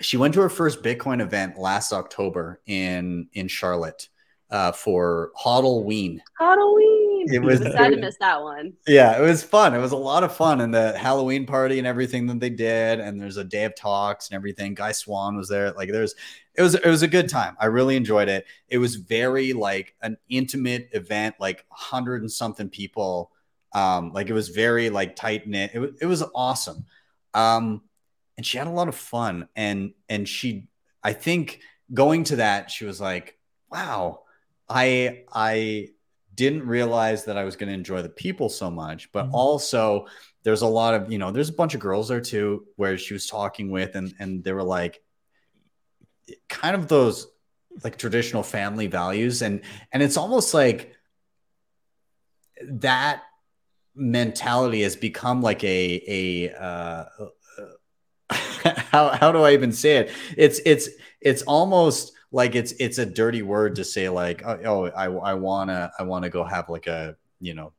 A: she went to her first bitcoin event last october in in charlotte uh, for Halloween.
F: Halloween.
A: It was-
F: sad to miss that one.
A: Yeah, it was fun. It was a lot of fun, and the Halloween party and everything that they did, and there's a day of talks and everything. Guy Swan was there. Like, there's it was it was a good time. I really enjoyed it. It was very like an intimate event, like hundred and something people. Um, like it was very like tight knit. It was it was awesome. Um, and she had a lot of fun, and and she, I think, going to that, she was like, wow, I I didn't realize that I was going to enjoy the people so much, but
C: Mhm.
A: also there's a lot of, you know, there's a bunch of girls there too where she was talking with and and they were like kind of those like traditional family values and and it's almost like that mentality has become like a a uh how how do I even say it? It's it's it's almost like it's it's a dirty word to say like oh, oh I I wanna I wanna go have like a you know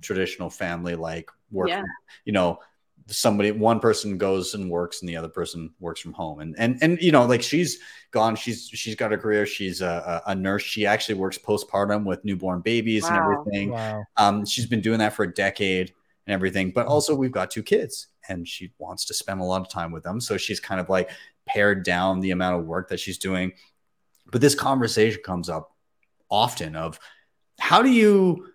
A: traditional family like work
F: Yeah.
A: you know somebody one person goes and works and the other person works from home and and and you know like she's gone she's she's got a career she's a, a a nurse she actually works postpartum with newborn babies and everything
C: Wow.
A: um, she's been doing that for a decade and everything. But also, we've got two kids, and she wants to spend a lot of time with them. So she's kind of like pared down the amount of work that she's doing. But this conversation comes up often of how do you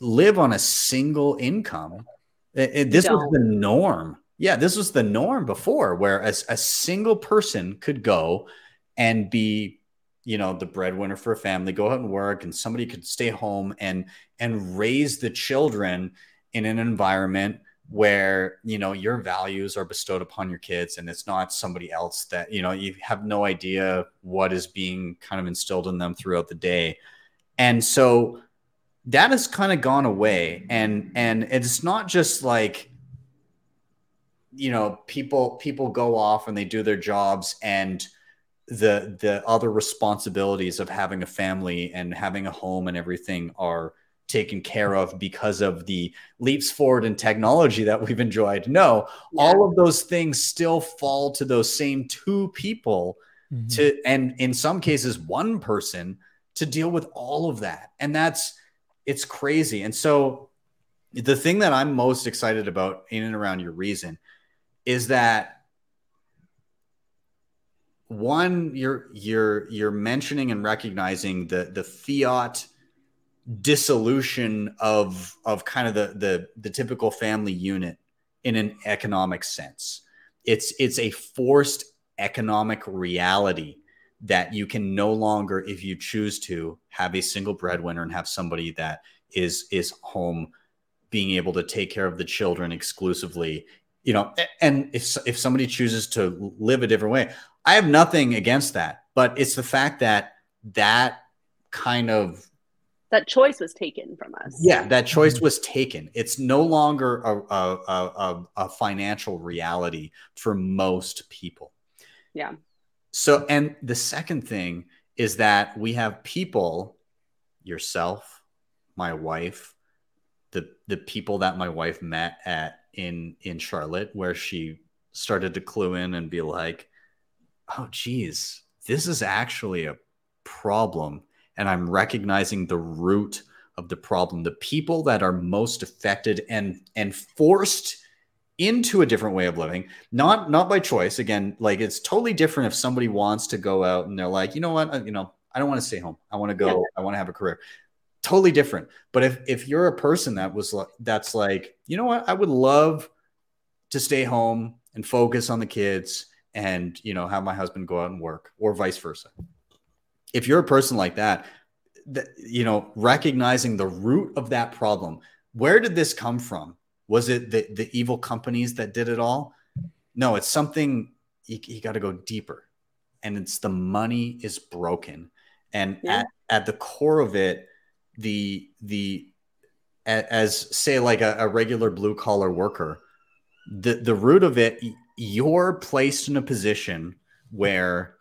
A: live on a single income? This was the norm. Yeah, this was the norm before, where a, a single person could go and be you know the breadwinner for a family go out and work and somebody could stay home and and raise the children in an environment where you know your values are bestowed upon your kids and it's not somebody else that you know you have no idea what is being kind of instilled in them throughout the day. And so that has kind of gone away. And and it's not just like you know people people go off and they do their jobs and the the other responsibilities of having a family and having a home and everything are taken care of because of the leaps forward in technology that we've enjoyed. No all of those things still fall to those same two people
C: Mhm.
A: to and in some cases one person to deal with all of that. And that's it's crazy. And so the thing that i'm most excited about in and around your reason is that one you're you're you're mentioning and recognizing the the fiat dissolution of of kind of the the the typical family unit in an economic sense. It's it's a forced economic reality that you can no longer if you choose to have a single breadwinner and have somebody that is is home being able to take care of the children exclusively. You know and if if somebody chooses to live a different way i have nothing against that but it's the fact that that kind of
F: That choice was taken from us.
A: yeah that choice mm-hmm. was taken it's no longer a, a, a, a, a financial reality for most people
F: Yeah.
A: so and the second thing is that we have people yourself my wife the the people that my wife met at in in charlotte where she started to clue in and be like oh geez this is actually a problem and i'm recognizing the root of the problem. The people that are most affected and and forced into a different way of living not not by choice. Again like it's totally different if somebody wants to go out and they're like you know what? Uh, you know i don't want to stay home. I want to go
F: Yeah.
A: i want to have a career. Totally different. But if if you're a person that was like that's like you know what? I would love to stay home and focus on the kids and you know have my husband go out and work or vice versa if you're a person like that th- you know recognizing the root of that problem where did this come from? Was it the, the evil companies that did it all? No it's something you, you got to go deeper. And it's the money is broken. And
F: Yeah.
A: at, at the core of it the the as say like a, a regular blue collar worker the the root of it you're placed in a position where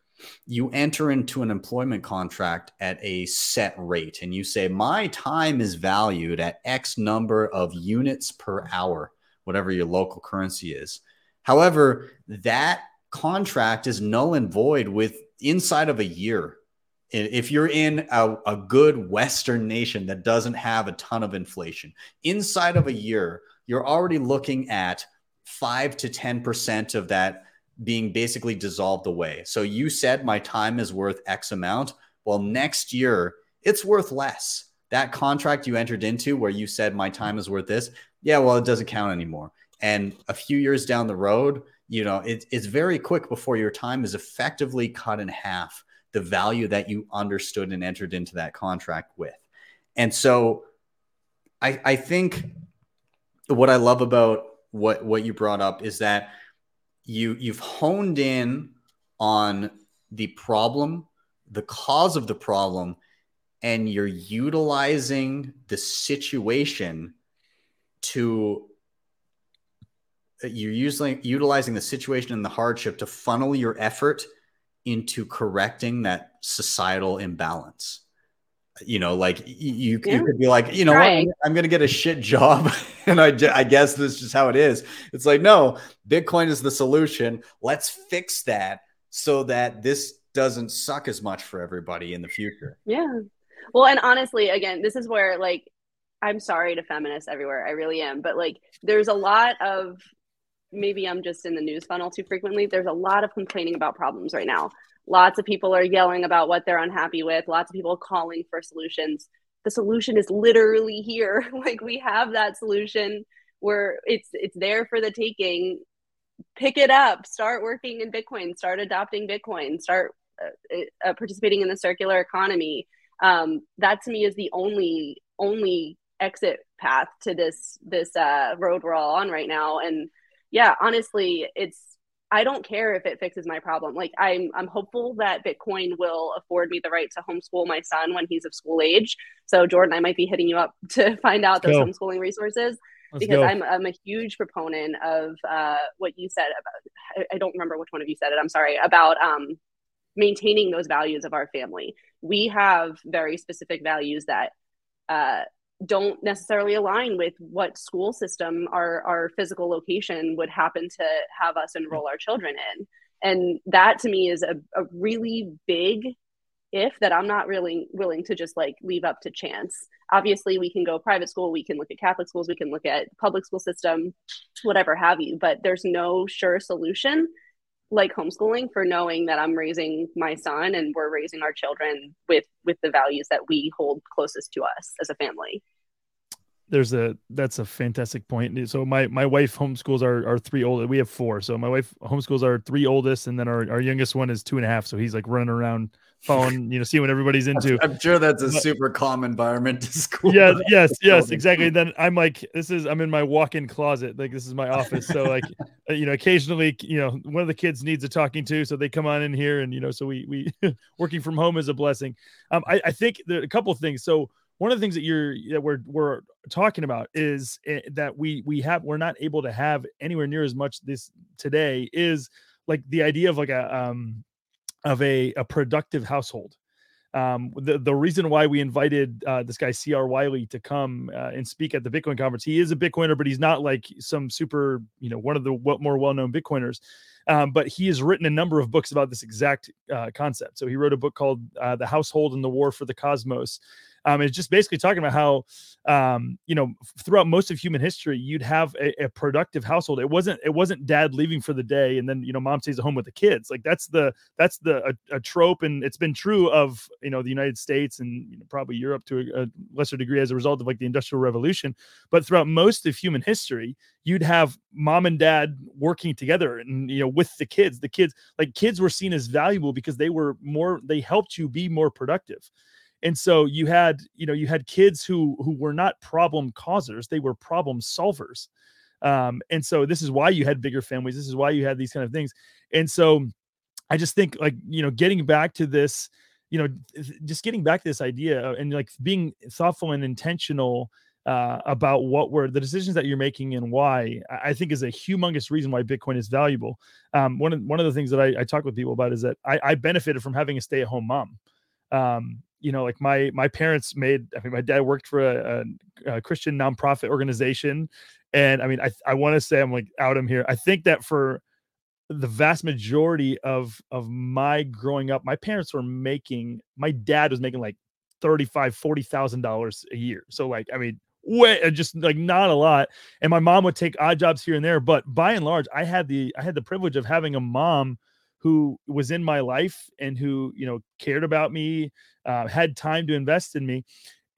A: you enter into an employment contract at a set rate and you say my time is valued at x number of units per hour whatever your local currency is. However that contract is null and void with inside of a year. If you're in a, a good Western nation that doesn't have a ton of inflation, inside of a year, you're already looking at five to 10% of that being basically dissolved away. So you said my time is worth X amount. Well, next year, it's worth less. That contract you entered into where you said my time is worth this, yeah, well, it doesn't count anymore. And a few years down the road, you know, it, it's very quick before your time is effectively cut in half the value that you understood and entered into that contract with. And so I, I think what I love about what what you brought up is that you you've honed in on the problem, the cause of the problem, and you're utilizing the situation to you're using utilizing the situation and the hardship to funnel your effort into correcting that societal imbalance you know like you,
F: Yeah.
A: you could be like you know what i'm gonna get a shit job and I, I guess this is just how it is it's like no bitcoin is the solution let's fix that so that this doesn't suck as much for everybody in the future
F: Yeah. Well, and honestly, again, this is where like I'm sorry to feminists everywhere. I really am. But like there's a lot of maybe I'm just in the news funnel too frequently. There's a lot of complaining about problems right now. Lots of people are yelling about what they're unhappy with. Lots of people calling for solutions. The solution is literally here. like we have that solution where it's it's there for the taking. Pick it up. Start working in Bitcoin. Start adopting Bitcoin. Start uh, uh, participating in the circular economy um, that to me is the only only exit path to this this uh, road we're all on right now and yeah honestly it's i don't care if it fixes my problem like i'm i'm hopeful that bitcoin will afford me the right to homeschool my son when he's of school age so jordan i might be hitting you up to find out
C: Let's
F: those
C: go.
F: homeschooling resources
C: Let's
F: because
C: go.
F: I'm, I'm a huge proponent of uh, what you said about I, I don't remember which one of you said it i'm sorry about um, maintaining those values of our family we have very specific values that uh, don't necessarily align with what school system our, our physical location would happen to have us enroll our children in. And that to me is a, a really big if that i'm not really willing to just like leave up to chance. Obviously we can go private school we can look at catholic schools we can look at public school system whatever have you but there's no sure solution like homeschooling for knowing that i'm raising my son and we're raising our children with with the values that we hold closest to us as a family
C: there's a that's a fantastic point. So my my wife homeschools our our three old. We have four. So my wife homeschools our three oldest, and then our, our youngest one is two and a half. So he's like running around phone, you know, see what everybody's into.
A: i'm sure that's a
C: But-
A: super calm environment to school
C: yes, yes, yes, exactly. And then I'm like, this is I'm in my walk-in closet, like this is my office. So like, uh, you know, occasionally, you know, one of the kids needs a talking to, so they come on in here, and you know, so we we working from home is a blessing. Um, I, I think there are a couple of things. So one of the things that you're that we're we're talking about is eh, that we we have we're not able to have anywhere near as much this today is like the idea of like a um of a a productive household. Um the the reason why we invited uh this guy C.R. Wiley to come uh, and speak at the bitcoin conference he is a bitcoiner but he's not like some super you know one of the more well-known bitcoiners. Um, but he has written a number of books about this exact uh, concept. So he wrote a book called uh, the household and the war for the cosmos um, it's just basically talking about how um, you know throughout most of human history you'd have a, a productive household. It wasn't it wasn't dad leaving for the day and then you know mom stays at home with the kids. Like that's the that's the a, a trope and it's been true of you know the united states and you know, probably europe to a, a lesser degree as a result of like the industrial revolution. But throughout most of human history you'd have mom and dad working together and you know with the kids. The kids like kids were seen as valuable because they were more they helped you be more productive and so you had you know you had kids who who were not problem causers they were problem solvers um and so this is why you had bigger families this is why you had these kind of things and so i just think like you know getting back to this you know just getting back to this idea and like being thoughtful and intentional uh, about what were the decisions that you're making and why I think is a humongous reason why Bitcoin is valuable. Um, one of one of the things that I, I talk with people about is that I, I benefited from having a stay at home mom. Um, you know, like my my parents made. I mean, my dad worked for a, a, a Christian nonprofit organization, and I mean, I I want to say I'm like out him here. I think that for the vast majority of of my growing up, my parents were making. My dad was making like thirty five, forty thousand dollars a year. So like, I mean, way uh, just like not a lot. And my mom would take odd jobs here and there, but by and large, I had the I had the privilege of having a mom who was in my life and who you know cared about me, uh, had time to invest in me,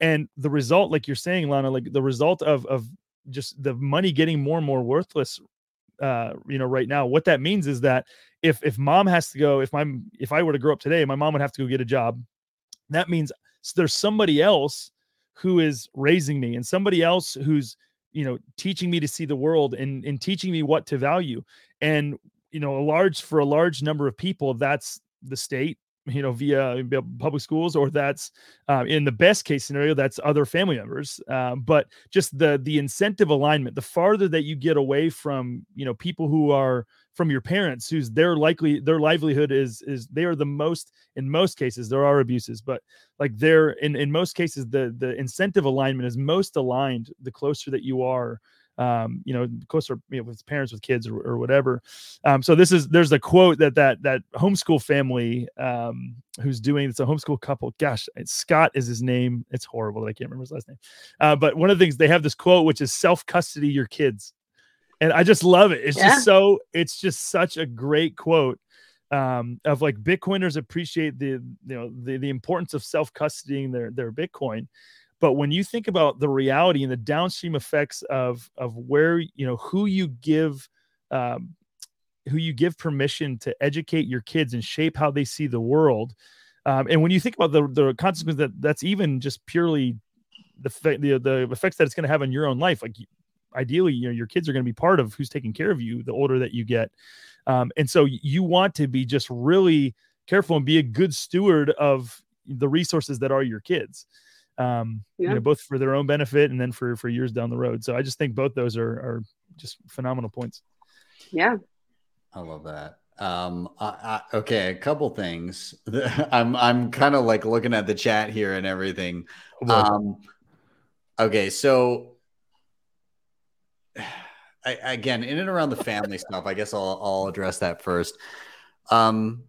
C: and the result, like you're saying, Lana, like the result of of just the money getting more and more worthless uh you know right now what that means is that if if mom has to go if i'm if i were to grow up today my mom would have to go get a job. That means there's somebody else who is raising me and somebody else who's you know teaching me to see the world and and teaching me what to value. And you know a large for a large number of people that's the state you know via public schools or that's uh, in the best case scenario that's other family members uh, but just the the incentive alignment the farther that you get away from you know people who are from your parents who's their likely their livelihood is is they are the most in most cases there are abuses but like they're in in most cases the the incentive alignment is most aligned the closer that you are um, you know, closer you know, with parents with kids or, or whatever. Um, so this is there's a quote that that that homeschool family um, who's doing it's a homeschool couple. Gosh, Scott is his name. It's horrible that I can't remember his last name. Uh, but one of the things they have this quote which is self custody your kids, and I just love it. It's yeah. just so it's just such a great quote. Um, of like Bitcoiners appreciate the you know the, the importance of self custodying their their Bitcoin, but when you think about the reality and the downstream effects of of where you know who you give um, who you give permission to educate your kids and shape how they see the world um, and when you think about the the consequence that that's even just purely the the, the effects that it's going to have on your own life like ideally you know your kids are going to be part of who's taking care of you the older that you get. Um, and so you want to be just really careful and be a good steward of the resources that are your kids um, yeah. you know, both for their own benefit and then for for years down the road. So I just think both those are are just phenomenal points.
F: Yeah,
A: I love that. Um, I, I, okay, a couple things. I'm I'm kind of like looking at the chat here and everything. Um, okay, so I, again, in and around the family stuff, I guess I'll I'll address that first. Um,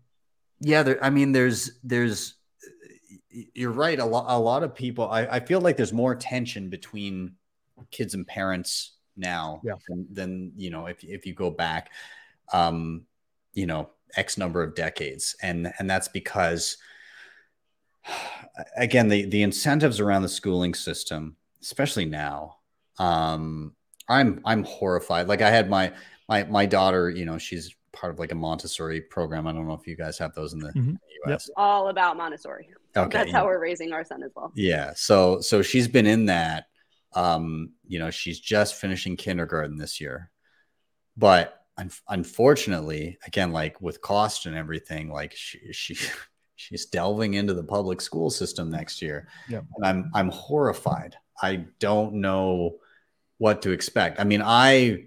A: yeah, there. I mean, there's there's you're right. A lot, a lot of people. I, I feel like there's more tension between kids and parents now
C: yeah.
A: than, than you know if if you go back, um, you know, x number of decades, and and that's because again the the incentives around the schooling system, especially now, um, I'm I'm horrified. Like I had my my my daughter, you know, she's part of like a Montessori program. I don't know if you guys have those in the, mm-hmm.
F: US. Yep. All about Montessori. Okay. That's how we're raising our son as well.
A: Yeah. So so she's been in that. Um, you know, she's just finishing kindergarten this year. But un- unfortunately, again, like with cost and everything, like she she she's delving into the public school system next year.
C: Yeah.
A: And I'm I'm horrified. I don't know what to expect. I mean, I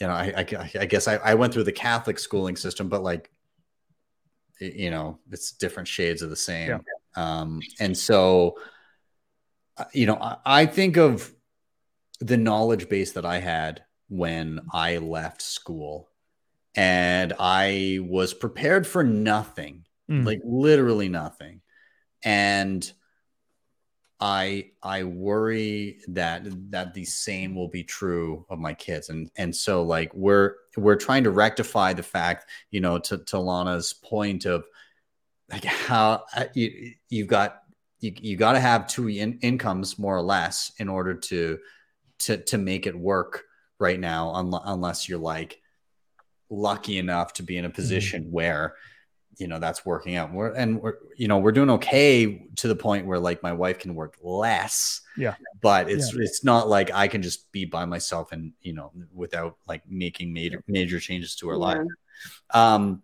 A: you know, I, I, I guess I, I went through the Catholic schooling system, but like, you know, it's different shades of the same. Yeah. Um, and so, uh, you know, I, I think of the knowledge base that I had when I left school and I was prepared for nothing, mm. like literally nothing. And I I worry that that the same will be true of my kids, and and so like we're we're trying to rectify the fact, you know, to to Lana's point of like how uh, you you've got you, you got to have two in, incomes more or less in order to to to make it work right now, un- unless you're like lucky enough to be in a mm-hmm. position mm-hmm. where you know that's working out. We're and we're you know we're doing okay to the point where like my wife can work less.
C: Yeah.
A: But it's yeah. it's not like I can just be by myself and you know without like making major major changes to her yeah. life. Um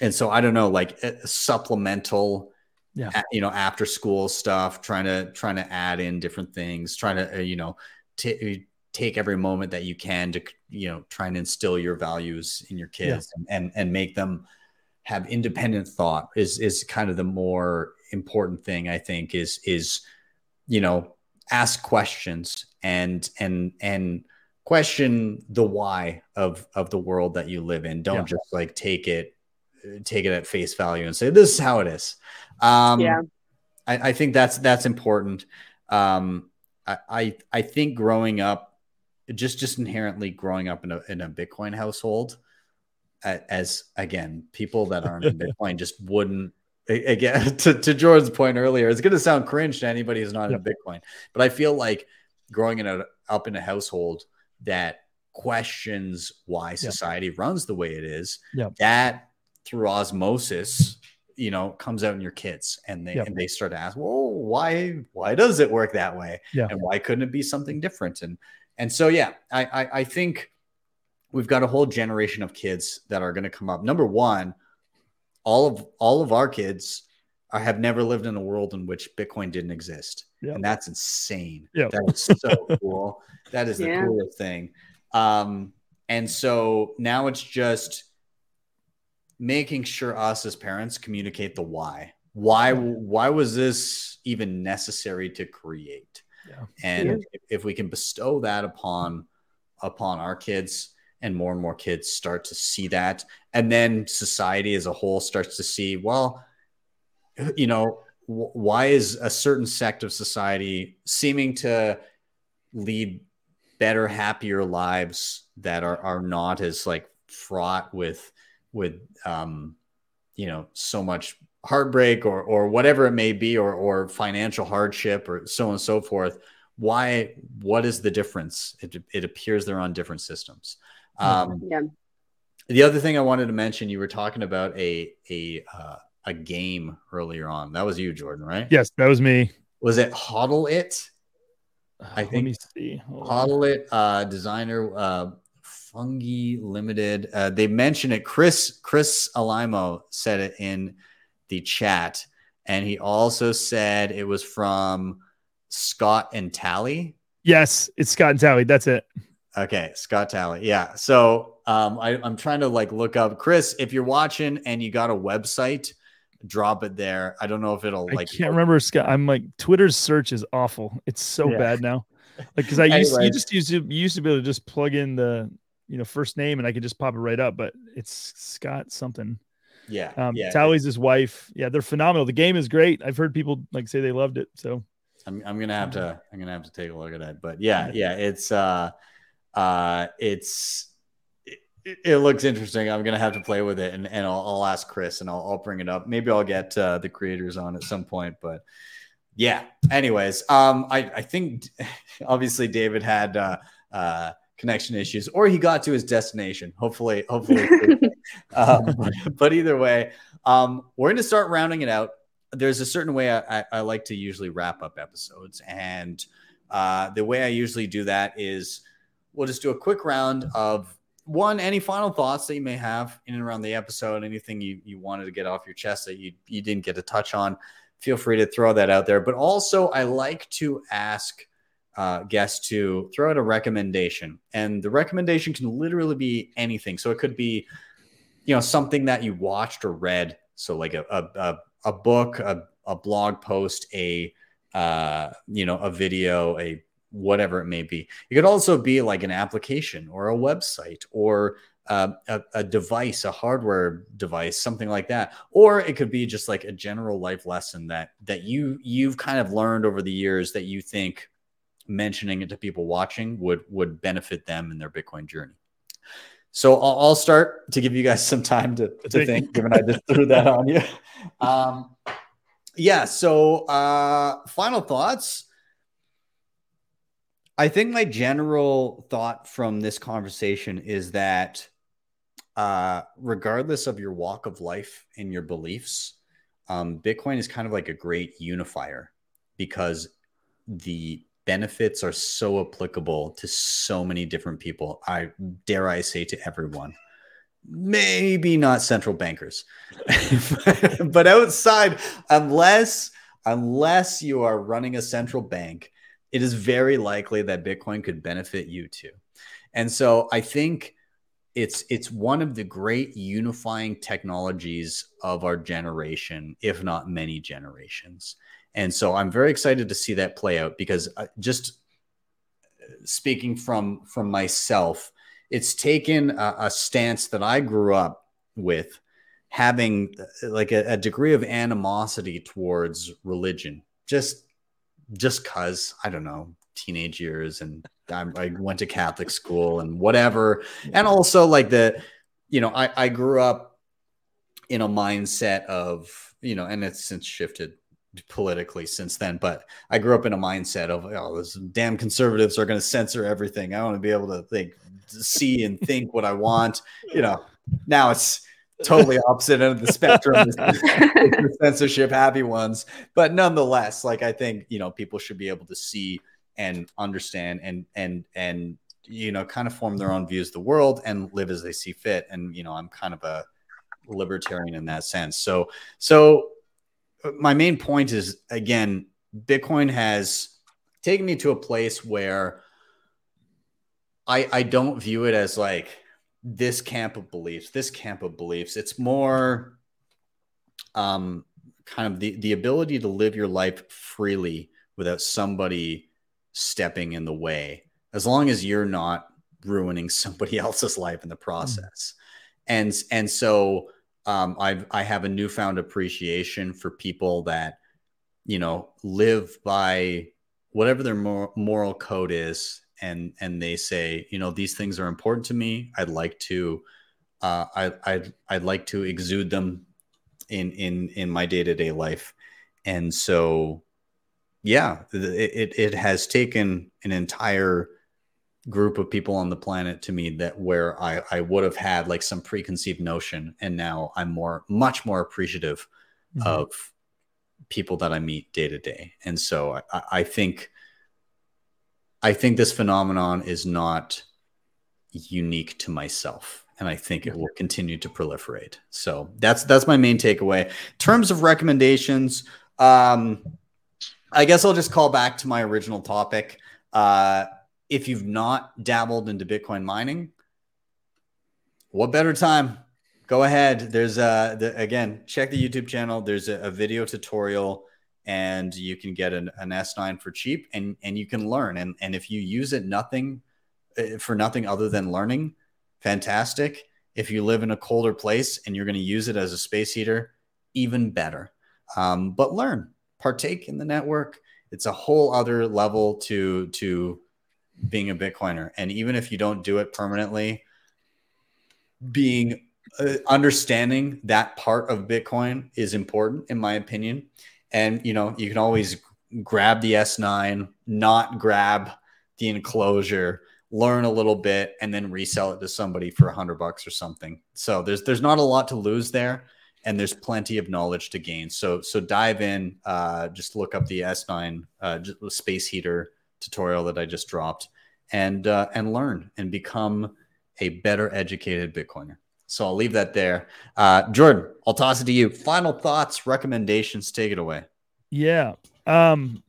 A: and so I don't know like eh, supplemental
C: yeah.
A: you know after school stuff trying to trying to add in different things trying to uh, you know t- take every moment that you can to you know try and instill your values in your kids yeah. and, and and make them have independent thought is is kind of the more important thing I think is is you know ask questions and and and question the why of of the world that you live in. Don't
C: Yeah.
A: just like take it take it at face value and say this is how it is. Um,
F: Yeah.
A: I, I think that's that's important. Um, I, I I think growing up, just just inherently growing up in a in a Bitcoin household, as again people that aren't in Bitcoin just wouldn't. Again, to, to Jordan's point earlier, it's going to sound cringe to anybody who's not in Bitcoin, but I feel like growing in a, up in a household that questions why society runs the way it is,
C: Yeah.
A: that through osmosis, you know, comes out in your kids and they
C: Yeah.
A: and they start to ask, well, why why does it work that way?
C: Yeah.
A: And why couldn't it be something different? And and so yeah, I I, I think we've got a whole generation of kids that are going to come up. Number one, all of all of our kids are, have never lived in a world in which Bitcoin didn't exist,
C: Yeah.
A: and that's insane.
C: Yeah.
A: That is so cool. That is the
F: Yeah.
A: coolest thing. Um, and so now it's just making sure us as parents communicate the why. Why why was this even necessary to create?
C: Yeah.
A: And
F: Yeah.
A: if, if we can bestow that upon upon our kids and more and more kids start to see that and then society as a whole starts to see well you know wh- why is a certain sect of society seeming to lead better happier lives that are are not as like fraught with with um you know so much heartbreak or or whatever it may be or or financial hardship or so on and so forth why what is the difference it, it appears they're on different systems um
F: Yeah.
A: the other thing i wanted to mention you were talking about a a uh, a game earlier on that was you jordan right
C: Yes, that was me.
A: was it hodl it I think.
C: Let
A: think
C: me see. Hold on.
A: Hodl it, uh, designer, uh, Fungi Limited. Uh, they mentioned it. Chris Chris Alimo said it in the chat, and he also said it was from Scott and Tally.
C: Yes, it's Scott and Tally. That's it.
A: Okay, Scott Tally. Yeah. So um, I, I'm trying to like look up Chris. If you're watching and you got a website, drop it there. I don't know if it'll
C: I
A: like.
C: can't remember Scott. I'm like Twitter's search is awful. It's so
A: Yeah.
C: bad now. Like because I used you just used to you used to be able to just plug in the you know first name and I could just pop it right up, but it's Scott something.
A: Yeah.
C: Um,
A: yeah.
C: Tally's his wife. Yeah, they're phenomenal. The game is great. I've heard people like say they loved it. So
A: I'm, I'm gonna have to I'm gonna have to take a look at that. But yeah, yeah, it's uh uh it's it, it looks interesting. I'm gonna have to play with it and, and I'll, I'll ask Chris and I'll, I'll bring it up. Maybe I'll get uh, the creators on at some point. But yeah. Anyways, um I, I think obviously David had uh uh connection issues or he got to his destination. Hopefully, hopefully um, but either way, um, we're going to start rounding it out. There's a certain way I, I, I like to usually wrap up episodes, and uh, the way I usually do that is we'll just do a quick round of one, any final thoughts that you may have in and around the episode, anything you, you wanted to get off your chest that you, you didn't get to touch on. Feel free to throw that out there. But also, I like to ask uh, guests to throw out a recommendation, and the recommendation can literally be anything. So it could be you know something that you watched or read. So like a a, a, a book a, a blog post a uh you know a video a whatever it may be. It could also be like an application or a website or uh, a, a device a hardware device something like that. Or it could be just like a general life lesson that that you you've kind of learned over the years that you think mentioning it to people watching would would benefit them in their bitcoin journey so I'll, I'll start to give you guys some time to, to think, given I just threw that on you. Um, yeah. So uh, final thoughts. I think my general thought from this conversation is that uh, regardless of your walk of life and your beliefs, um, Bitcoin is kind of like a great unifier because the benefits are so applicable to so many different people. I dare I say to everyone. Maybe not central bankers, but outside, unless unless you are running a central bank, it is very likely that Bitcoin could benefit you too. And so I think it's it's one of the great unifying technologies of our generation, if not many generations. And so I'm very excited to see that play out because uh, just speaking from from myself, it's taken a, a stance that I grew up with, having uh, like a, a degree of animosity towards religion, just just cause I don't know teenage years and I, I went to Catholic school and whatever, and also like the, you know, I I grew up in a mindset of you know, and it's since shifted politically since then. But I grew up in a mindset of, oh, those damn conservatives are going to censor everything. I want to be able to think, see, and think what I want. You know, now it's totally opposite end of the spectrum. the censorship happy ones, but nonetheless, like I think you know people should be able to see and understand and and and you know kind of form their own views of the world and live as they see fit. And you know, I'm kind of a libertarian in that sense. So so my main point is again, Bitcoin has taken me to a place where I I don't view it as like this camp of beliefs, this camp of beliefs. It's more um kind of the the ability to live your life freely without somebody stepping in the way as long as you're not ruining somebody else's life in the process. Mm. And and so um, I've I have a newfound appreciation for people that you know live by whatever their mor- moral code is, and and they say you know these things are important to me. I'd like to uh, I I'd, I'd like to exude them in in in my day to day life, and so yeah, it, it it has taken an entire group of people on the planet to me that where I, I would have had like some preconceived notion and now i'm more much more appreciative mm-hmm. of people that i meet day to day. And so I, I think i think this phenomenon is not unique to myself and i think it will continue to proliferate. So that's that's my main takeaway. In terms of recommendations um i guess i'll just call back to my original topic. Uh if you've not dabbled into Bitcoin mining, what better time? Go ahead. There's a the, again, check the YouTube channel. There's a, a, video tutorial, and you can get an, an, S9 for cheap, and and you can learn. And and if you use it nothing uh, for nothing other than learning, fantastic. If you live in a colder place and you're going to use it as a space heater, even better. Um, but learn, partake in the network. It's a whole other level to to being a Bitcoiner. And even if you don't do it permanently, being uh, understanding that part of Bitcoin is important, in my opinion. And you know, you can always grab the S9, not grab the enclosure, learn a little bit, and then resell it to somebody for a hundred bucks or something. So there's there's not a lot to lose there, and there's plenty of knowledge to gain. So so dive in, uh, just look up the S9 uh, space heater tutorial that I just dropped and uh, and learn and become a better educated Bitcoiner. So I'll leave that there. Uh, Jordan, I'll toss it to you. Final thoughts, recommendations. Take it away.
C: Yeah. Um,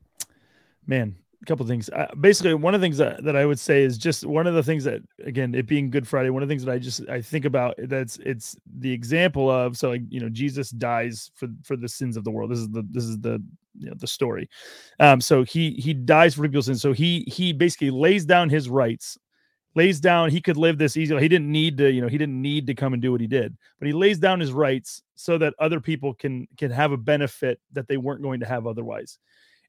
C: man, a couple things. Uh, basically, one of the things that, that I would say is just one of the things that, again, it being Good Friday, one of the things that I just I think about that's it's the example of so like you know Jesus dies for for the sins of the world. This is the this is the you know, the story. Um, so he he dies for people's. So he he basically lays down his rights, lays down he could live this easy. He didn't need to you know he didn't need to come and do what he did, but he lays down his rights so that other people can can have a benefit that they weren't going to have otherwise.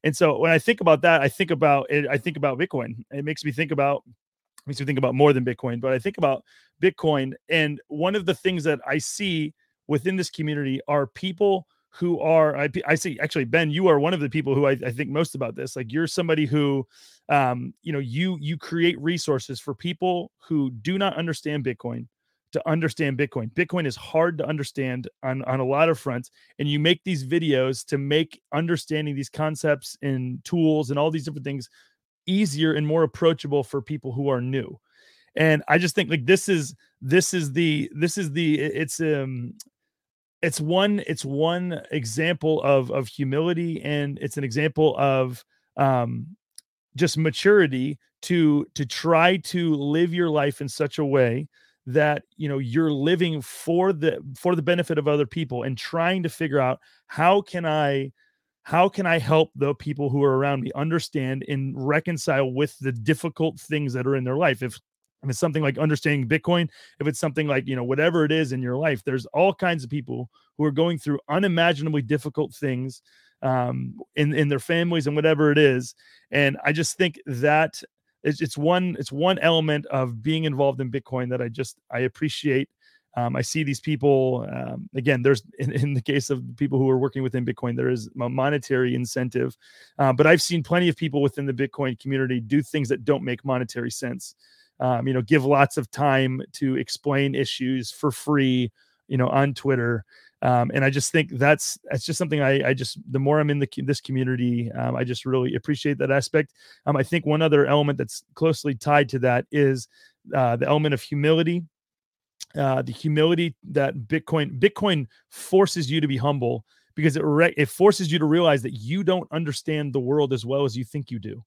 C: And so when I think about that, I think about it. I think about Bitcoin. It makes me think about makes me think about more than Bitcoin, but I think about Bitcoin. And one of the things that I see within this community are people who are I, I see actually Ben you are one of the people who I, I think most about this like you're somebody who um you know you you create resources for people who do not understand Bitcoin to understand Bitcoin. Bitcoin is hard to understand on, on a lot of fronts. And you make these videos to make understanding these concepts and tools and all these different things easier and more approachable for people who are new. And I just think like this is this is the this is the it's um it's one it's one example of of humility and it's an example of um just maturity to to try to live your life in such a way that you know you're living for the for the benefit of other people and trying to figure out how can i how can I help the people who are around me understand and reconcile with the difficult things that are in their life? If if it's something like understanding Bitcoin, if it's something like, you know, whatever it is in your life, there's all kinds of people who are going through unimaginably difficult things um, in, in their families and whatever it is. And I just think that it's, it's one, it's one element of being involved in Bitcoin that I just, I appreciate. Um, I see these people um, again. There's in, in, the case of people who are working within Bitcoin, there is a monetary incentive, uh, but I've seen plenty of people within the Bitcoin community do things that don't make monetary sense um, you know, give lots of time to explain issues for free, you know, on Twitter. Um, and I just think that's that's just something I, I just the more I'm in the this community, um, I just really appreciate that aspect. Um, I think one other element that's closely tied to that is uh, the element of humility. Uh, the humility that Bitcoin Bitcoin forces you to be humble because it re- it forces you to realize that you don't understand the world as well as you think you do.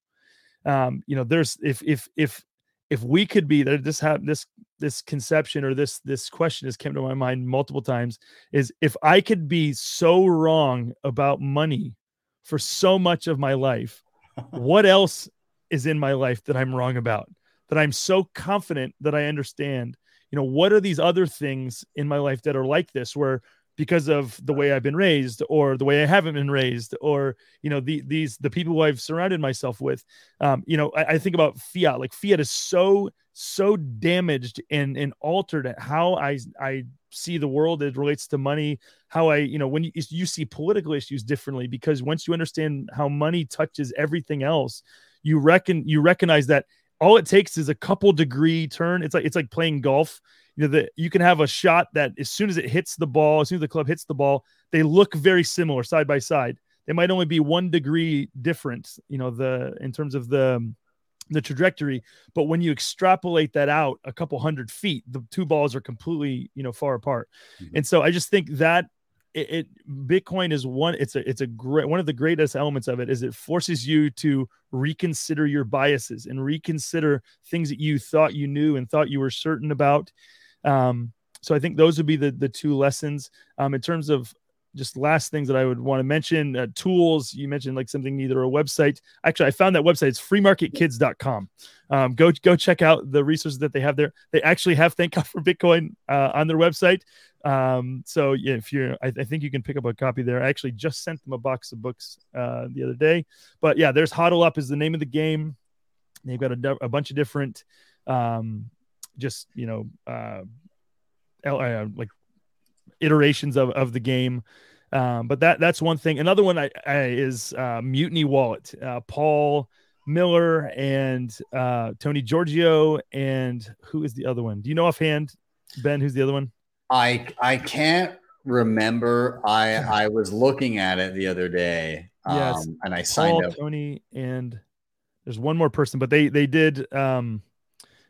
C: Um, you know, there's if if if if we could be there this have this this conception or this this question has come to my mind multiple times is if i could be so wrong about money for so much of my life what else is in my life that i'm wrong about that i'm so confident that i understand? You know what are these other things in my life that are like this where because of the way I've been raised or the way I haven't been raised or you know the these the people I've surrounded myself with. Um you know I, I think about fiat. Like fiat is so so damaged and and altered at how I I see the world as relates to money how I you know when you, you see political issues differently because once you understand how money touches everything else you reckon you recognize that all it takes is a couple degree turn. It's like it's like playing golf you know that you can have a shot that as soon as it hits the ball as soon as the club hits the ball they look very similar side by side. They might only be one degree different you know the in terms of the the trajectory but when you extrapolate that out a couple hundred feet the two balls are completely you know far apart. Mm-hmm. and so i just think that it, it, bitcoin is one it's a it's a great one of the greatest elements of it is it forces you to reconsider your biases and reconsider things that you thought you knew and thought you were certain about um, so I think those would be the the two lessons. Um, in terms of just last things that I would want to mention uh, tools. You mentioned like something either a website. Actually, I found that website. It's freemarketkids.com. Um, go go check out the resources that they have there. They actually have Thank God for Bitcoin uh, on their website. Um, so yeah, if you're, I, I, think you can pick up a copy there. I actually just sent them a box of books uh, the other day. But yeah, there's HODL UP is the name of the game. They've got a, a bunch of different um, just you know uh, uh, like iterations of, of the game. Um, but that that's one thing. Another one I, I is uh, mutiny wallet. Uh, paul miller and uh, tony giorgio and who is the other one? Do you know offhand ben who's the other one?
A: I i can't remember. I i was looking at it the other day um, yes. and i signed paul, up.
C: Tony and there's one more person but they they did um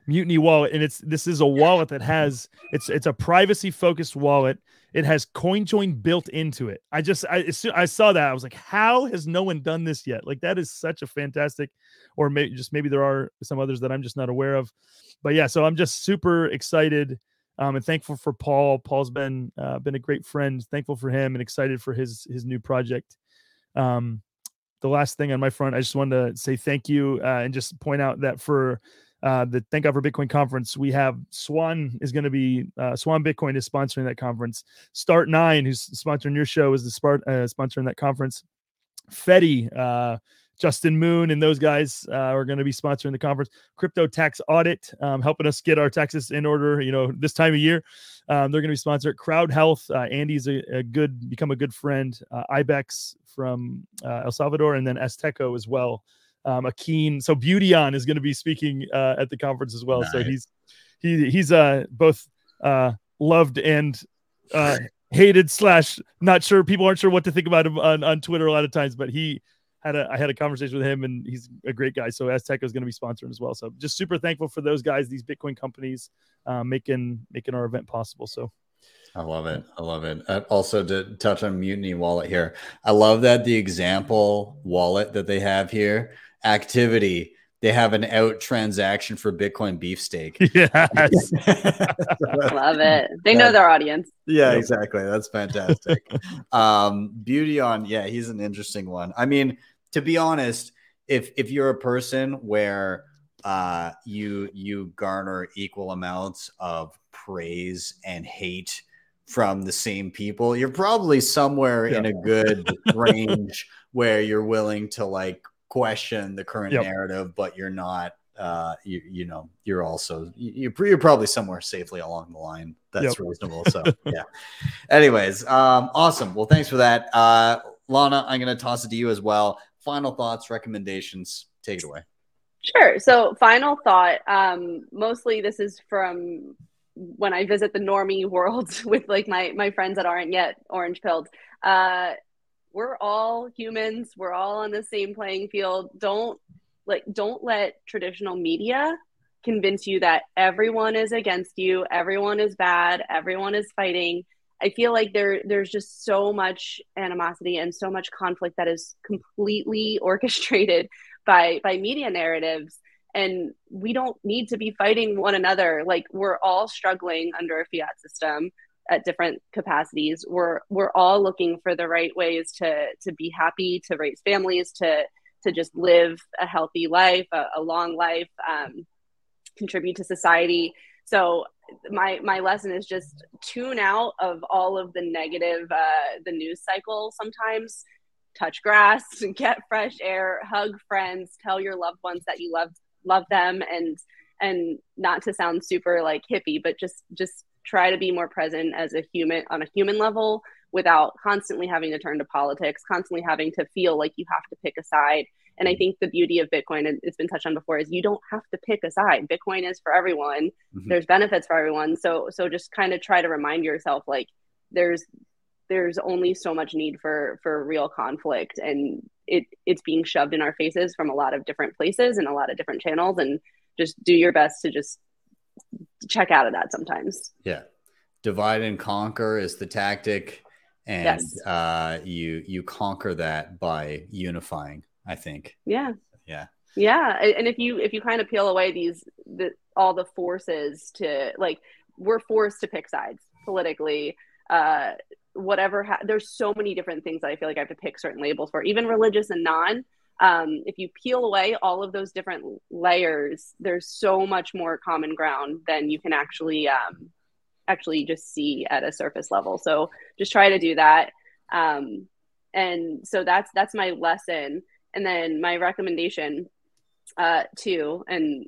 C: Mutiny wallet, and it's this is a wallet that has it's it's a privacy focused wallet. It has CoinJoin built into it. I just I I saw that I was like, how has no one done this yet? Like that is such a fantastic, or maybe just maybe there are some others that I'm just not aware of, but yeah. So I'm just super excited. Um, and thankful for Paul. Paul's been uh, been a great friend. Thankful for him and excited for his his new project. Um, the last thing on my front, I just wanted to say thank you uh, and just point out that for uh, the Thank God for Bitcoin conference. We have Swan is going to be uh, Swan Bitcoin is sponsoring that conference. Start9, who's sponsoring your show, is the spart, uh, sponsoring that conference. Fedi, uh, Justin Moon, and those guys uh, are going to be sponsoring the conference. Crypto Tax Audit, um, helping us get our taxes in order. You know, this time of year, um, they're going to be sponsored. Crowd Health, uh, Andy's a, a, good, become a good friend. Uh, Ibex from uh, El Salvador, and then Azteco as well um, a keen so Beautyon is going to be speaking uh, at the conference as well. Nice. So he's he he's uh both uh loved and uh hated slash not sure people aren't sure what to think about him on, on Twitter a lot of times, but he had a I had a conversation with him and he's a great guy. So Azteco is going to be sponsoring as well. So just super thankful for those guys, these Bitcoin companies, uh, making making our event possible. So
A: I love it. I love it. Uh, also, to touch on Mutiny Wallet here, I love that the example wallet that they have here activity they have an out transaction for Bitcoin beefsteak.
C: Yes.
F: Love it. They know their audience.
A: Yeah, exactly. That's fantastic. um, Beautyon, yeah, he's an interesting one. I mean, to be honest, if if you're a person where uh you you garner equal amounts of praise and hate from the same people, you're probably somewhere in a good range where you're willing to like question the current
C: Yep.
A: narrative, but you're not uh you you know you're also you, you're you're probably somewhere safely along the line that's
C: Yep.
A: reasonable so yeah anyways um awesome well thanks for that uh lana i'm gonna toss it to you as well final thoughts recommendations take it away
F: Sure. So, final thought. Um, mostly, this is from when I visit the normie world with like my my friends that aren't yet orange pilled. Uh, we're all humans. We're all on the same playing field. Don't like don't let traditional media convince you that everyone is against you, everyone is bad, everyone is fighting. I feel like there there's just so much animosity and so much conflict that is completely orchestrated by by media narratives and we don't need to be fighting one another like we're all struggling under a fiat system at different capacities. We're we're all looking for the right ways to to be happy to raise families to to just live a healthy life a, a long life um, contribute to society. So my my lesson is just tune out of all of the negative uh, the news cycle sometimes. Touch grass get fresh air hug friends tell your loved ones that you love love them and and not to sound super like hippie but just just try to be more present as a human on a human level without constantly having to turn to politics constantly having to feel like you have to pick a side. And i think the beauty of bitcoin and it's been touched on before is you don't have to pick a side. Bitcoin is for everyone.
A: Mhm.
F: there's benefits for everyone. So so just kind of try to remind yourself like there's there's only so much need for for real conflict. And it it's being shoved in our faces from a lot of different places and a lot of different channels. And just do your best to just check out of that sometimes.
A: Yeah. Divide and conquer is the tactic. And
F: Yes.
A: uh you you conquer that by unifying i think.
F: Yeah.
A: Yeah.
F: Yeah. And if you if you kind of peel away these the all the forces to like we're forced to pick sides politically. Uh whatever ha- there's so many different things that i feel like i have to pick certain labels for even religious and non um, if you peel away all of those different layers there's so much more common ground than you can actually um, actually just see at a surface level. So just try to do that. Um, and so that's that's my lesson. And then my recommendation uh, two and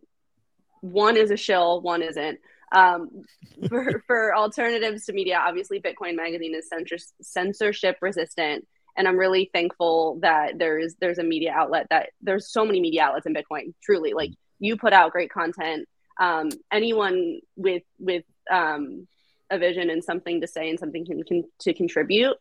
F: one is a shill one isn't. Um, for, for alternatives to media obviously bitcoin magazine is censor- censorship resistant and i'm really thankful that there's there's a media outlet that there's so many media outlets in bitcoin truly. Like you put out great content. Um, anyone with with um, a vision and something to say and something can, can to contribute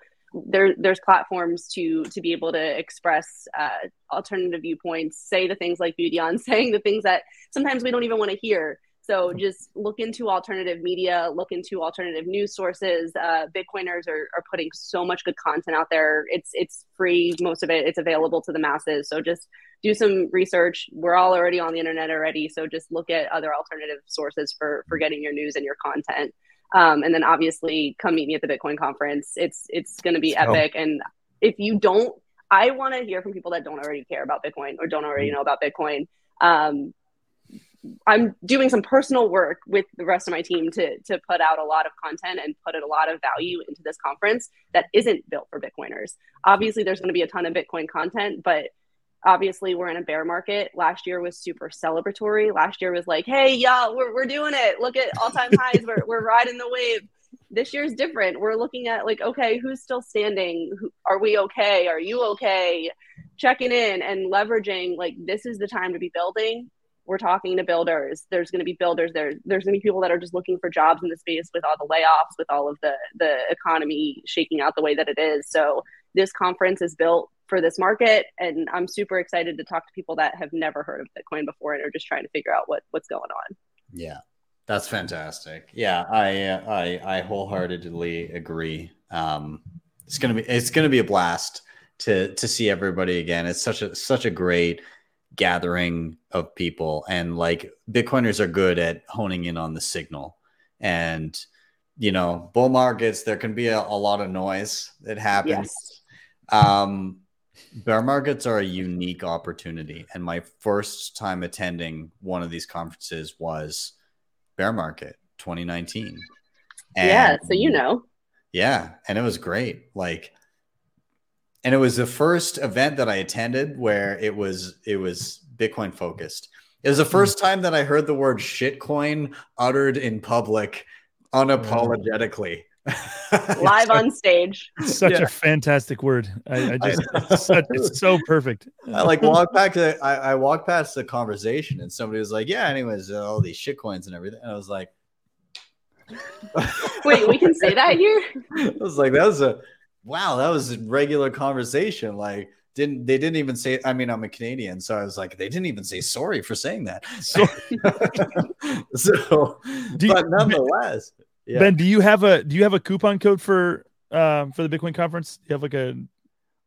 F: there there's platforms to to be able to express uh, alternative viewpoints say the things like beauty on saying the things that sometimes we don't even want to hear so just look into alternative media look into alternative news sources. Uh, bitcoiners are, are putting so much good content out there. It's it's free. Most of it it's available to the masses. So just do some research. We're all already on the internet already. So just look at other alternative sources for for getting your news and your content. Um, and then obviously come meet me at the bitcoin conference. It's it's going to be
C: Oh.
F: epic. And if you don't i want to hear from people that don't already care about bitcoin or don't already know about bitcoin. Um, i'm doing some personal work with the rest of my team to to put out a lot of content and put a lot of value into this conference that isn't built for bitcoiners. Obviously there's going to be a ton of bitcoin content but obviously we're in a bear market. Last year was super celebratory. Last year was like hey y'all we're, we're doing it. Look at all-time highs. We're, we're riding the wave. This year's different. We're looking at like okay who's still standing? Who, are we okay? Are you okay? Checking in and leveraging like this is the time to be building we're talking to builders there's going to be builders there there's going to be people that are just looking for jobs in the space with all the layoffs with all of the the economy shaking out the way that it is so this conference is built for this market and i'm super excited to talk to people that have never heard of bitcoin before and are just trying to figure out what what's going on
A: Yeah, that's fantastic. Yeah, I I I wholeheartedly agree. Um, it's gonna be it's gonna be a blast to to see everybody again. It's such a such a great gathering of people and like bitcoiners are good at honing in on the signal and you know bull markets there can be a, a lot of noise that happens
F: Yes.
A: um bear markets are a unique opportunity and my first time attending one of these conferences was bear market 2019
F: yeah. So you know.
A: yeah, and it was great. Like, and it was the first event that I attended where it was it was Bitcoin focused. It was the first time that I heard the word shitcoin uttered in public unapologetically.
F: Live on stage.
C: It's such
A: Yeah.
C: a fantastic word. I, I just it's, such, it's so perfect.
A: I like walked back to I, I walked past the conversation and somebody was like, "Yeah, anyways, uh, all these shitcoins and everything," and I was like,
F: Wait, we can say that here?
A: I was like, that was a wow, that was a regular conversation. Like, didn't they didn't even say? I mean, I'm a Canadian, so I was like, they didn't even say sorry for saying that.
C: So,
A: so,
C: Do you-
A: but nonetheless, yeah.
C: Ben, do you have a do you have a coupon code for um for the Bitcoin conference? Do you have like a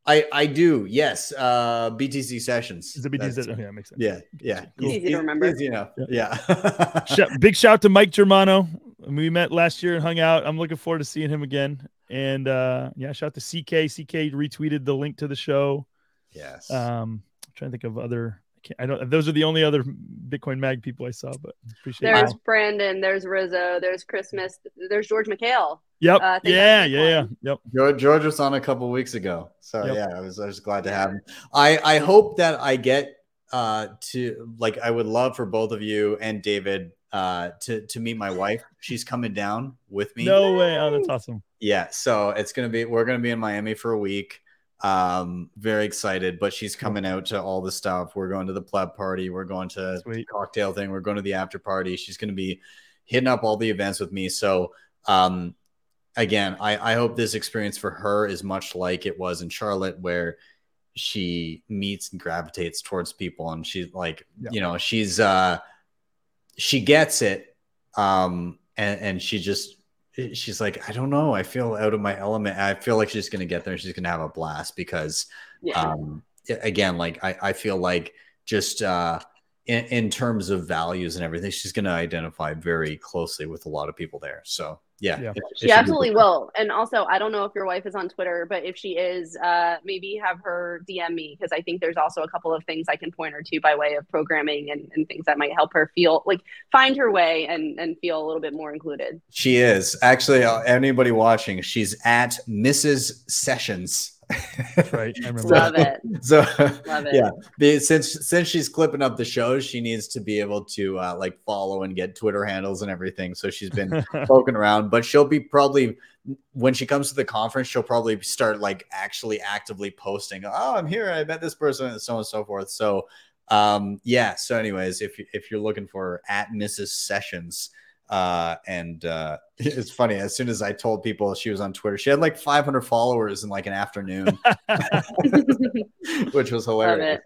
A: I I do yes. Uh, BTC sessions.
C: is it BTC?
A: That's-
C: Okay, that makes sense.
A: Yeah, yeah.
C: Cool.
F: Easy to remember.
A: Easy enough. Yeah.
C: Shout, big shout to Mike Germano. We met last year and hung out. I'm looking forward to seeing him again. And uh yeah, shout out to CK. CK retweeted the link to the show.
A: yes.
C: Um, I'm trying to think of other. I, can't, I don't. Those are the only other Bitcoin Mag people I saw, but appreciate
F: There's
C: it.
F: Brandon, there's Rizzo, there's Christmas, there's George Mekhail.
C: Yep.
F: uh, thank
C: yeah. Yeah. Yeah. Yep.
A: George, George was on a couple weeks ago, so
C: Yep.
A: yeah, I was I was glad to have him. I I hope that I get uh to like I would love for both of you and David uh to to meet my wife. She's coming down with me.
C: No way. Oh, that's awesome.
A: Yeah, so it's gonna be we're gonna be in Miami for a week. Um, very excited, but she's coming out to all the stuff. We're going to the pleb party, we're going to the cocktail thing, we're going to the after party. She's gonna be hitting up all the events with me. So um again, I, I hope this experience for her is much like it was in Charlotte, where she meets and gravitates towards people and she's like,
C: Yeah.
A: you know, she's uh she gets it. Um and, and she just she's like, I don't know, I feel out of my element. I feel like she's gonna get there, she's gonna have a blast because
F: Yeah.
A: um again like i, I feel like just uh in, in terms of values and everything she's going to identify very closely with a lot of people there so yeah,
C: Yeah.
A: it- it
F: she
A: be
F: absolutely will. And also, I don't know if your wife is on Twitter, but if she is, uh, maybe have her DM me because I think there's also a couple of things I can point her to by way of programming and, and things that might help her feel like find her way and, and feel a little bit more included.
A: she is actually uh, anybody watching she's at mrs sessions
C: That's right. I remember.
F: Love it.
A: so
F: Love it.
A: yeah the, since since she's clipping up the shows she needs to be able to uh, like follow and get twitter handles and everything so she's been poking around, but she'll be probably when she comes to the conference, she'll probably start like actually actively posting, Oh, I'm here, I met this person, and so on and so forth. So um yeah. So, anyways, if you if you're looking for at Mrs. Sessions, uh, and uh it's funny, as soon as I told people she was on Twitter, she had like 500 followers in like an afternoon, which was hilarious.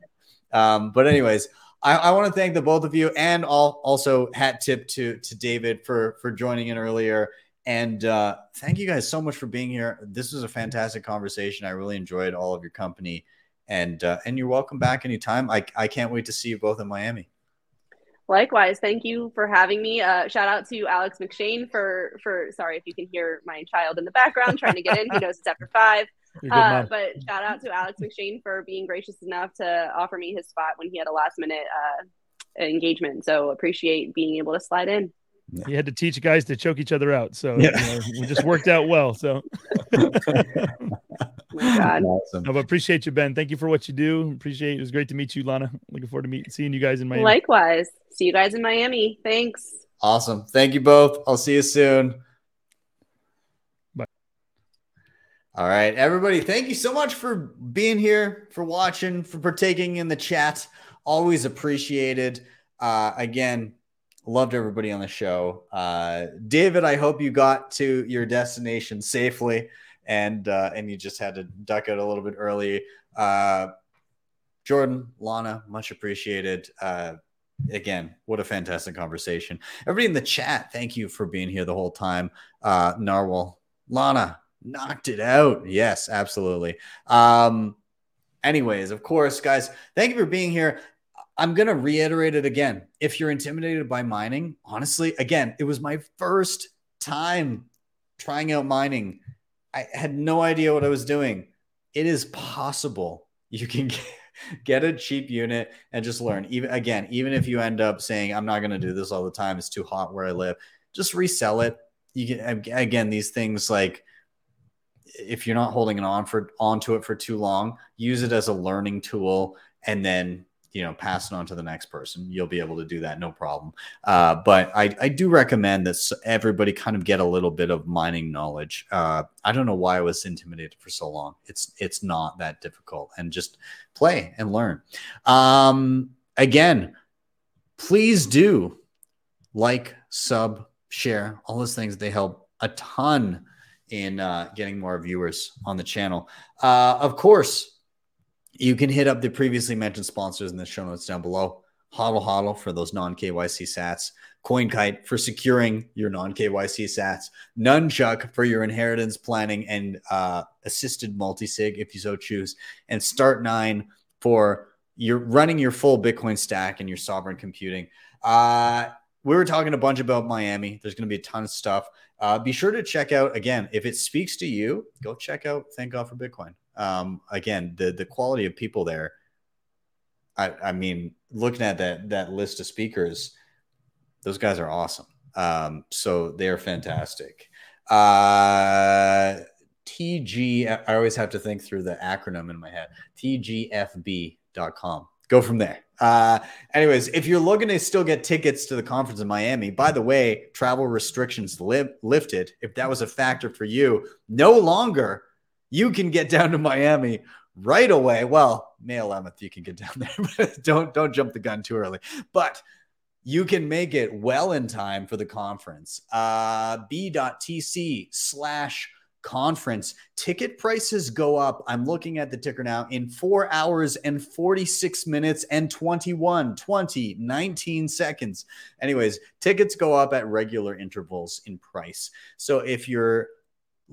A: Um, but anyways, I, I want to thank the both of you, and all, also hat tip to to David for for joining in earlier. And uh, thank you guys so much for being here. This was a fantastic conversation. I really enjoyed all of your company, and uh, and you're welcome back anytime. I I can't wait to see you both in Miami.
F: Likewise, thank you for having me. Uh, shout out to Alex McShane for for sorry if you can hear my child in the background trying to get in. He knows it's after five.
C: You're a good
F: Uh, but shout out to Alex McShane for being gracious enough to offer me his spot when he had a last minute uh, engagement. So appreciate being able to slide in.
C: You had to teach guys to choke each other out, so
A: Yeah.
C: you know, we just worked out well. So,
F: God.
A: Awesome.
C: no, but appreciate you, Ben. Thank you for what you do. Appreciate it. It was great to meet you, Lana. Looking forward to meet seeing you guys in Miami.
F: Likewise. See you guys in Miami. Thanks.
A: Awesome. Thank you both. I'll see you soon.
C: Bye.
A: All right, everybody. Thank you so much for being here, for watching, for partaking in the chat. Always appreciated. Uh, again, loved everybody on the show. Uh, David, I hope you got to your destination safely, and uh, and you just had to duck out a little bit early. Uh, Jordan, Lana, much appreciated. Uh, again, what a fantastic conversation. Everybody in the chat, thank you for being here the whole time. Uh, Narwhal, Lana, knocked it out. Yes, absolutely. Um, anyways, of course, guys, thank you for being here. I'm going to reiterate it again. If you're intimidated by mining, honestly, again, it was my first time trying out mining. I had no idea what I was doing. It is possible you can get, a cheap unit and just learn. Even again, even if you end up saying, I'm not going to do this all the time, it's too hot where I live, just resell it. You can, again, these things like, if you're not holding it on for onto it for too long, use it as a learning tool and then you know pass it on to the next person. You'll be able to do that no problem. Uh, but I, I do recommend that everybody kind of get a little bit of mining knowledge. Uh, i don't know why i was intimidated for so long. It's it's not that difficult. And just play and learn. Um, again please do like sub share all those things. They help a ton in uh, getting more viewers on the channel. Uh, of course you can hit up the previously mentioned sponsors in the show notes down below. Hodl Hodl for those non KYC sats, CoinKite for securing your non KYC sats, Nunchuk for your inheritance planning and uh, assisted multi sig if you so choose, and Start9 for your running your full Bitcoin stack and your sovereign computing. Uh, we were talking a bunch about Miami. There's going to be a ton of stuff. Uh, be sure to check out again if it speaks to you. Go check out Thank God for Bitcoin um, again, the the quality of people there. I, I mean, looking at that that list of speakers, those guys are awesome. Um, so they are fantastic. Uh, TG, I always have to think through the acronym in my head. TGFB.com. Go from there. Uh, anyways, if you're looking to still get tickets to the conference in Miami, by the way, travel restrictions li- lifted. If that was a factor for you, no longer you can get down to Miami right away. Well, May 11th, you can get down there, but don't don't jump the gun too early. But you can make it well in time for the conference. Uh, b.tc slash conference. Ticket prices go up. I'm looking at the ticker now in four hours and 46 minutes and 21, 20, 19 seconds. Anyways, tickets go up at regular intervals in price. So if you're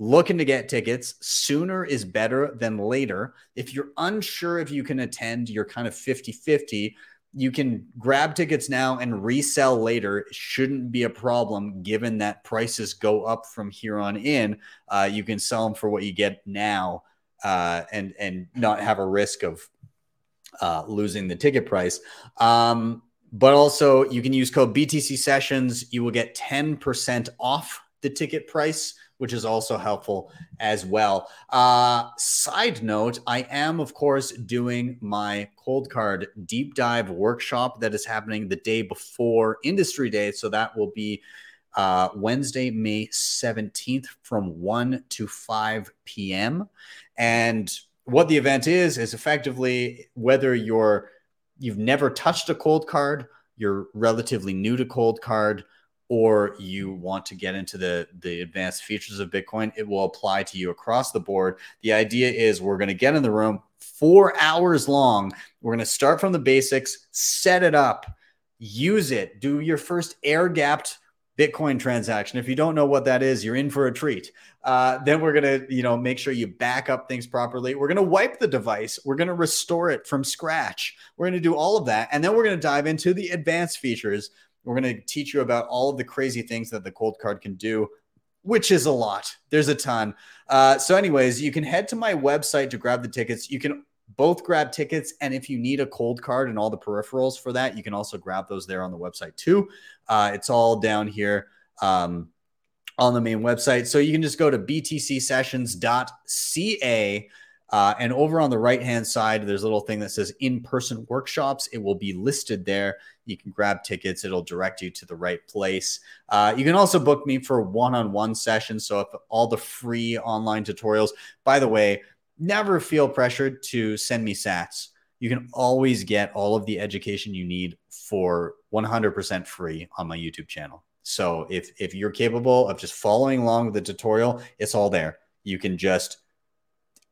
A: looking to get tickets, sooner is better than later. If you're unsure if you can attend, you're kind of 50 50. You can grab tickets now and resell later. Shouldn't be a problem given that prices go up from here on in. Uh, you can sell them for what you get now uh, and and not have a risk of uh, losing the ticket price. Um, but also, you can use code BTC Sessions. You will get 10% off the ticket price which is also helpful as well. Uh, side note, I am, of course, doing my Coldcard deep dive workshop that is happening the day before Industry Day. So that will be uh, Wednesday, May 17th from 1 to 5 p.m. And what the event is, is effectively whether you're you've never touched a Coldcard, you're relatively new to Coldcard, or you want to get into the the advanced features of bitcoin it will apply to you across the board. The idea is we're going to get in the room 4 hours long. We're going to start from the basics set it up use it do your first air gapped bitcoin transaction. If you don't know what that is you're in for a treat. Uh, then we're to you know make sure you back up things properly. We're to wipe the device. We're to restore it from scratch. We're to do all of that and then we're to dive into the advanced features we're going to teach you about all of the crazy things that the Coldcard can do, which is a lot. There's a ton. Uh, so, anyways, you can head to my website to grab the tickets. You can both grab tickets, and if you need a Coldcard and all the peripherals for that, you can also grab those there on the website too. Uh, it's all down here. Um, on the main website. So you can just go to btcsessions.ca uh, and over on the right hand side, there's a little thing that says in person workshops. It will be listed there. You can grab tickets, it'll direct you to the right place. Uh, you can also book me for one on one sessions. So, if all the free online tutorials, by the way, never feel pressured to send me sats. You can always get all of the education you need for 100% free on my YouTube channel. So, if, if you're capable of just following along with the tutorial, it's all there. You can just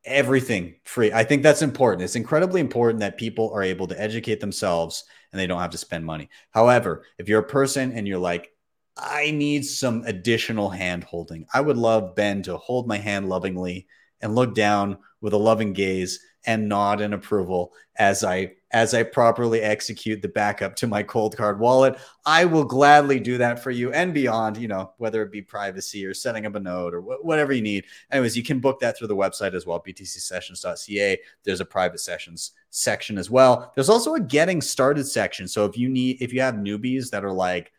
A: everything free. I think that's important. It's incredibly important that people are able to educate themselves and they don't have to spend money. However, if you're a person and you're like, I need some additional hand holding, I would love Ben to hold my hand lovingly and look down with a loving gaze and nod in approval as I as I properly execute the backup to my Coldcard wallet. I will gladly do that for you and beyond, you know, whether it be privacy or setting up a node or wh- whatever you need. Anyways, you can book that through the website as well, btcsessions.ca. There's a private sessions section as well. There's also a getting started section. So if you need if you have newbies that are like,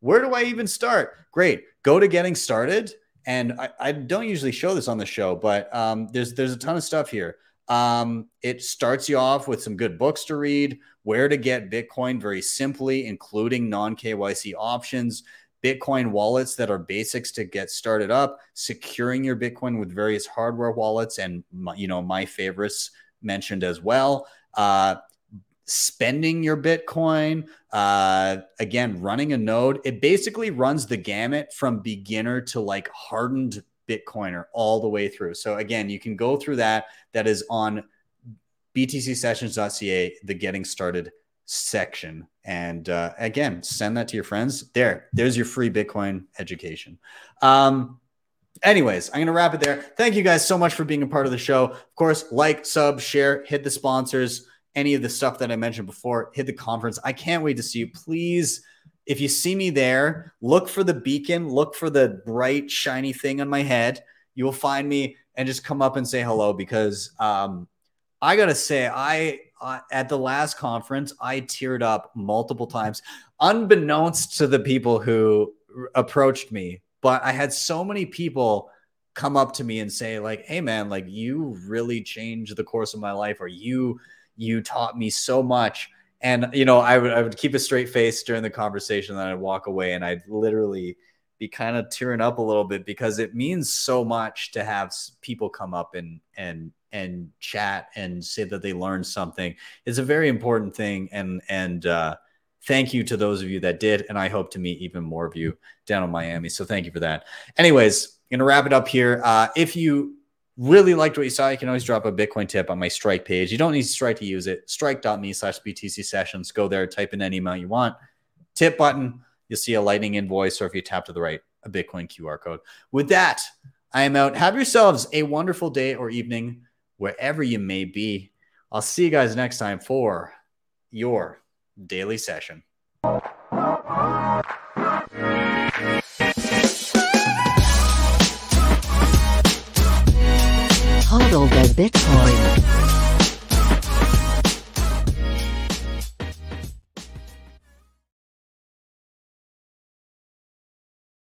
A: where do I even start? Great. Go to getting started. And I, I don't usually show this on the show, but um, there's there's a ton of stuff here. Um, it starts you off with some good books to read, where to get Bitcoin very simply, including non KYC options, Bitcoin wallets that are basics to get started up, securing your Bitcoin with various hardware wallets, and you know my favorites mentioned as well. Uh, spending your Bitcoin, uh, again, running a node. It basically runs the gamut from beginner to like hardened Bitcoiner all the way through. So again, you can go through that. That is on btcsessions.ca, the getting started section. And uh, again, send that to your friends. There, there's your free Bitcoin education. Um, anyways, I'm going to wrap it there. Thank you guys so much for being a part of the show. Of course, like, sub, share, hit the sponsors, any of the stuff that I mentioned before, hit the conference. I can't wait to see you. Please if you see me there, look for the beacon, look for the bright, shiny thing on my head. You will find me and just come up and say hello because um, I got to say, I uh, at the last conference, I teared up multiple times, unbeknownst to the people who r- approached me. But I had so many people come up to me and say, like, "Hey, man, like you really changed the course of my life, or you you taught me so much." And you know, I would I would keep a straight face during the conversation, then I'd walk away, and I'd literally be kind of tearing up a little bit because it means so much to have people come up and and and chat and say that they learned something. It's a very important thing, and and uh, thank you to those of you that did, and I hope to meet even more of you down in Miami. So thank you for that. Anyways, I'm gonna wrap it up here. Uh, if you really liked what you saw, you can always drop a Bitcoin tip on my Strike page. You don't need to Strike to use it. Strike.me slash BTC sessions. Go there, type in any amount you want. Tip button, you'll see a lightning invoice, or if you tap to the right, a Bitcoin QR code. With that, I am out. Have yourselves a wonderful day or evening wherever you may be. I'll see you guys next time for your daily session.
D: Hodl the Bitcoin.